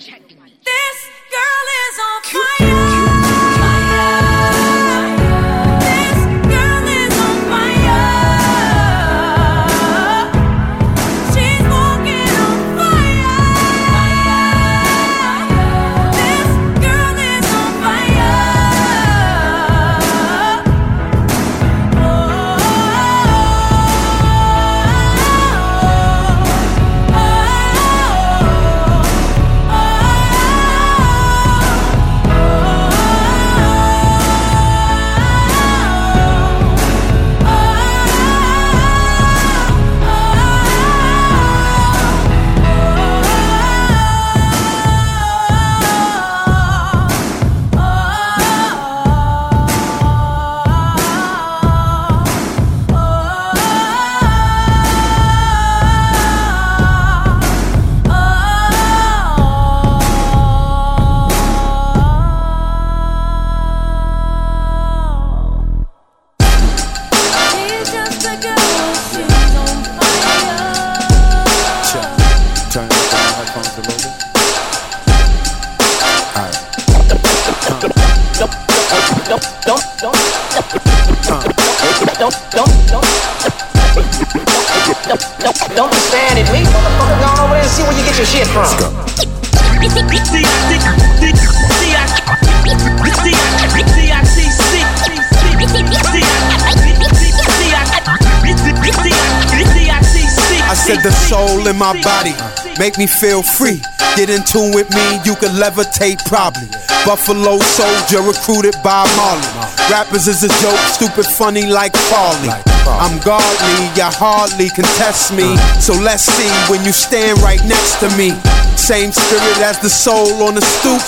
my body, make me feel free. Get in tune with me, you can levitate probably. Buffalo soldier recruited by Marley. Rappers is a joke, stupid funny like Farley. I'm godly, you hardly can test me. So let's see when you stand right next to me. Same spirit as the soul on the stoop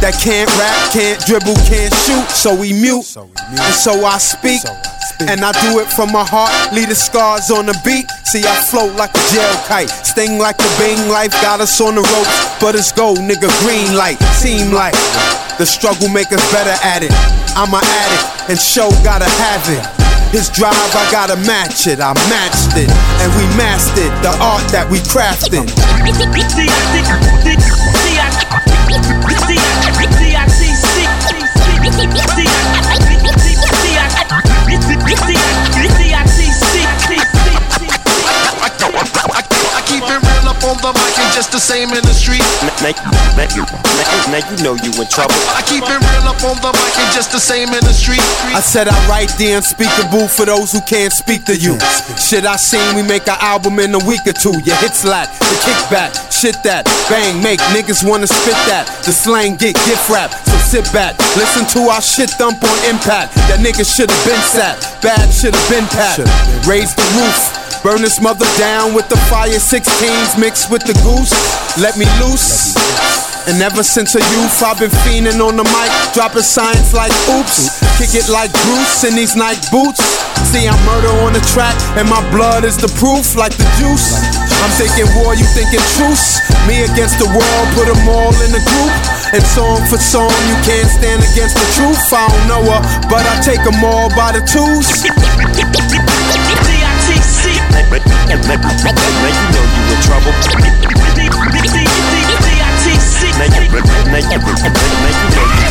that can't rap, can't dribble, can't shoot. So we mute, and so I speak. And I do it from my heart, leave the scars on the beat. See, I float like a jail kite, sting like a bing. Life got us on the ropes, but it's gold, nigga. Green light, seem like the struggle make us better at it. I'm an addict, and show gotta have it. His drive, I gotta match it. I matched it, and we mastered the art that we crafted. I just the same in the street. Now, now, now, now you know you in trouble. I keep it real up on the mic and just the same in the street. I said I write DMs, speak the unspeakable for those who can't speak to you. Shit I seen, we make an album in a week or two. Your hits lack, the kickback, shit that, bang, make niggas wanna spit that. The slang get gift wrap, so sit back, listen to our shit thump on impact. That nigga should've been sat, bad should've been packed. Raise the roof. Burn this mother down with the fire 16s mixed with the goose. Let me loose. And ever since a youth, I've been fiending on the mic, dropping science like oops. Kick it like Bruce in these Nike boots. See, I'm murder on the track, and my blood is the proof, like the juice. I'm thinking war, you thinking truce. Me against the world, put them all in a group. And song for song, you can't stand against the truth. I don't know her, but I take them all by the twos. Now, you know you in trouble. Now you, you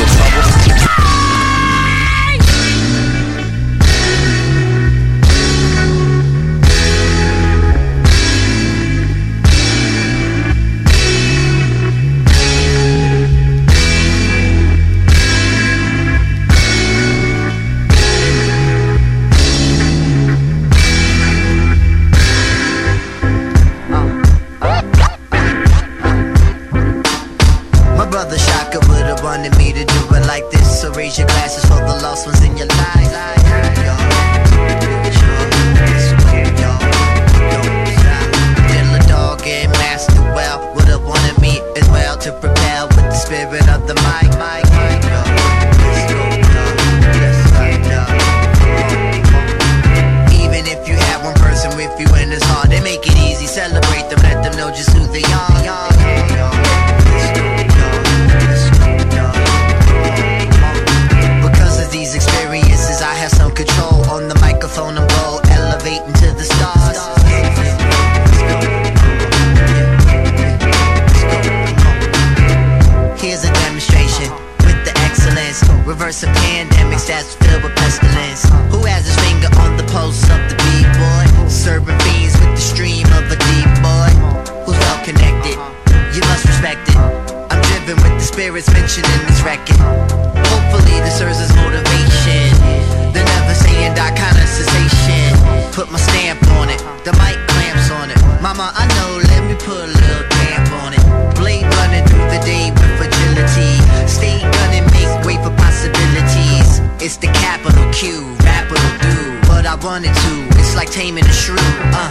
Uh,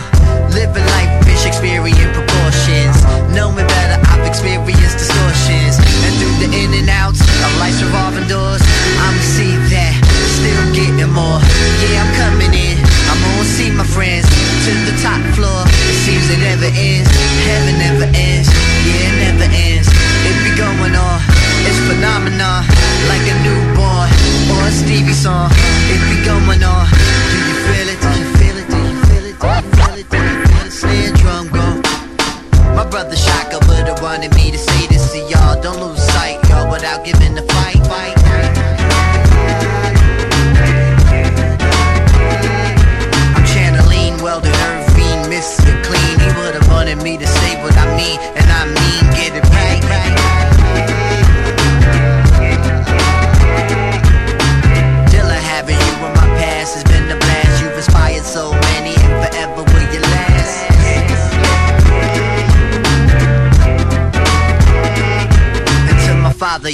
living life, fish experience proportions. Know me better, I've experienced distortions. And through the in and outs of life's revolving doors, I'ma see that. Still getting more. Yeah, I'm coming in. I'm gonna see my friends to the top floor. It seems it never ends. Heaven never ends. Yeah, it never ends. It be going on. It's phenomenon. Like a newborn or a Stevie song. It be going on.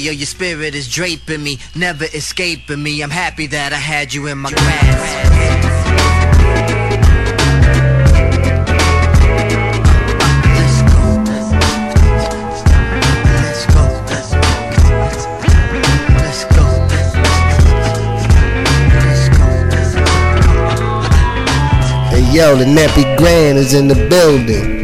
yo, your spirit is draping me, never escaping me. I'm happy that I had you in my grasp. Yo, the Nappy Grand is in the building.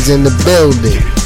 Is in the building.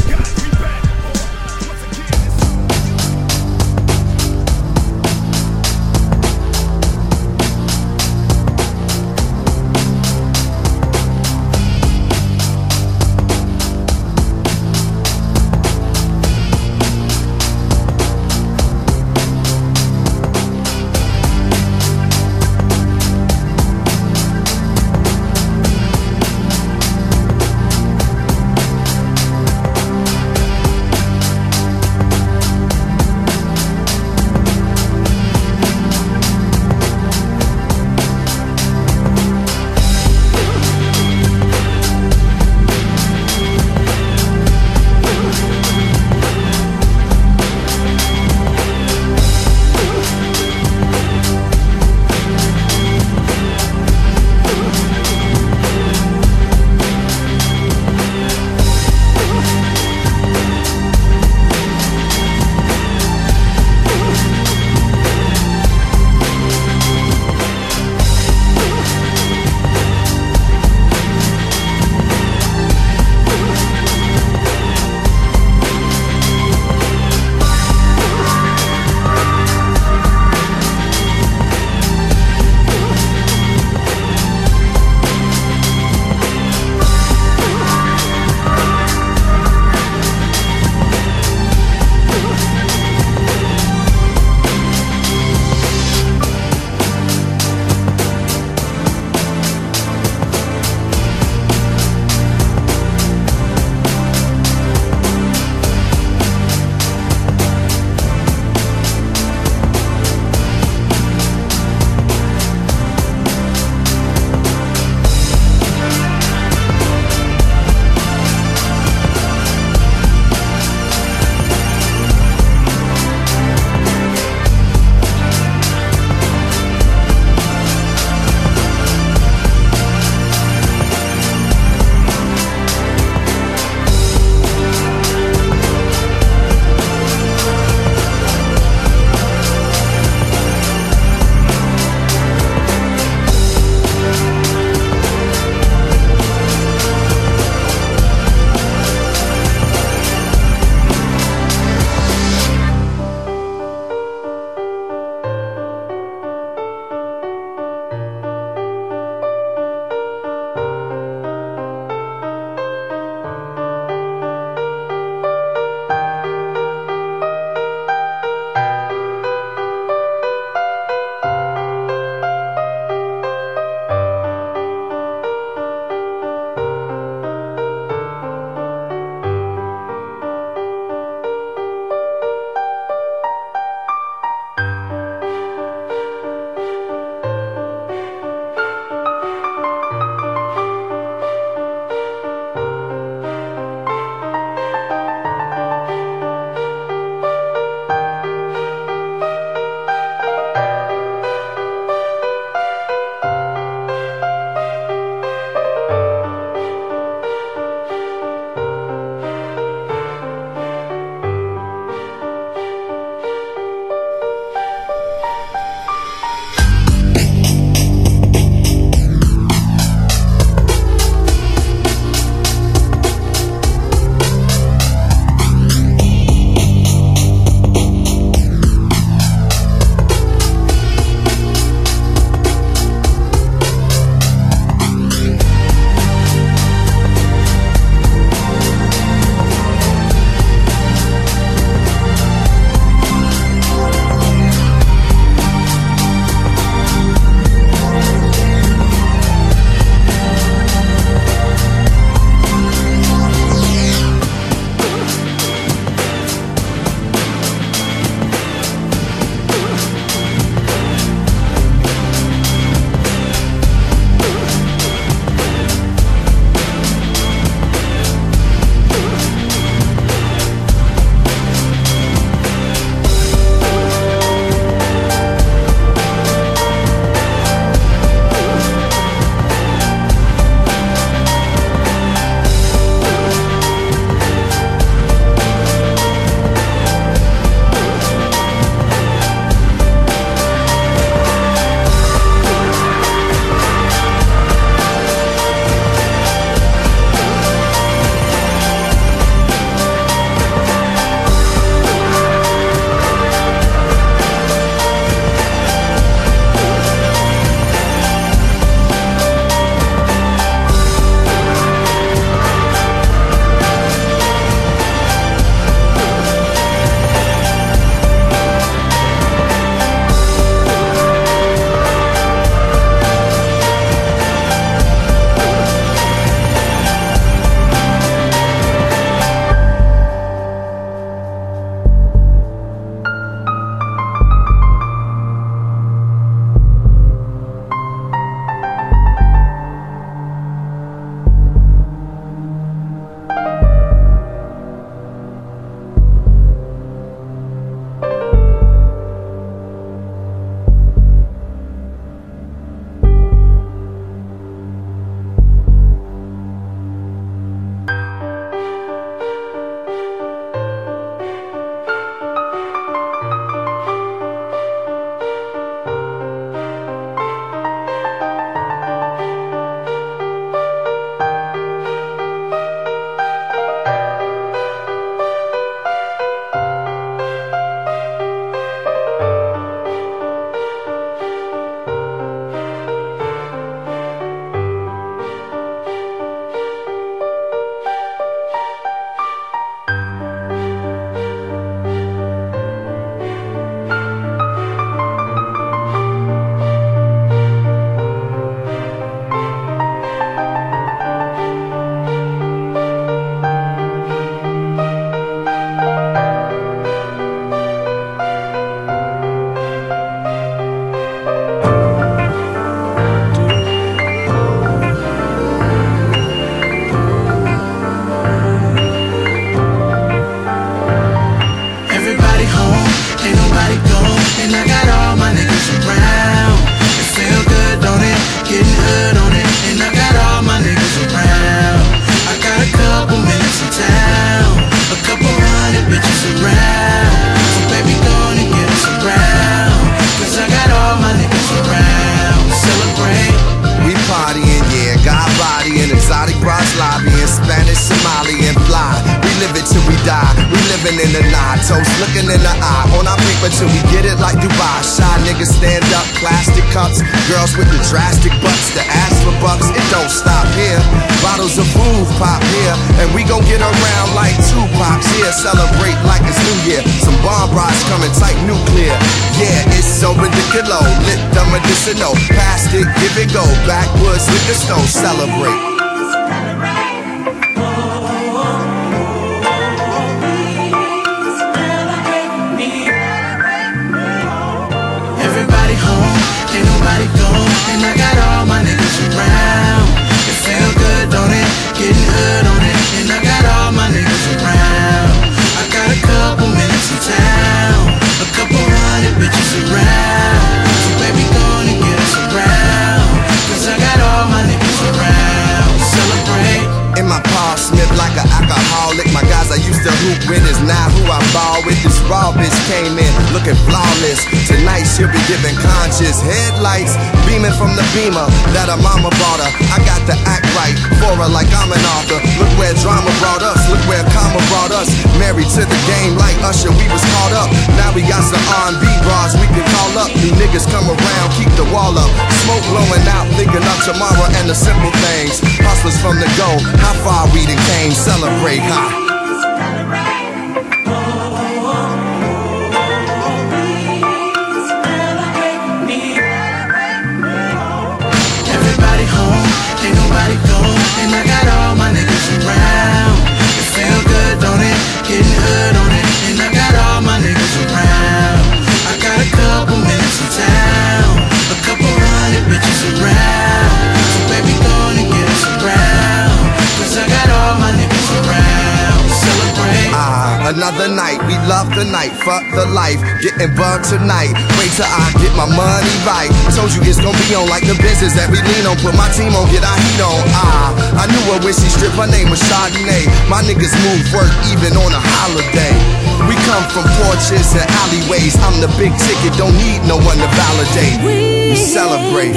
Ticket, don't need no one to validate. We celebrate.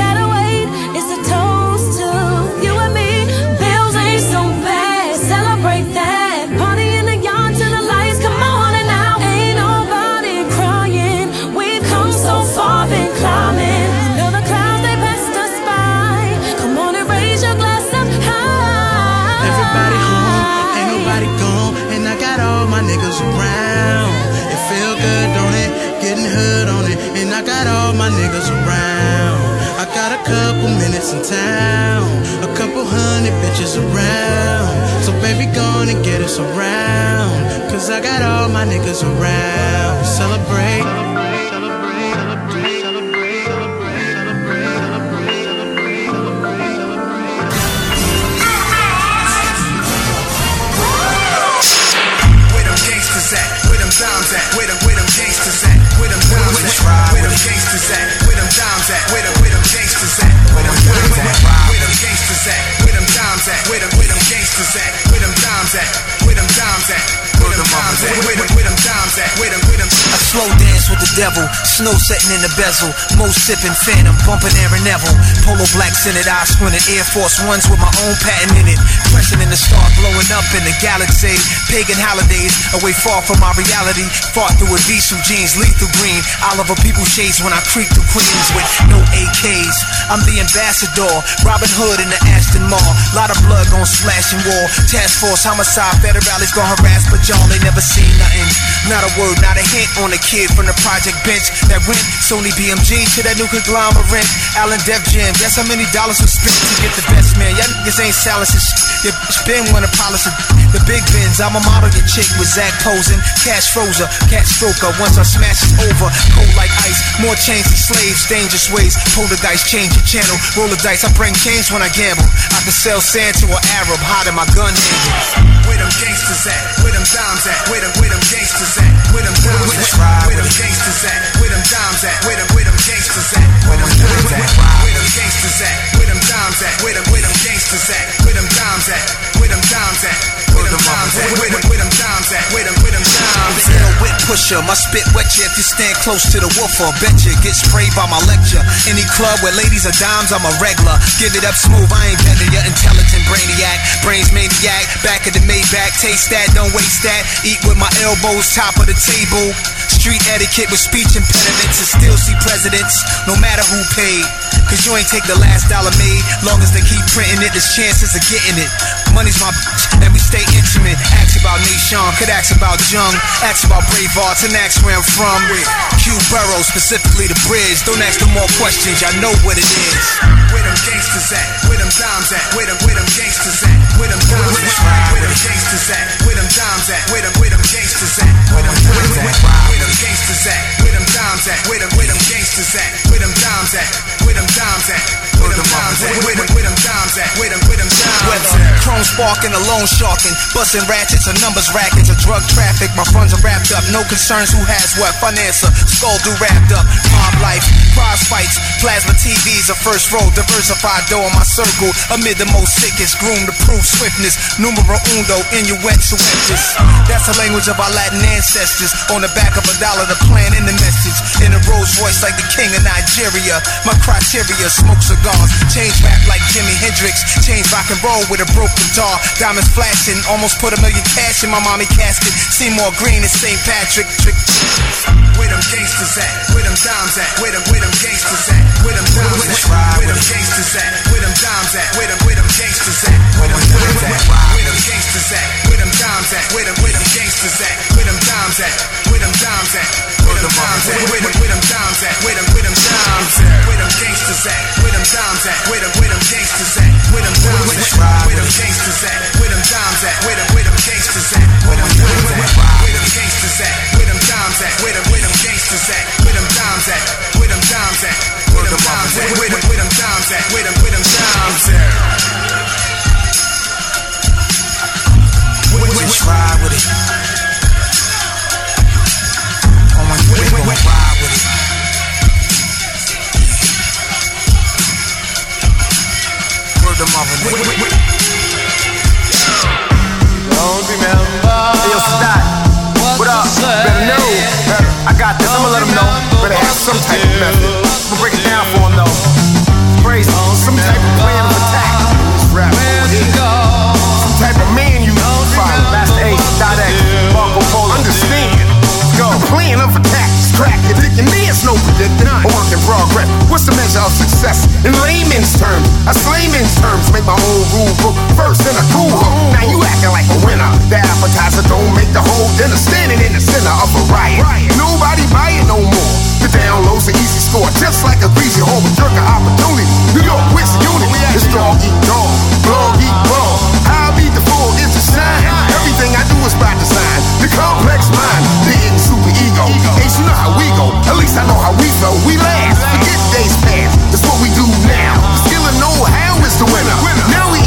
Minutes in town, a couple hundred bitches around. So baby, gonna get us around, cause I got all my niggas around. Celebrate. Where them gangsters at? Where them dimes at? Where them, where them gangsters at? Where them dimes at? Where them gangsters at? Where them dimes at? Where them, Where them? Gangsters at? Where them dimes at? Where them, where them gangsters at? Where them dimes at? Where them dimes at? Where them dimes at? Where them, where them dimes at? Where them, where them slow dance with the devil, snow setting in the bezel, most sipping phantom, bumping Aaron Neville, polo black scented, eye squinted, Air Force Ones with my own patent in it, pressing in the star, blowing up in the galaxy, pagan holidays, away far from my reality, fought through a diesel jeans, lethal green, Oliver Peoples shades when I creep through Queens with no AKs, I'm the ambassador, Robin Hood in the Aston Mall, lot of blood gon' splash and war, task force, homicide, federal rallies gon' harass, but y'all ain't never seen nothing, not a word, not a hint on a kid from the project bench that went Sony BMG to that new conglomerate. Island Def Jam, guess how many dollars we spent to get the best man? Y'all niggas ain't silencing shit. Your bitch been wanna polish it. The big bins, I'm a model, your chick with Zach posing. Cash frozer, cat stroker, once I smash it over. Cold like ice, more chains than slaves, dangerous ways. Poltergeist, change your channel. Roll the dice, I bring change when I gamble. I can sell sand to an Arab, hide in my gun handle. Where them gangsters at? Where them dimes at? Where them, where them gangsters at? Where them dimes at? Where them gangsters at? Where them dimes at? Where them, where them gangsters at? Where them dimes at? Where them gangsters at? Where them dimes at? Where them, where them gangsters at? Where them dimes at? Where them dimes at? Where them dimes at? Where them, where them dimes at? Where them, where them dimes at? whip pusher. My spit wet you if you stand close to the woofer. Bet you get sprayed by my lecture. Any club where ladies are dimes, I'm a regular. Give it up smooth, I ain't begging you. Intelligent brainiac, brains maniac. Back of the Maybach, taste that, don't waste that. Eat with my elbows, top of the table. Street etiquette with speech impediments and still see presidents, no matter who paid. Cause you ain't take the last dollar made. Long as they keep printing it, there's chances of getting it. Money's my bitch, and we stay intimate. Ask about Nation, could ask about Jung, ask about Bravehearts, and ask where I'm from. With Q Burrow, specifically the bridge. Don't ask no more questions, y'all know what it is. Where them gangsters at? Where them dimes at? Where them where them gangsters at? Where them dimes at? Where them gangsters at? Where them dimes at? Where them where them gangsters at? Where them? Where them gangsters at? Dimes at? Where them where them gangsters at? Where them dimes at? Where them dimes at? Where them dimes at? Where them where them dimes at? Where them where them dimes Weather, at? chrome sparking, a loan sharking, busting ratchets, or numbers rackets, or drug traffic. My funds are wrapped up, no concerns who has what. Financer, skull do wrapped up, mob life, prize fights, plasma TVs, a first row, diversified dough in my circle. Amid the most sickest, groomed to prove swiftness. Numero uno, annuit coeptis. That's the language of our Latin ancestors. On the back of a dollar, the plan and the message. In a Rolls Royce like the king of Nigeria. My criteria, smoke cigars, change rap like Jimi Hendrix, change rock and roll with a broken jaw. Diamonds flashing, almost put a million cash in my mommy casket. Seymour Green and St. Patrick. Trick. Where them gangsters at? Where them dimes at? Where them where them gangsters at? Where them dimes at? Where them gangsters at? Where them dimes at? Where them where them gangsters at? Where them dimes at? Where them gangsters at? Where them dimes at? Where them where them gangsters at? Where them dimes at? Where them dimes at? Where them dimes at? Where them where them dimes at? Where them where them dimes at? Where them gangsters at? Where them dimes at? Where them where them gangsters at? Where them dimes at? Where them gangsters at? Where them dimes at? Where them where them gangsters at? Where them dimes at? Dimes at? Where them where them gangsters at? Where them dimes at? Where them dimes at? Where them dimes at? Where them where them dimes at? Where them where them dimes at? Which ride with it? On my way, we ride with it. Word of mother, nigga. Don't remember. Hey, yo, Stott. What up? Better know. I got this. I'ma let them know. Better have some type of method. I'ma break it down for them though. Crazy. Some type of plan of attack. Rap. Some type of man you follow. Masta Ace, Dot X, plan of attack crack. Addicting me is no predicting. A work in progress. What's the measure of success? In layman's terms, I layman's terms make my own rule book first in a cool hook. Now you acting like a winner. The appetizer don't make the whole dinner. Standing in the center of a riot. Nobody buy it no more. The download's an easy score, just like a greasy hole with jerk of opportunity. New York, where's the unit? It's dog eat dog, blog eat blog. I'll beat the fool, it's a shine. Everything I do is by design. The complex mind, the hidden super ego. Ace, you know how we go. At least I know how we flow. We last. Forget days past. That's what we do now. Skill and know how is the winner. Now we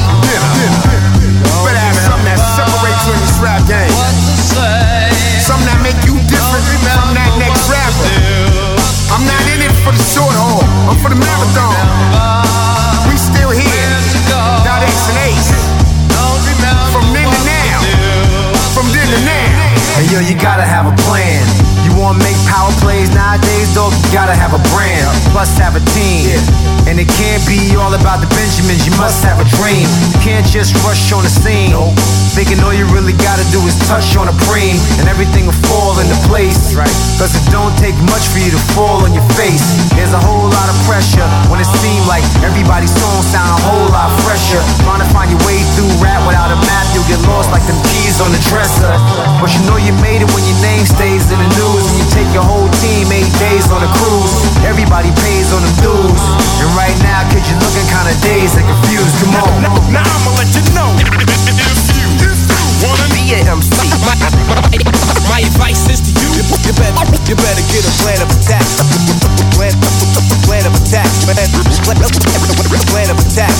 plus have a team. And it can't be all about the Benjamins, you must have a dream. You can't just rush on the scene. Thinking all you really gotta do is touch on a preem, and everything will fall into place. Right. Cause it don't take much for you to fall on your face. There's a whole lot of pressure when it seems like everybody's song sound a whole lot fresher. Trying to find your way through rap without a map, you'll get lost like them keys on the dresser. But you know you made it when your name stays in the news and you take your whole team eight days on a cruise. Everybody pays on them dues. And right now, kid, you're looking kinda dazed and confused. Come on. Now I'ma let you know. If you wanna be a MC, my, my advice is to you. You better, you better get a plan of attack. Plan, plan of attack. Plan of attack.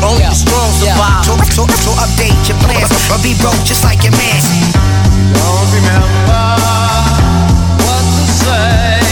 Only the strong survive. So, so, so update your plans or be broke just like your man. Don't remember what to say.